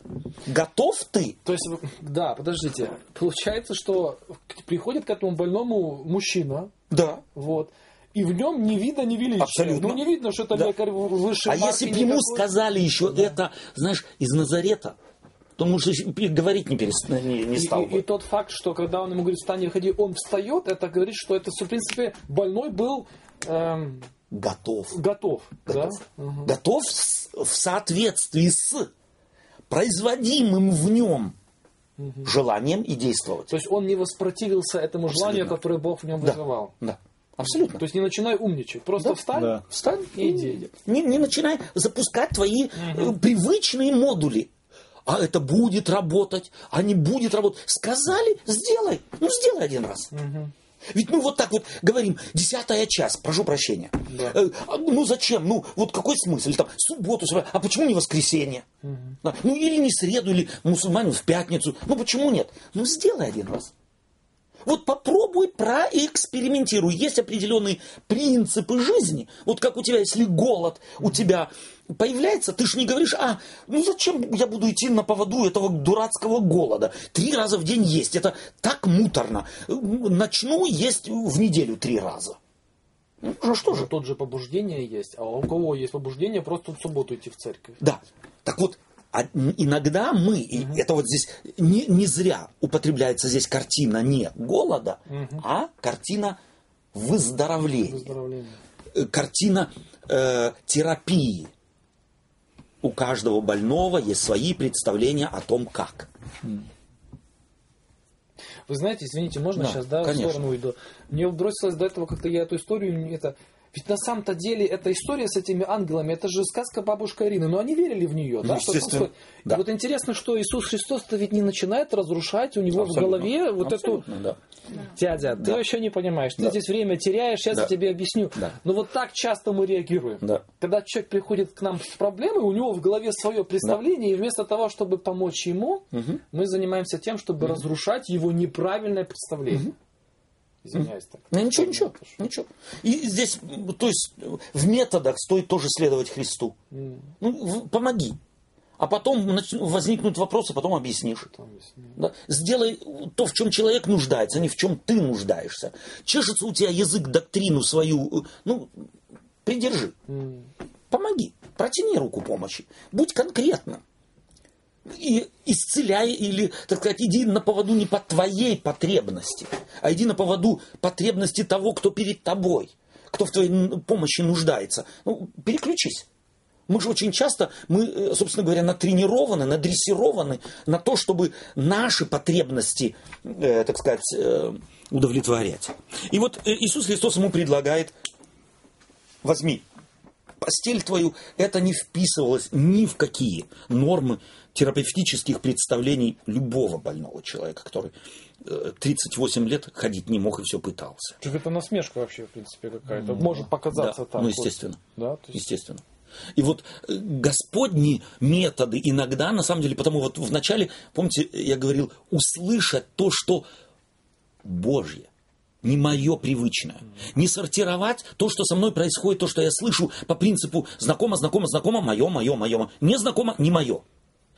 S1: Готов ты?
S3: То есть, да, подождите. Получается, что приходит к этому больному мужчина,
S1: Да.
S3: вот, и в нем ни вида, ни величия.
S1: Абсолютно.
S3: Ну, не видно, что это
S1: Да.
S3: лекарь высшей
S1: А если бы ему
S3: никакой.
S1: сказали еще это, знаешь, из Назарета, то и говорить не, перест- не, не
S3: И,
S1: стал
S3: и-
S1: бы.
S3: и тот факт, что когда он ему говорит, встань и ходи, он встает, это говорит, что это, в принципе, больной был эм,
S1: Готов.
S3: готов.
S1: Готов.
S3: Да?
S1: Готов с- в соответствии с производимым в нем желанием и действовать.
S3: То есть он не воспротивился этому желанию,
S1: Абсолютно.
S3: которое Бог в нем
S1: Да.
S3: вызывал.
S1: Да, абсолютно.
S3: То есть не начинай умничать, просто
S1: Да.
S3: встань.
S2: Да.
S1: Встань
S3: И иди.
S1: Не, не начинай запускать твои э, привычные модули. А это будет работать, а не будет работать. Сказали, сделай. Ну, сделай один раз. Ведь мы вот так вот говорим, десятая часть, прошу прощения.
S3: Да.
S1: Э, а, ну зачем? Ну вот какой смысл? Или Там субботу, а почему не воскресенье? Да, Ну или не среду, или мусульманин в пятницу. Ну почему нет? Ну сделай один раз. Вот попробуй проэкспериментируй. Есть определенные принципы жизни. Вот как у тебя, если голод у тебя появляется, ты же не говоришь, а, ну зачем я буду идти на поводу этого дурацкого голода? Три раза в день есть, это так муторно. Начну есть в неделю три раза. Ну, что же?
S3: Тот же побуждение есть, а у кого есть побуждение просто в субботу идти в церковь.
S1: Да. Так вот, а иногда мы, и это вот здесь не, не зря употребляется здесь картина не голода, а картина выздоровления,
S3: Выздоровление.
S1: э, картина э, терапии. У каждого больного есть свои представления о том, как.
S3: Вы знаете, извините, можно
S1: Да,
S3: сейчас, да,
S1: конечно.
S3: в сторону уйду? Мне бросилось до этого как-то я эту историю, это... Ведь на самом-то деле эта история с этими ангелами, это же сказка бабушка Ирины, но они верили в нее, да?
S1: Ну,
S3: что
S1: естественно,
S3: просто- И
S1: да.
S3: вот интересно, что Иисус Христос-то ведь не начинает разрушать у него
S1: Абсолютно.
S3: в голове вот эту...
S1: Абсолютно, да.
S3: Дядя, ты
S1: Да.
S3: вообще не понимаешь, ты
S1: Да.
S3: здесь время теряешь, сейчас
S1: Да.
S3: я тебе объясню.
S1: Да.
S3: Но вот так часто мы реагируем.
S1: Да.
S3: Когда человек приходит к нам с проблемой, у него в голове свое представление, и вместо того, чтобы помочь ему, мы занимаемся тем, чтобы разрушать его неправильное представление. Извиняюсь так.
S1: Ну, ничего, ничего, ничего. И здесь, то есть, в методах стоит тоже следовать Христу. Ну, в- помоги. А потом возникнут вопросы, потом объяснишь. Да? Сделай то, в чем человек нуждается, а не в чем ты нуждаешься. Чешется у тебя язык доктрину свою, э, ну, придержи. Помоги. Протяни руку помощи. Будь конкретным. И исцеляй или, так сказать, иди на поводу не по твоей потребности, а иди на поводу потребности того, кто перед тобой, кто в твоей помощи нуждается. Ну, переключись. Мы же очень часто, мы, э, собственно говоря, натренированы, надрессированы на то, чтобы наши потребности, э, так сказать, э, удовлетворять. И вот э, Иисус Христос ему предлагает, возьми постель твою, это не вписывалось ни в какие нормы терапевтических представлений любого больного человека, который э, 38 лет ходить не мог и все пытался.
S3: Так это насмешка вообще, в принципе, какая-то. Может показаться
S1: Да,
S3: так.
S1: ну,
S3: вот.
S1: естественно.
S3: Да, то есть-
S1: Естественно. И вот э, Господни методы иногда, на самом деле, потому вот вначале, помните, я говорил, услышать то, что Божье, не мое привычное. Не сортировать то, что со мной происходит, то, что я слышу по принципу знакомо, знакомо, знакомо, мое, мое, мое. Не знакомо, не мое.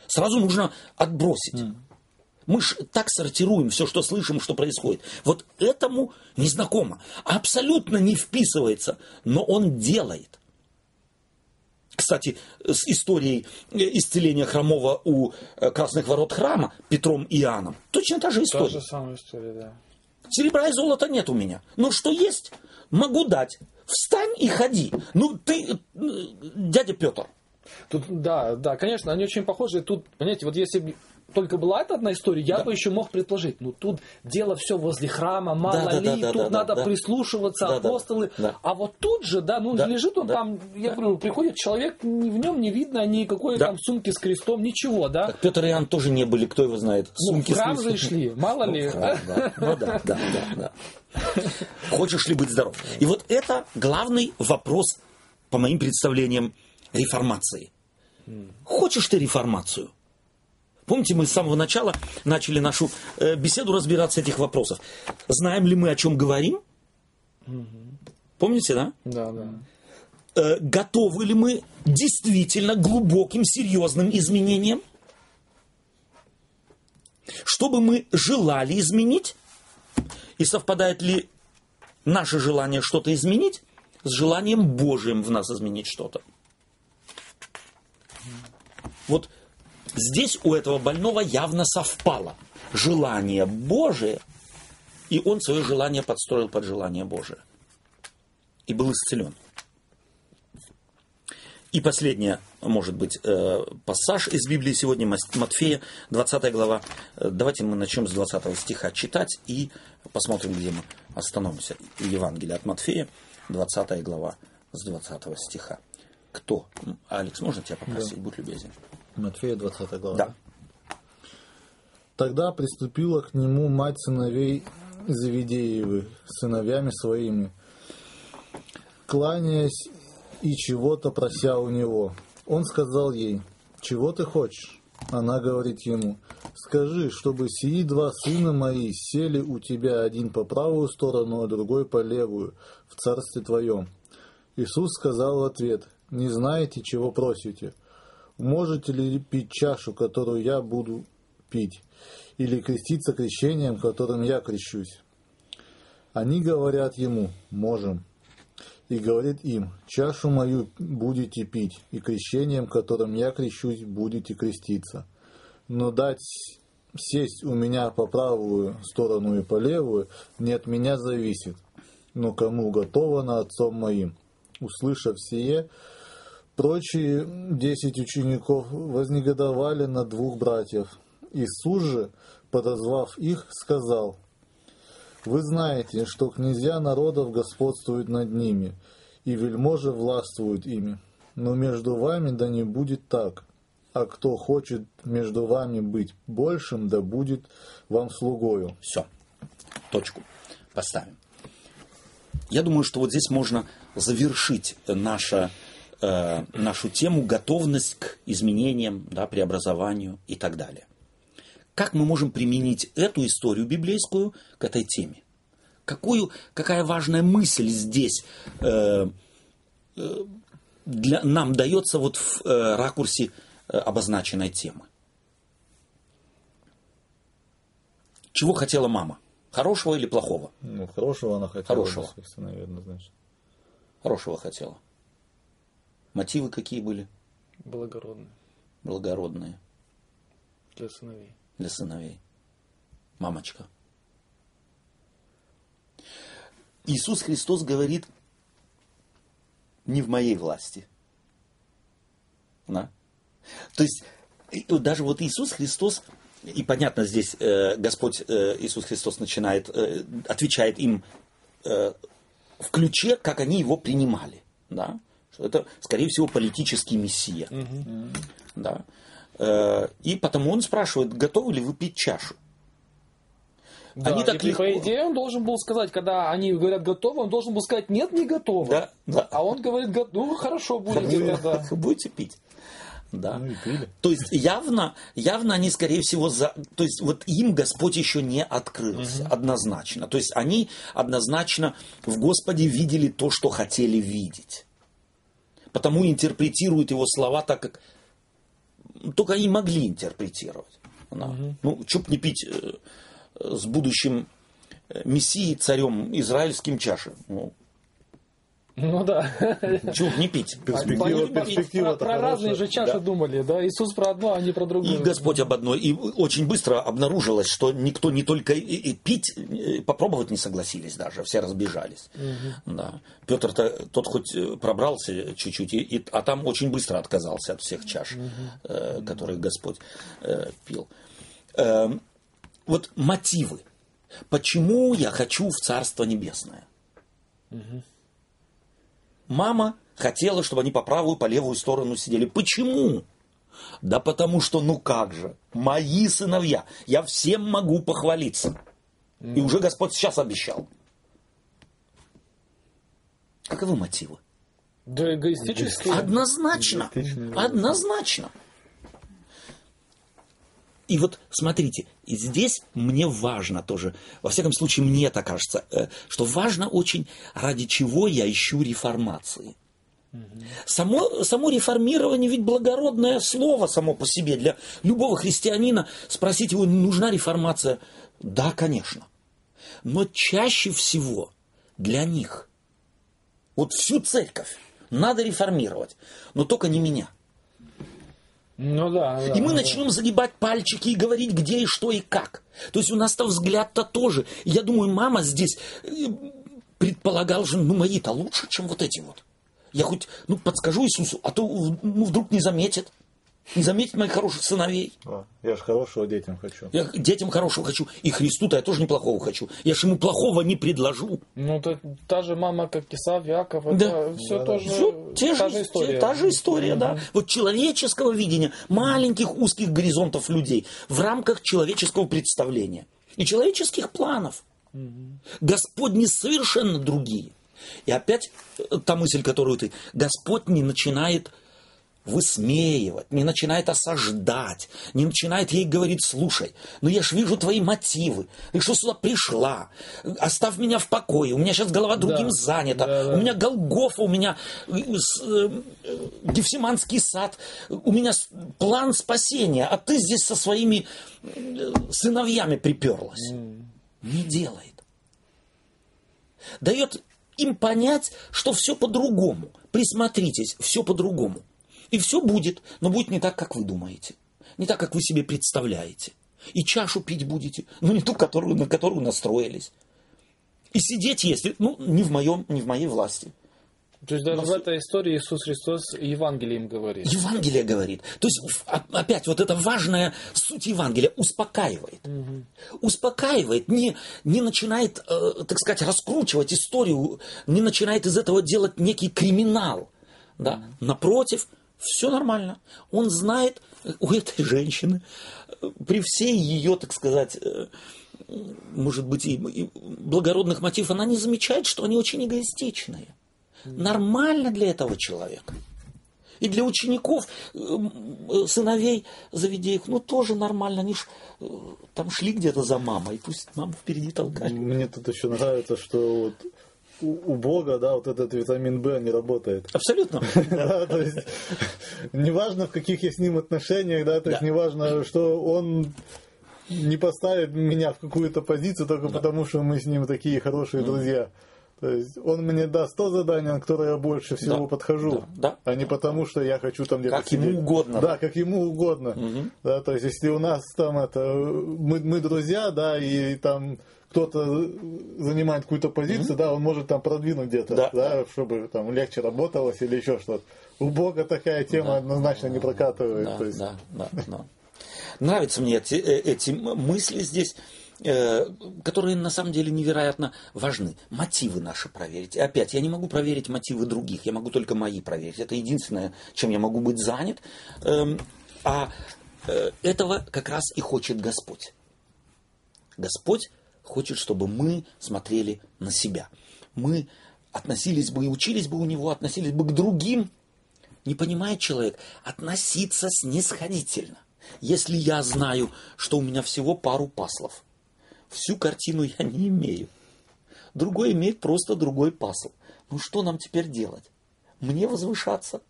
S1: Сразу нужно отбросить. Мы ж так сортируем все, что слышим, что происходит. Вот этому незнакомо. Абсолютно не вписывается, но он делает. Кстати, с историей э, исцеления хромого у э, красных ворот храма Петром и Иоанном точно та же
S3: Та
S1: история.
S3: же самая история, да.
S1: Серебра и золота нет у меня. Но что есть, могу дать. Встань и ходи. Ну, ты, э, дядя Петр,
S3: Тут, да, да, конечно, они очень похожи. Тут, понимаете, вот если бы только была эта одна история, я
S1: Да.
S3: бы еще мог предположить. Ну, тут дело все возле храма, мало
S1: Да,
S3: ли,
S1: да, да,
S3: тут
S1: да,
S3: надо
S1: да.
S3: прислушиваться,
S1: Да,
S3: апостолы.
S1: да.
S3: А вот тут же, да, ну,
S1: Да,
S3: лежит он
S1: да,
S3: там, я
S1: да.
S3: говорю, приходит человек, в нем не видно никакой
S1: Да.
S3: там сумки с крестом, ничего, да.
S1: так Петр и Иоанн тоже не были, кто его знает.
S3: Ну, в
S1: Сумки с
S3: храм
S1: крестом.
S3: зашли, мало ли.
S1: храм, да. Ну да, да, да, да. Хочешь ли быть здоров? И вот это главный вопрос, по моим представлениям, реформации. Хочешь ты реформацию? Помните, мы с самого начала начали нашу э, беседу разбираться этих вопросов. Знаем ли мы, о чем говорим? Помните, да?
S3: Да, да.
S1: Э, готовы ли мы действительно глубоким, серьезным изменениям? Чтобы мы желали изменить, и совпадает ли наше желание что-то изменить с желанием Божьим в нас изменить что-то? Вот здесь у этого больного явно совпало желание Божие, и он свое желание подстроил под желание Божие. И был исцелен. И последняя, может быть, э, пассаж из Библии сегодня, Матфея, 20 глава. Э, Давайте мы начнем с 20 стиха читать и посмотрим, где мы остановимся. Евангелие от Матфея, 20 глава, с 20 стиха. Кто? Алекс, можно тебя попросить? Будь любезен.
S2: Матфея 20 глава.
S1: Да.
S2: Тогда приступила к нему мать сыновей Завидеевых, сыновьями своими, кланяясь и чего-то прося у него. Он сказал ей, «Чего ты хочешь?» Она говорит ему, «Скажи, чтобы сии два сына мои сели у тебя один по правую сторону, а другой по левую, в царстве твоем». Иисус сказал в ответ, «Не знаете, чего просите? Можете ли пить чашу, которую я буду пить, или креститься крещением, которым я крещусь?» Они говорят ему, «Можем». И говорит им, «Чашу мою будете пить, и крещением, которым я крещусь, будете креститься. Но дать сесть у меня по правую сторону и по левую не от меня зависит, но кому уготовано отцом моим». Услышав сие, Прочие десять учеников вознегодовали на двух братьев. Иисус же, подозвав их, сказал, «Вы знаете, что князья народов господствуют над ними, и вельможи властвуют ими. Но между вами да не будет так. А кто хочет между вами быть большим, да будет вам слугою».
S1: Все. Точку. Поставим. Я думаю, что вот здесь можно завершить наша, э, нашу тему готовность к изменениям, да, преобразованию и так далее. Как мы можем применить эту историю библейскую к этой теме? Какую, какая важная мысль здесь э, э, для, нам дается вот в э, ракурсе э, обозначенной темы? Чего хотела мама? Хорошего или плохого?
S2: Ну, хорошего она хотела
S1: Хорошего.
S2: сыновей, однозначно.
S1: Хорошего хотела. Мотивы какие были?
S3: Благородный
S1: Благородные
S3: для сыновей.
S1: для сыновей. Мамочка. Иисус Христос говорит, не в моей власти. Да? То есть, даже вот Иисус Христос, и понятно, здесь э, Господь э, Иисус Христос начинает, э, отвечает им э, в ключе, как они его принимали. Да? Что это, скорее всего, политический мессия. Да? Э, и потому он спрашивает, готовы ли вы пить чашу?
S3: Да,
S1: Они так
S3: и,
S1: легко.
S3: по идее, он должен был сказать, когда они говорят готово, он должен был сказать нет, не готово.
S1: Да, да.
S3: А он говорит, «Го- ну хорошо, будете. да.
S1: Будете пить. Да.
S2: Ну и пили.
S1: То есть явно, явно они, скорее всего, за... то есть вот им Господь еще не открылся, однозначно. То есть они однозначно в Господе видели то, что хотели видеть. Потому интерпретируют его слова так, как только они могли интерпретировать. Да. Ну, что б не пить э, э, с будущим э, мессией, царем израильским чаши. Ну,
S3: Ну да.
S1: чего не пить?
S2: Перспектива-
S3: Они про- про, про разные же чаши
S1: Да.
S3: думали, да? Иисус про одно, а не про
S1: И
S3: другое.
S1: Господь об одной. И очень быстро обнаружилось, что никто не только и, и пить, и попробовать не согласились даже, все разбежались. Да. Петр-то тот хоть э, пробрался чуть-чуть, и, и- а там очень быстро отказался от всех чаш, э, которые Господь э, пил. Эм, вот мотивы. Почему я хочу в Царство Небесное? Мама хотела, чтобы они по правую, по левую сторону сидели. Почему? Да потому что, ну как же, мои сыновья, я всем могу похвалиться. И уже Господь сейчас обещал. Каковы мотивы?
S3: Да, эгоистически.
S1: Однозначно. Однозначно. И вот смотрите, и здесь мне важно тоже, во всяком случае мне так кажется, э, что важно очень, ради чего я ищу реформации. Само, само реформирование ведь благородное слово само по себе. Для любого христианина спросить его, нужна реформация? Да, конечно. Но чаще всего для них вот всю церковь надо реформировать, но только не меня.
S3: Ну да, да.
S1: И мы
S3: да.
S1: начнем загибать пальчики и говорить, где и что и как. То есть у нас-то взгляд-то тоже. Я думаю, мама здесь э, предполагала же, ну мои-то лучше, чем вот эти вот. Я хоть, ну, подскажу Иисусу, а то, ну, вдруг не заметит. Не заметит моих хороших сыновей.
S2: А, Я же хорошего детям хочу.
S1: Я детям хорошего хочу. И Христу-то я тоже неплохого хочу. Я же ему плохого не предложу.
S3: Ну, то, та же мама, как Исав, Яков,
S1: Да.
S3: это все тоже
S1: Всё те
S3: та
S1: же,
S3: же история.
S1: те- та же история, да. Вот человеческого видения, маленьких узких горизонтов людей в рамках человеческого представления и человеческих планов. Господни совершенно другие. И опять э, та мысль, которую ты... Господь не начинает высмеивать, не начинает осаждать, не начинает ей говорить, слушай, ну я ж вижу твои мотивы, ты что сюда пришла, оставь меня в покое, у меня сейчас голова другим
S3: Да.
S1: занята,
S3: Да, да.
S1: у меня Голгофа, у меня э, э, Гефсиманский сад, у меня план спасения, а ты здесь со своими э, сыновьями приперлась. Не делает. Дает им понять, что все по-другому. Присмотритесь, все по-другому. И все будет, но будет не так, как вы думаете. Не так, как вы себе представляете. И чашу пить будете, но не ту, которую, на которую настроились. И сидеть, если, ну, не в, моем, не в моей власти.
S3: То есть даже
S1: Но
S3: в этой истории Иисус Христос Евангелием говорит.
S1: Евангелие говорит. То есть, а- опять, вот эта важная суть Евангелия успокаивает. Успокаивает, не, не начинает, э, так сказать, раскручивать историю, не начинает из этого делать некий криминал. Да? Напротив, все нормально. Он знает э, у этой женщины, э, при всей ее, так сказать, э, может быть, и, благородных мотивов, она не замечает, что они очень эгоистичные. Нормально для этого человека. И для учеников, сыновей Завидеев, ну тоже нормально. Они ж там шли где-то за мамой, пусть маму впереди толкали.
S2: Мне тут еще нравится, что вот у, у Бога, да, вот этот витамин В не работает.
S1: Абсолютно.
S2: Да, то есть, неважно, в каких я с ним отношениях, да, то есть,
S1: Да.
S2: неважно, что он не поставит меня в какую-то позицию только потому, что мы с ним такие хорошие друзья. То есть, он мне даст то задание, на которое я больше всего
S1: Да,
S2: подхожу,
S1: да, да.
S2: а не потому, что я хочу там где-то
S1: Как ему
S2: сидеть.
S1: угодно,
S2: Да,
S1: да.
S2: как ему угодно. Да, то есть, если у нас там это, мы, мы друзья, да, и там кто-то занимает какую-то позицию, да, он может там продвинуть где-то,
S1: Да.
S2: да, чтобы там легче работалось или еще что-то. У Бога такая тема однозначно не прокатывает.
S1: Да,
S2: то есть,
S1: да, да, да. Нравятся мне эти, э, эти м- мысли здесь, э, которые на самом деле невероятно важны. Мотивы наши проверить. И опять, я не могу проверить мотивы других, я могу только мои проверить. Это единственное, чем я могу быть занят. Эм, А э, этого как раз и хочет Господь. Господь хочет, чтобы мы смотрели на себя. Мы относились бы и учились бы у Него, относились бы к другим не понимает человек относиться снисходительно. Если я знаю, что у меня всего пару паслов, всю картину я не имею. Другой имеет просто другой пасл. Ну что нам теперь делать? Мне возвышаться?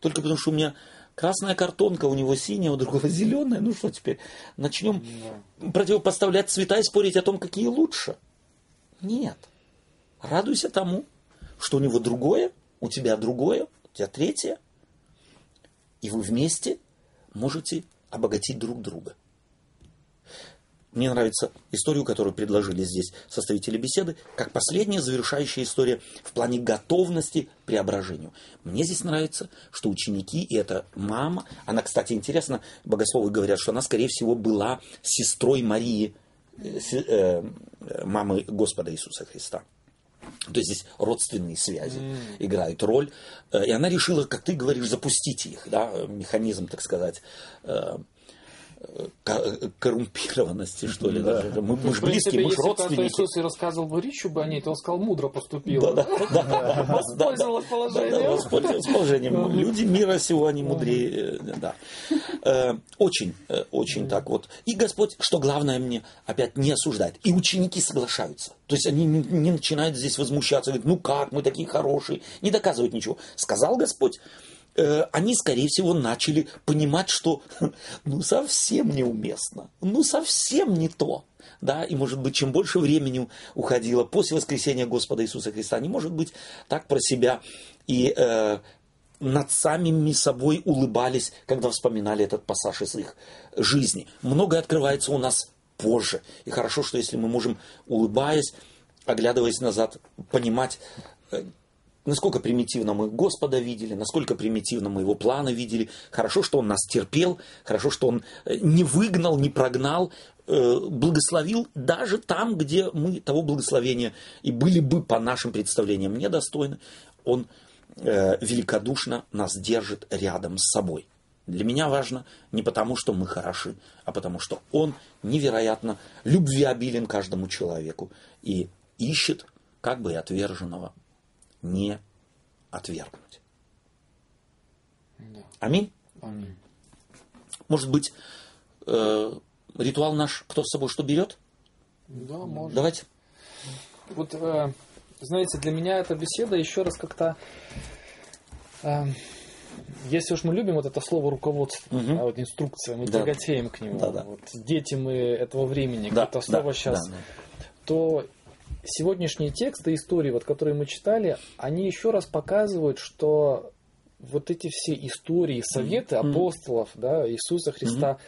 S1: Только потому, что у меня красная картонка, у него синяя, у другого зеленая. Ну что теперь? Начнем противопоставлять цвета и спорить о том, какие лучше? Нет. Радуйся тому, что у него другое, у тебя другое, у тебя третье. И вы вместе можете обогатить друг друга. Мне нравится историю, которую предложили здесь составители беседы, как последняя завершающая история в плане готовности к преображению. Мне здесь нравится, что ученики, и это мама, она, кстати, интересно, богословы говорят, что она, скорее всего, была сестрой Марии, э, э, э, мамы Господа Иисуса Христа. То есть здесь родственные связи играют роль. И она решила, как ты говоришь, запустить их, да, механизм, так сказать, коррумпированности, что ли.
S2: Да.
S1: даже. Мы, мы же близкие, мы же
S3: если
S1: родственники.
S3: Иисус и рассказывал бы речь бы о ней, то он сказал, мудро поступила.
S1: Да, да, да,
S3: Воспользовалась положением.
S1: воспользовалась положением. Люди мира сего, они мудрее. э, Да. Э, Очень, э, очень так вот. И Господь, что главное мне, опять не осуждает. И ученики соглашаются. То есть они не не начинают здесь возмущаться, говорят, ну как, мы такие хорошие. Не доказывают ничего. Сказал Господь, э, они, скорее всего, начали понимать, что ну совсем неуместно, ну совсем не то. Да, и может быть, чем больше времени уходило после воскресения Господа Иисуса Христа, они, может быть, так про себя и э, над самими собой улыбались, когда вспоминали этот пассаж из их жизни. Многое открывается у нас позже. И хорошо, что если мы можем, улыбаясь, оглядываясь назад, понимать, э, насколько примитивно мы Господа видели, насколько примитивно мы Его планы видели. Хорошо, что Он нас терпел, хорошо, что Он э, не выгнал, не прогнал, э, благословил даже там, где мы того благословения и были бы по нашим представлениям недостойны. Он э, великодушно нас держит рядом с собой. Для меня важно не потому, что мы хороши, а потому, что Он невероятно любвеобилен каждому человеку и ищет, как бы и отверженного не отвергнуть. Аминь.
S3: Аминь.
S1: Может быть, э, ритуал наш, кто с собой что берет?
S3: Да, может.
S1: Давайте.
S3: Вот, э, знаете, для меня эта беседа еще раз как-то... э, если уж мы любим вот это слово руководство,
S1: Мгм.
S3: да, вот инструкция, мы
S1: Да.
S3: тяготеем к нему.
S1: Да-да.
S3: Вот дети мы этого времени,
S1: Да,
S3: это
S1: да,
S3: слово
S1: да,
S3: сейчас,
S1: да.
S3: то сегодняшние тексты истории, вот, которые мы читали, они еще раз показывают, что вот эти все истории, советы
S1: Мгм.
S3: апостолов, да, Иисуса Христа,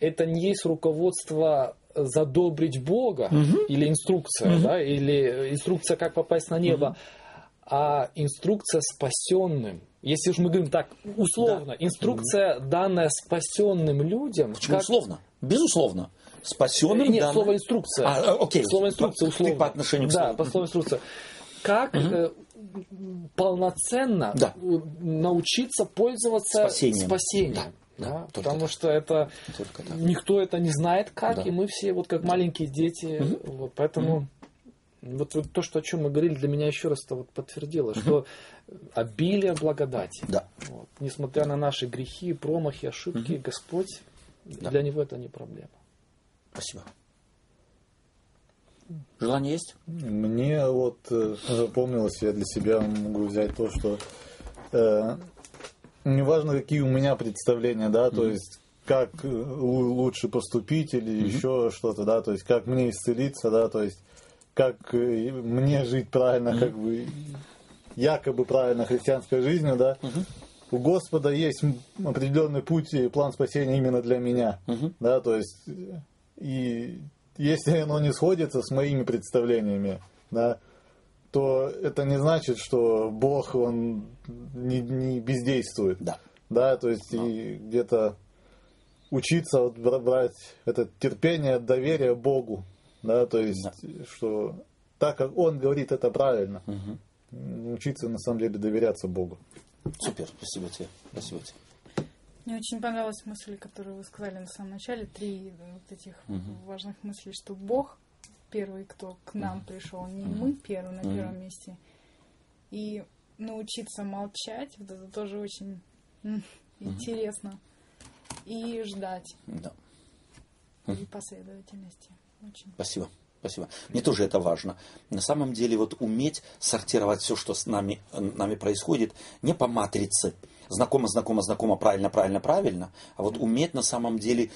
S3: это не есть руководство задобрить Бога
S1: Мгм.
S3: или инструкция,
S1: Мгм.
S3: да, или инструкция, как попасть на небо, а инструкция спасенным. Если уж мы говорим так, условно, инструкция, данная спасенным людям.
S1: Почему
S3: как-
S1: условно? Безусловно. Спасенным
S3: Нет,
S1: данное-
S3: слово инструкция.
S1: А, э, окей.
S3: Слово инструкция
S1: Ты
S3: условно.
S1: по отношению к
S3: Да, по слову инструкция. Как э, полноценно
S1: Да.
S3: э, научиться пользоваться
S1: Спасением.
S3: спасением.
S1: Да, да,
S3: Да, потому
S1: так.
S3: что это
S1: Только так.
S3: никто это не знает как,
S1: Да.
S3: и мы все вот как маленькие дети, вот, поэтому вот, вот то, что о чем мы говорили, для меня еще раз это вот подтвердило, что обилие благодати.
S1: Да.
S3: Вот. Несмотря на наши грехи, промахи, ошибки, Господь для него это не проблема.
S1: Спасибо. Желание есть?
S2: Мне вот э, запомнилось, я для себя могу взять то, что э, неважно, какие у меня представления, да, то есть как э, лу- лучше поступить или еще что-то, да, то есть как мне исцелиться, да, то есть как э, мне жить правильно, как бы якобы правильно христианской жизнью, да. У Господа есть определенный путь и план спасения именно для меня, да, то есть и если оно не сходится с моими представлениями, да, то это не значит, что Бог, он не, не бездействует.
S1: Да.
S2: Да, то есть и где-то учиться вот бра- брать это терпение, доверие Богу. Да, то есть, что так как Он говорит, это правильно. М, Учиться на самом деле доверяться Богу.
S1: Супер. Спасибо тебе. Спасибо тебе.
S4: Мне очень понравилась мысль, которую вы сказали на самом начале, три э, вот этих важных мыслей, что Бог первый, кто к нам пришел, не мы первые на первом месте. И научиться молчать, вот это тоже очень интересно. И ждать,
S1: Да.
S4: и последовательности. Очень.
S1: Спасибо. Спасибо. Мне тоже это важно. На самом деле, вот уметь сортировать все, что с нами, нами происходит, не по матрице. Знакомо, знакомо, знакомо, правильно, правильно, правильно. А вот уметь на самом деле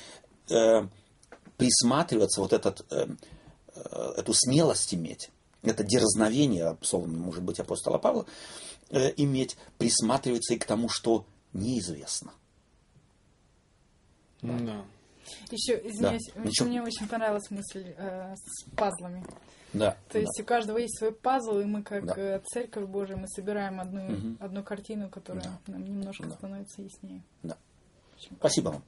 S1: э, присматриваться, вот этот, э, э, эту смелость иметь, это дерзновение, словом, может быть, апостола Павла, э, иметь, присматриваться и к тому, что неизвестно.
S3: Да.
S4: Еще, извиняюсь,
S1: Да, ничего.
S4: мне очень понравилась мысль э, с пазлами.
S1: Да.
S4: То есть у каждого есть свой пазл, и мы как
S1: Да.
S4: э, церковь Божия, мы собираем одну, одну картину, которая нам немножко
S1: Да.
S4: становится яснее.
S1: да. Спасибо вам.